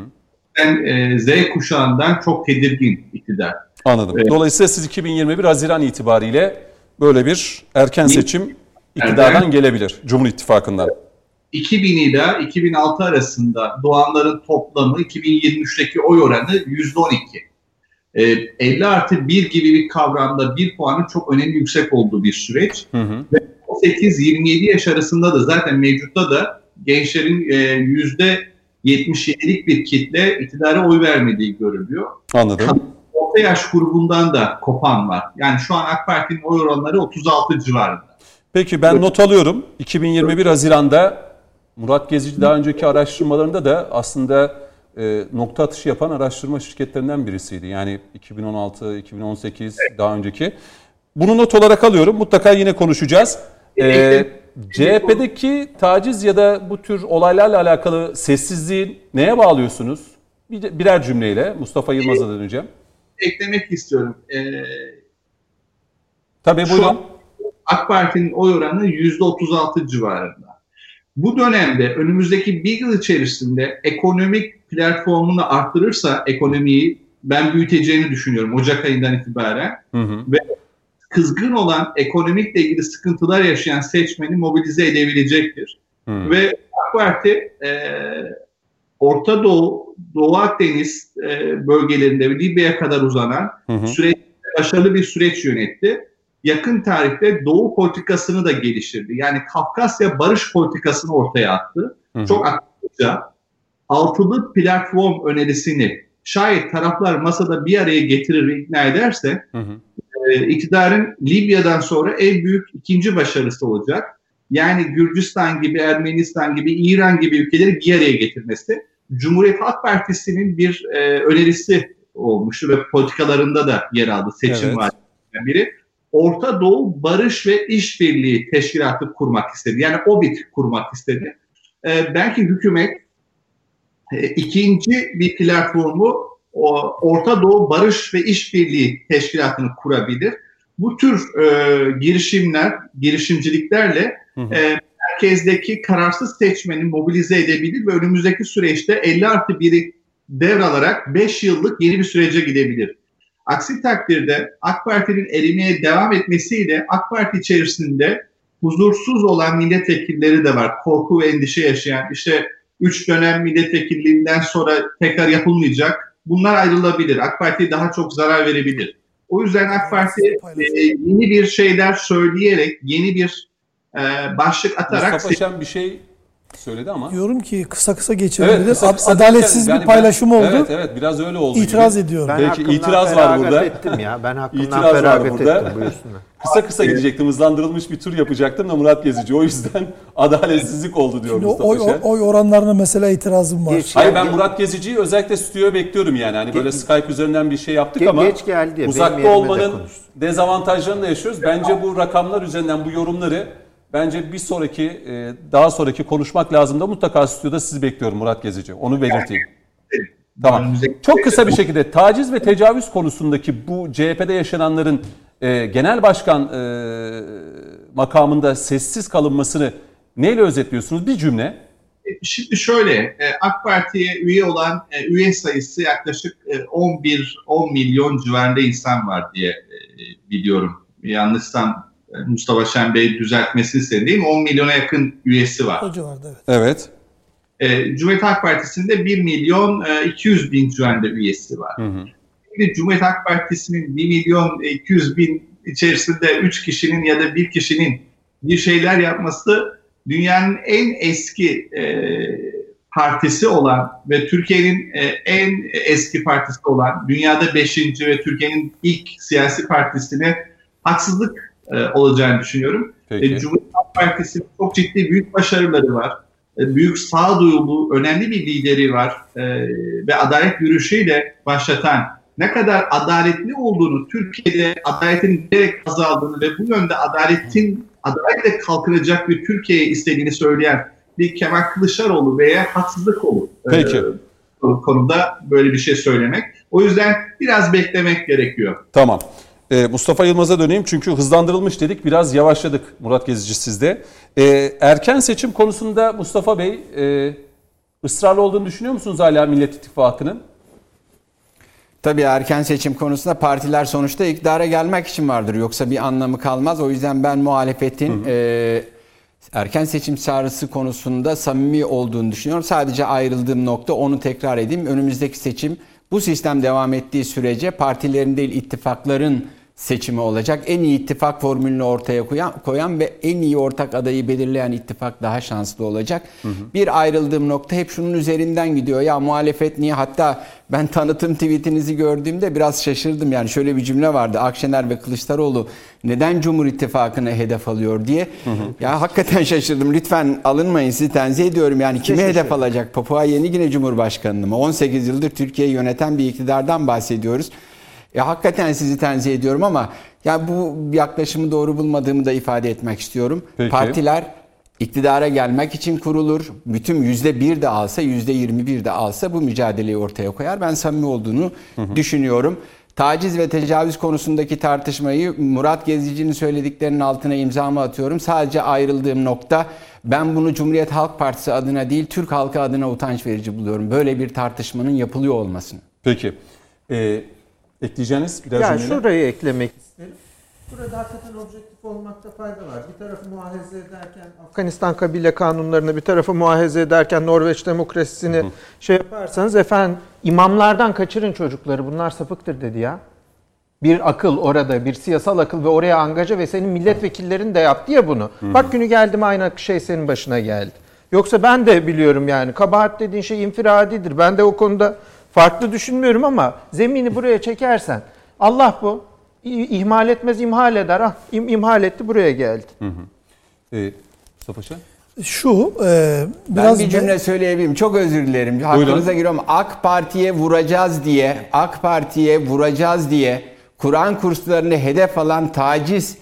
Ben e, Z kuşağından çok tedirgin iktidar. Anladım. Evet. Dolayısıyla siz 2021 Haziran itibariyle böyle bir erken seçim iktidardan gelebilir. Cumhur İttifakı'ndan. 2000 ile 2006 arasında doğanların toplamı 2023'teki oy oranı %12. Ee, 50 artı 1 gibi bir kavramda bir puanın çok önemli yüksek olduğu bir süreç. Hı hı. 18-27 yaş arasında da zaten mevcutta da gençlerin e, %77'lik bir kitle iktidara oy vermediği görülüyor. Anladım. Orta yaş grubundan da kopan var. Yani şu an AK Parti'nin oy oranları 36 civarında. Peki ben not alıyorum. 2021 Haziran'da Murat Gezici daha önceki araştırmalarında da aslında e, nokta atışı yapan araştırma şirketlerinden birisiydi. Yani 2016, 2018 daha önceki. Bunu not olarak alıyorum. Mutlaka yine konuşacağız. E, CHP'deki taciz ya da bu tür olaylarla alakalı sessizliği neye bağlıyorsunuz? Bir- Birer cümleyle Mustafa Yılmaz'a döneceğim. Eklemek istiyorum. Ee, Tabii Şu buyurun. an AK Parti'nin oy oranı %36 civarında. Bu dönemde önümüzdeki bir yıl içerisinde ekonomik platformunu arttırırsa ekonomiyi ben büyüteceğini düşünüyorum Ocak ayından itibaren. Hı hı. Kızgın olan ekonomikle ilgili sıkıntılar yaşayan seçmeni mobilize edebilecektir. Hı. Ve AK Parti e, Orta Doğu, Doğu Akdeniz e, bölgelerinde ve Libya'ya kadar uzanan hı. süreç başarılı bir süreç yönetti. Yakın tarihte Doğu politikasını da geliştirdi. Yani Kafkasya barış politikasını ortaya attı. Hı. Çok akıllıca altılı platform önerisini şayet taraflar masada bir araya getirir ve ikna ederse Hı hı. E, iktidarın Libya'dan sonra en büyük ikinci başarısı olacak. Yani Gürcistan gibi, Ermenistan gibi, İran gibi ülkeleri bir araya getirmesi. Cumhuriyet Halk Partisi'nin bir e, önerisi olmuştu ve politikalarında da yer aldı seçim Evet. vaadinden biri. Orta Doğu Barış ve İşbirliği Teşkilatı kurmak istedi. Yani OBİT kurmak istedi. E, belki hükümet e, ikinci bir platformu Orta Doğu Barış ve İşbirliği Teşkilatı'nı kurabilir. Bu tür e, girişimler, girişimciliklerle Hı hı. e, merkezdeki kararsız seçmeni mobilize edebilir ve önümüzdeki süreçte 50 artı 1'i devralarak 5 yıllık yeni bir sürece gidebilir. Aksi takdirde AK Parti'nin erimeye devam etmesiyle AK Parti içerisinde huzursuz olan milletvekilleri de var. Korku ve endişe yaşayan işte 3 dönem milletvekilliğinden sonra tekrar yapılmayacak. Bunlar ayrılabilir. AK Parti'ye daha çok zarar verebilir. O yüzden AK Parti e, yeni bir şeyler söyleyerek, yeni bir e, başlık atarak Mustafa Şen bir şey söyledi ama. Diyorum ki kısa kısa geçebilir. kısa kısa Adaletsiz derken bir yani paylaşım ben- oldu. Evet evet biraz öyle oldu. İtiraz gibi. ediyorum. Ben Peki, hakkımdan itiraz var burada. ettim ya. Ben hakkımdan <laughs> İtiraz var feragat burada. ettim. Buyursunlar. Kısa kısa gidecektim. Hızlandırılmış bir tur yapacaktım da Murat Gezici. O yüzden <laughs> adaletsizlik oldu diyor Şimdi Mustafa oy, Şen. oy oranlarına mesela itirazım var. Geç- Hayır ben Murat Gezici'yi özellikle stüdyoya bekliyorum yani. Hani böyle Skype üzerinden bir şey yaptık Ge- ama geç geldi uzakta de olmanın konuşsun. dezavantajlarını da yaşıyoruz. Bence bu rakamlar üzerinden bu yorumları bence bir sonraki e, daha sonraki konuşmak lazım da mutlaka stüdyoda sizi bekliyorum Murat Gezici. Onu belirteyim. Tamam. Çok kısa bir şekilde taciz ve tecavüz konusundaki bu CHP'de yaşananların e, genel başkan e, makamında sessiz kalınmasını neyle özetliyorsunuz? Bir cümle. şimdi şöyle, AK Parti'ye üye olan üye sayısı yaklaşık 11-10 milyon civarında insan var diye biliyorum. Yanlışsam Mustafa Şen Bey düzeltmesini istedi 10 milyona yakın üyesi var. O civarda evet. Evet. Cumhuriyet Halk Partisi'nde 1 milyon 200 bin civarında üyesi var. Hı hı. Şimdi Cumhuriyet Halk Partisi'nin 1 milyon 200 bin içerisinde 3 kişinin ya da 1 kişinin bir şeyler yapması dünyanın en eski e, partisi olan ve Türkiye'nin e, en eski partisi olan, dünyada 5. ve Türkiye'nin ilk siyasi partisine haksızlık e, olacağını düşünüyorum. E, Cumhuriyet Halk Partisi'nin çok ciddi büyük başarıları var. E, büyük sağduyulu, önemli bir lideri var e, ve adalet yürüyüşüyle başlatan ne kadar adaletli olduğunu, Türkiye'de adaletin giderek azaldığını ve bu yönde adaletin adaletle kalkınacak bir Türkiye istediğini söyleyen bir Kemal Kılıçdaroğlu veya haksızlık olur. E, Peki. Ee, konuda böyle bir şey söylemek. O yüzden biraz beklemek gerekiyor. Tamam. Ee, Mustafa Yılmaz'a döneyim çünkü hızlandırılmış dedik biraz yavaşladık Murat Gezici sizde. Ee, erken seçim konusunda Mustafa Bey e, ısrarlı olduğunu düşünüyor musunuz hala Millet İttifakı'nın? Tabii erken seçim konusunda partiler sonuçta iktidara gelmek için vardır. Yoksa bir anlamı kalmaz. O yüzden ben muhalefetin hı hı. E, erken seçim çağrısı konusunda samimi olduğunu düşünüyorum. Sadece ayrıldığım nokta onu tekrar edeyim. Önümüzdeki seçim bu sistem devam ettiği sürece partilerin değil ittifakların seçimi olacak. En iyi ittifak formülünü ortaya koyan, koyan ve en iyi ortak adayı belirleyen ittifak daha şanslı olacak. Hı hı. Bir ayrıldığım nokta hep şunun üzerinden gidiyor. Ya muhalefet niye? Hatta ben tanıtım tweetinizi gördüğümde biraz şaşırdım. Yani şöyle bir cümle vardı. Akşener ve Kılıçdaroğlu neden Cumhur İttifakı'nı hedef alıyor diye. Hı hı. Ya hakikaten şaşırdım. Lütfen alınmayın sizi tenzih ediyorum. Yani kimi hedef alacak? Papua Yeni Gine Cumhurbaşkanı'nı mı? 18 yıldır Türkiye'yi yöneten bir iktidardan bahsediyoruz. Ya hakikaten sizi tenzih ediyorum ama ya bu yaklaşımı doğru bulmadığımı da ifade etmek istiyorum. Peki. Partiler iktidara gelmek için kurulur. Bütün yüzde bir de alsa, yüzde yirmi bir de alsa bu mücadeleyi ortaya koyar. Ben samimi olduğunu hı hı. düşünüyorum. Taciz ve tecavüz konusundaki tartışmayı Murat Gezici'nin söylediklerinin altına imzamı atıyorum. Sadece ayrıldığım nokta ben bunu Cumhuriyet Halk Partisi adına değil Türk halkı adına utanç verici buluyorum. Böyle bir tartışmanın yapılıyor olmasını. Peki. Ee, Ekleyeceğiniz biraz Ya şurayı eklemek isterim. Burada hakikaten objektif olmakta fayda var. Bir tarafı muahaze ederken Afganistan kabile kanunlarını, bir tarafı muahaze ederken Norveç demokrasisini hı hı. şey yaparsanız efendim imamlardan kaçırın çocukları bunlar sapıktır dedi ya. Bir akıl orada, bir siyasal akıl ve oraya angaja ve senin milletvekillerin de yaptı ya bunu. Hı hı. Bak günü geldi mi aynı şey senin başına geldi. Yoksa ben de biliyorum yani kabahat dediğin şey infiradidir. Ben de o konuda Farklı düşünmüyorum ama zemini buraya çekersen Allah bu ihmal etmez imhal eder. Ah, im, imhal etti buraya geldi. Hı hı. Ee, Mustafa Şen? Şu e, biraz ben bir cümle de... söyleyebilirim. Çok özür dilerim. Hakkınıza giriyorum. AK Parti'ye vuracağız diye, AK Parti'ye vuracağız diye Kur'an kurslarını hedef alan taciz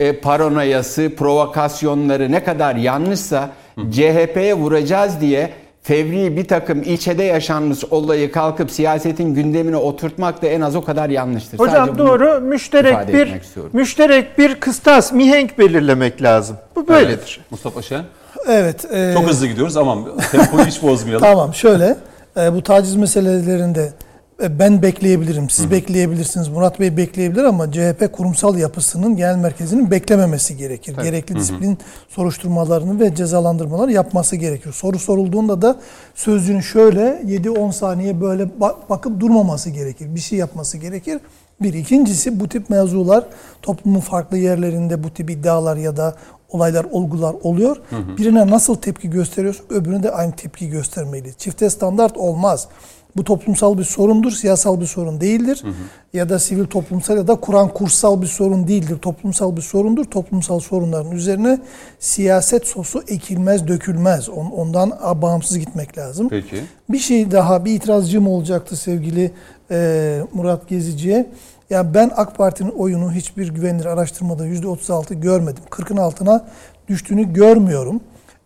e, paranoyası, provokasyonları ne kadar yanlışsa CHP'ye vuracağız diye fevri bir takım ilçede yaşanmış olayı kalkıp siyasetin gündemine oturtmak da en az o kadar yanlıştır. Hocam Sadece doğru müşterek bir müşterek bir kıstas mihenk belirlemek lazım. Bu böyledir. Evet. Mustafa Şen. Evet. E, Çok hızlı gidiyoruz ama tempoyu hiç bozmayalım. <laughs> tamam şöyle e, bu taciz meselelerinde ben bekleyebilirim, siz Hı. bekleyebilirsiniz, Murat Bey bekleyebilir ama CHP kurumsal yapısının genel merkezinin beklememesi gerekir. Tabii. Gerekli Hı. disiplin soruşturmalarını ve cezalandırmaları yapması gerekiyor. Soru sorulduğunda da sözcüğünü şöyle 7-10 saniye böyle bakıp durmaması gerekir. Bir şey yapması gerekir. Bir. ikincisi bu tip mevzular toplumun farklı yerlerinde bu tip iddialar ya da olaylar, olgular oluyor. Hı hı. Birine nasıl tepki gösteriyorsak öbürüne de aynı tepki göstermeliyiz. Çifte standart olmaz. Bu toplumsal bir sorundur, siyasal bir sorun değildir. Hı hı. Ya da sivil toplumsal ya da Kur'an kurssal bir sorun değildir. Toplumsal bir sorundur. Toplumsal sorunların üzerine siyaset sosu ekilmez, dökülmez. Ondan bağımsız gitmek lazım. Peki. Bir şey daha, bir itirazcım olacaktı sevgili e, Murat Gezici'ye. Ya ben AK Parti'nin oyunu hiçbir güvenilir araştırmada %36 görmedim. 40'ın altına düştüğünü görmüyorum.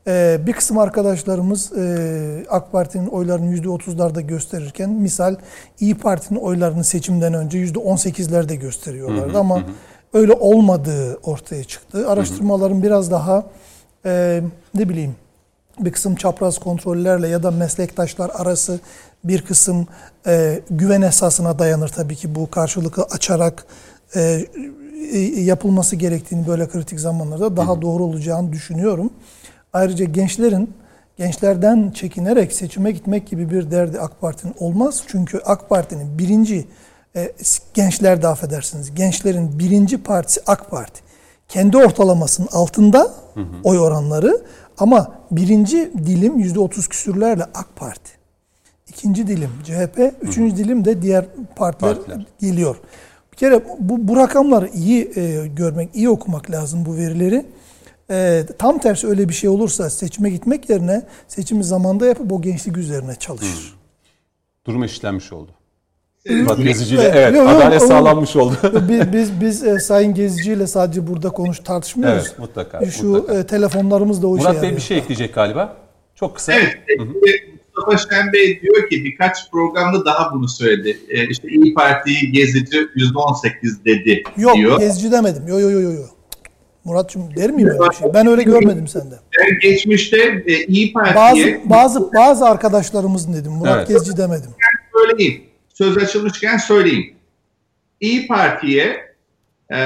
Ee, bir kısım arkadaşlarımız e, AK Parti'nin oylarını %30'larda gösterirken misal İyi Parti'nin oylarını seçimden önce %18'lerde gösteriyorlardı ama hı hı. öyle olmadığı ortaya çıktı. Araştırmaların biraz daha e, ne bileyim bir kısım çapraz kontrollerle ya da meslektaşlar arası bir kısım e, güven esasına dayanır tabii ki bu karşılıklı açarak e, yapılması gerektiğini böyle kritik zamanlarda daha doğru olacağını düşünüyorum. Ayrıca gençlerin gençlerden çekinerek seçime gitmek gibi bir derdi AK Parti'nin olmaz. Çünkü AK Parti'nin birinci e, gençler de affedersiniz gençlerin birinci partisi AK Parti. Kendi ortalamasının altında hı hı. oy oranları ama birinci dilim yüzde otuz küsürlerle AK Parti. İkinci dilim CHP, üçüncü hı hı. dilim de diğer partiler, partiler geliyor. Bir kere bu, bu rakamları iyi e, görmek, iyi okumak lazım bu verileri. E, tam tersi öyle bir şey olursa seçime gitmek yerine seçimi zamanda yapıp o gençlik üzerine çalışır. Hı. Durum eşitlenmiş oldu. Murat Gezici ile evet, yok, adalet yok, sağlanmış oldu. <laughs> biz biz, biz e, Sayın Gezici ile sadece burada konuş tartışmıyoruz. Evet, mutlaka. Şu mutlaka. E, telefonlarımız da o Murat Bey bir şey ekleyecek galiba. Çok kısa. Evet. Hı -hı. Mustafa Şen Bey diyor ki birkaç programda daha bunu söyledi. E, işte İyi Parti'yi Gezici %18 dedi yok, diyor. Yok Gezici demedim. Yok yok yok. Yo. Muratçım der miyim öyle bir şey? Ben öyle görmedim sende. Ben geçmişte e, İyi Parti'ye... Bazı, bazı, bazı arkadaşlarımızın dedim. Murat evet. Gezici demedim. Söyleyeyim. Söz açılmışken söyleyeyim. İyi Parti'ye e,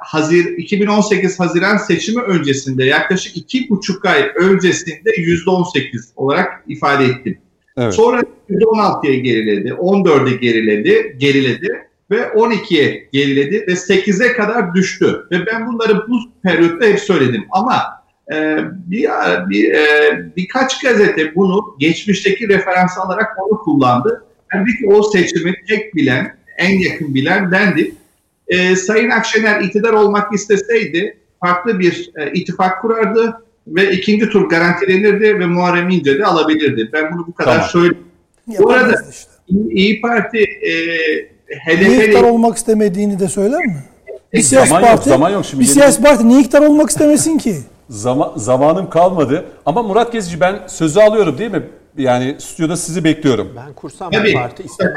Hazir 2018 Haziran seçimi öncesinde yaklaşık iki buçuk ay öncesinde yüzde 18 olarak ifade ettim. Evet. Sonra %16'ya geriledi, 14'e geriledi, geriledi ve 12'ye geriledi ve 8'e kadar düştü. Ve ben bunları bu periyotta hep söyledim. Ama e, bir, bir e, birkaç gazete bunu geçmişteki referans alarak onu kullandı. Yani ki o seçimi tek bilen, en yakın bilen dendi. E, Sayın Akşener iktidar olmak isteseydi farklı bir e, ittifak kurardı ve ikinci tur garantilenirdi ve Muharrem İnce de alabilirdi. Ben bunu bu kadar tamam. söyleyeyim. Bu arada işte. İyi Parti e, HDP niye iktidar olmak istemediğini de söyler mi? Bir siyasi zaman parti, yok, zaman yok şimdi. Bir siyasi parti niye iktidar olmak istemesin ki? Zaman, zamanım kalmadı. Ama Murat Gezici ben sözü alıyorum değil mi? Yani stüdyoda sizi bekliyorum. Ben kursam Tabii, parti istemem.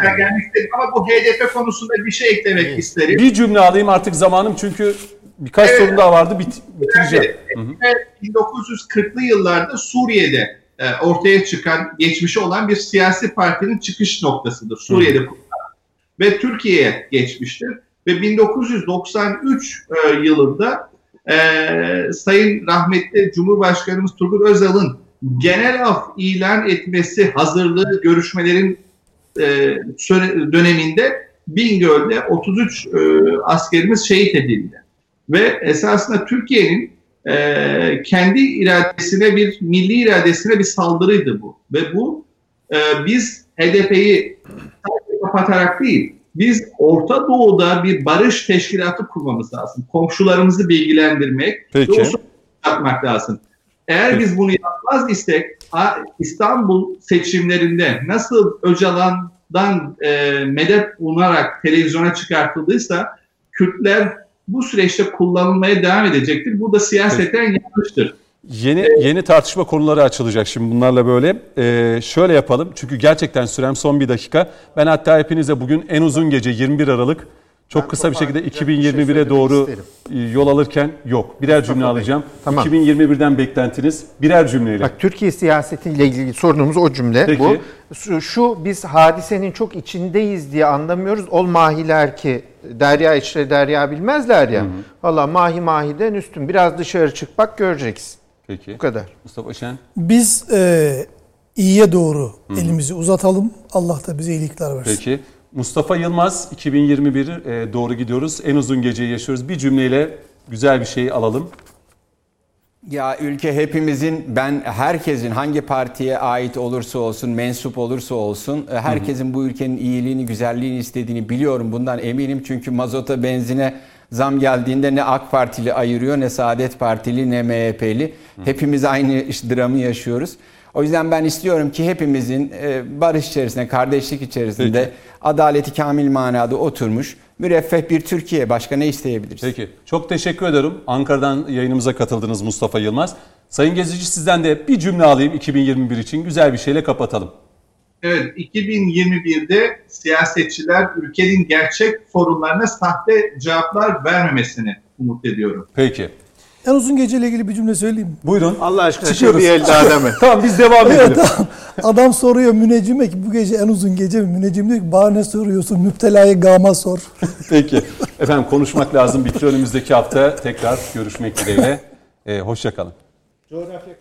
Ama bu HDP konusunda bir şey eklemek evet. isterim. Bir cümle alayım artık zamanım çünkü birkaç evet. sorun daha vardı bit bitireceğim. Evet, 1940'lı yıllarda Suriye'de ortaya çıkan, geçmişi olan bir siyasi partinin çıkış noktasıdır. Suriye'de Hı ve Türkiye'ye geçmiştir. Ve 1993 e, yılında e, Sayın rahmetli Cumhurbaşkanımız Turgut Özal'ın genel af ilan etmesi hazırlığı görüşmelerin e, döneminde Bingöl'de 33 e, askerimiz şehit edildi. Ve esasında Türkiye'nin e, kendi iradesine bir, milli iradesine bir saldırıydı bu. Ve bu e, biz HDP'yi kapatarak değil, biz Orta Doğu'da bir barış teşkilatı kurmamız lazım. Komşularımızı bilgilendirmek Peki. ve yapmak lazım. Eğer biz bunu yapmaz istek İstanbul seçimlerinde nasıl Öcalan'dan e, medet umarak televizyona çıkartıldıysa Kürtler bu süreçte kullanılmaya devam edecektir. Bu da siyaseten yanlıştır. Yeni yeni tartışma konuları açılacak şimdi bunlarla böyle. Ee, şöyle yapalım çünkü gerçekten sürem son bir dakika. Ben hatta hepinize bugün en uzun gece 21 Aralık çok ben kısa bir şekilde 2021'e şey doğru isterim. E, yol alırken yok. Birer cümle alacağım. Tamam. 2021'den beklentiniz birer cümleyle. Bak Türkiye siyasetiyle ilgili sorunumuz o cümle Peki. bu. Şu, şu biz hadisenin çok içindeyiz diye anlamıyoruz. Ol mahiler ki derya içre derya bilmezler ya. Hı hı. Valla mahi mahiden üstün. Biraz dışarı çık bak göreceksin. Peki. Bu kadar. Mustafa Şen. Biz e, iyiye doğru Hı-hı. elimizi uzatalım. Allah da bize iyilikler versin. Peki. Mustafa Yılmaz 2021 e, doğru gidiyoruz. En uzun geceyi yaşıyoruz. Bir cümleyle güzel bir şey alalım. Ya ülke hepimizin ben herkesin hangi partiye ait olursa olsun, mensup olursa olsun e, herkesin bu ülkenin iyiliğini, güzelliğini istediğini biliyorum. Bundan eminim çünkü mazota, benzine zam geldiğinde ne AK Partili ayırıyor ne Saadet Partili ne MHP'li. Hepimiz aynı dramı yaşıyoruz. O yüzden ben istiyorum ki hepimizin e, barış içerisinde, kardeşlik içerisinde Peki. adaleti kamil manada oturmuş müreffeh bir Türkiye. Başka ne isteyebiliriz? Peki. Çok teşekkür ederim. Ankara'dan yayınımıza katıldınız Mustafa Yılmaz. Sayın Gezici sizden de bir cümle alayım 2021 için. Güzel bir şeyle kapatalım. Evet, 2021'de siyasetçiler ülkenin gerçek sorunlarına sahte cevaplar vermemesini umut ediyorum. Peki. En uzun geceyle ilgili bir cümle söyleyeyim mi? Buyurun. Allah aşkına Çıkıyoruz. bir el daha deme. <laughs> Tamam biz devam edelim. Evet, adam, adam soruyor müneccime ki bu gece en uzun gece mi? Müneccim diyor ki bana ne soruyorsun? Müptelayı gama sor. <laughs> Peki. Efendim konuşmak lazım. Bitti önümüzdeki hafta tekrar görüşmek dileğiyle. Ee, hoşçakalın. Coğrafya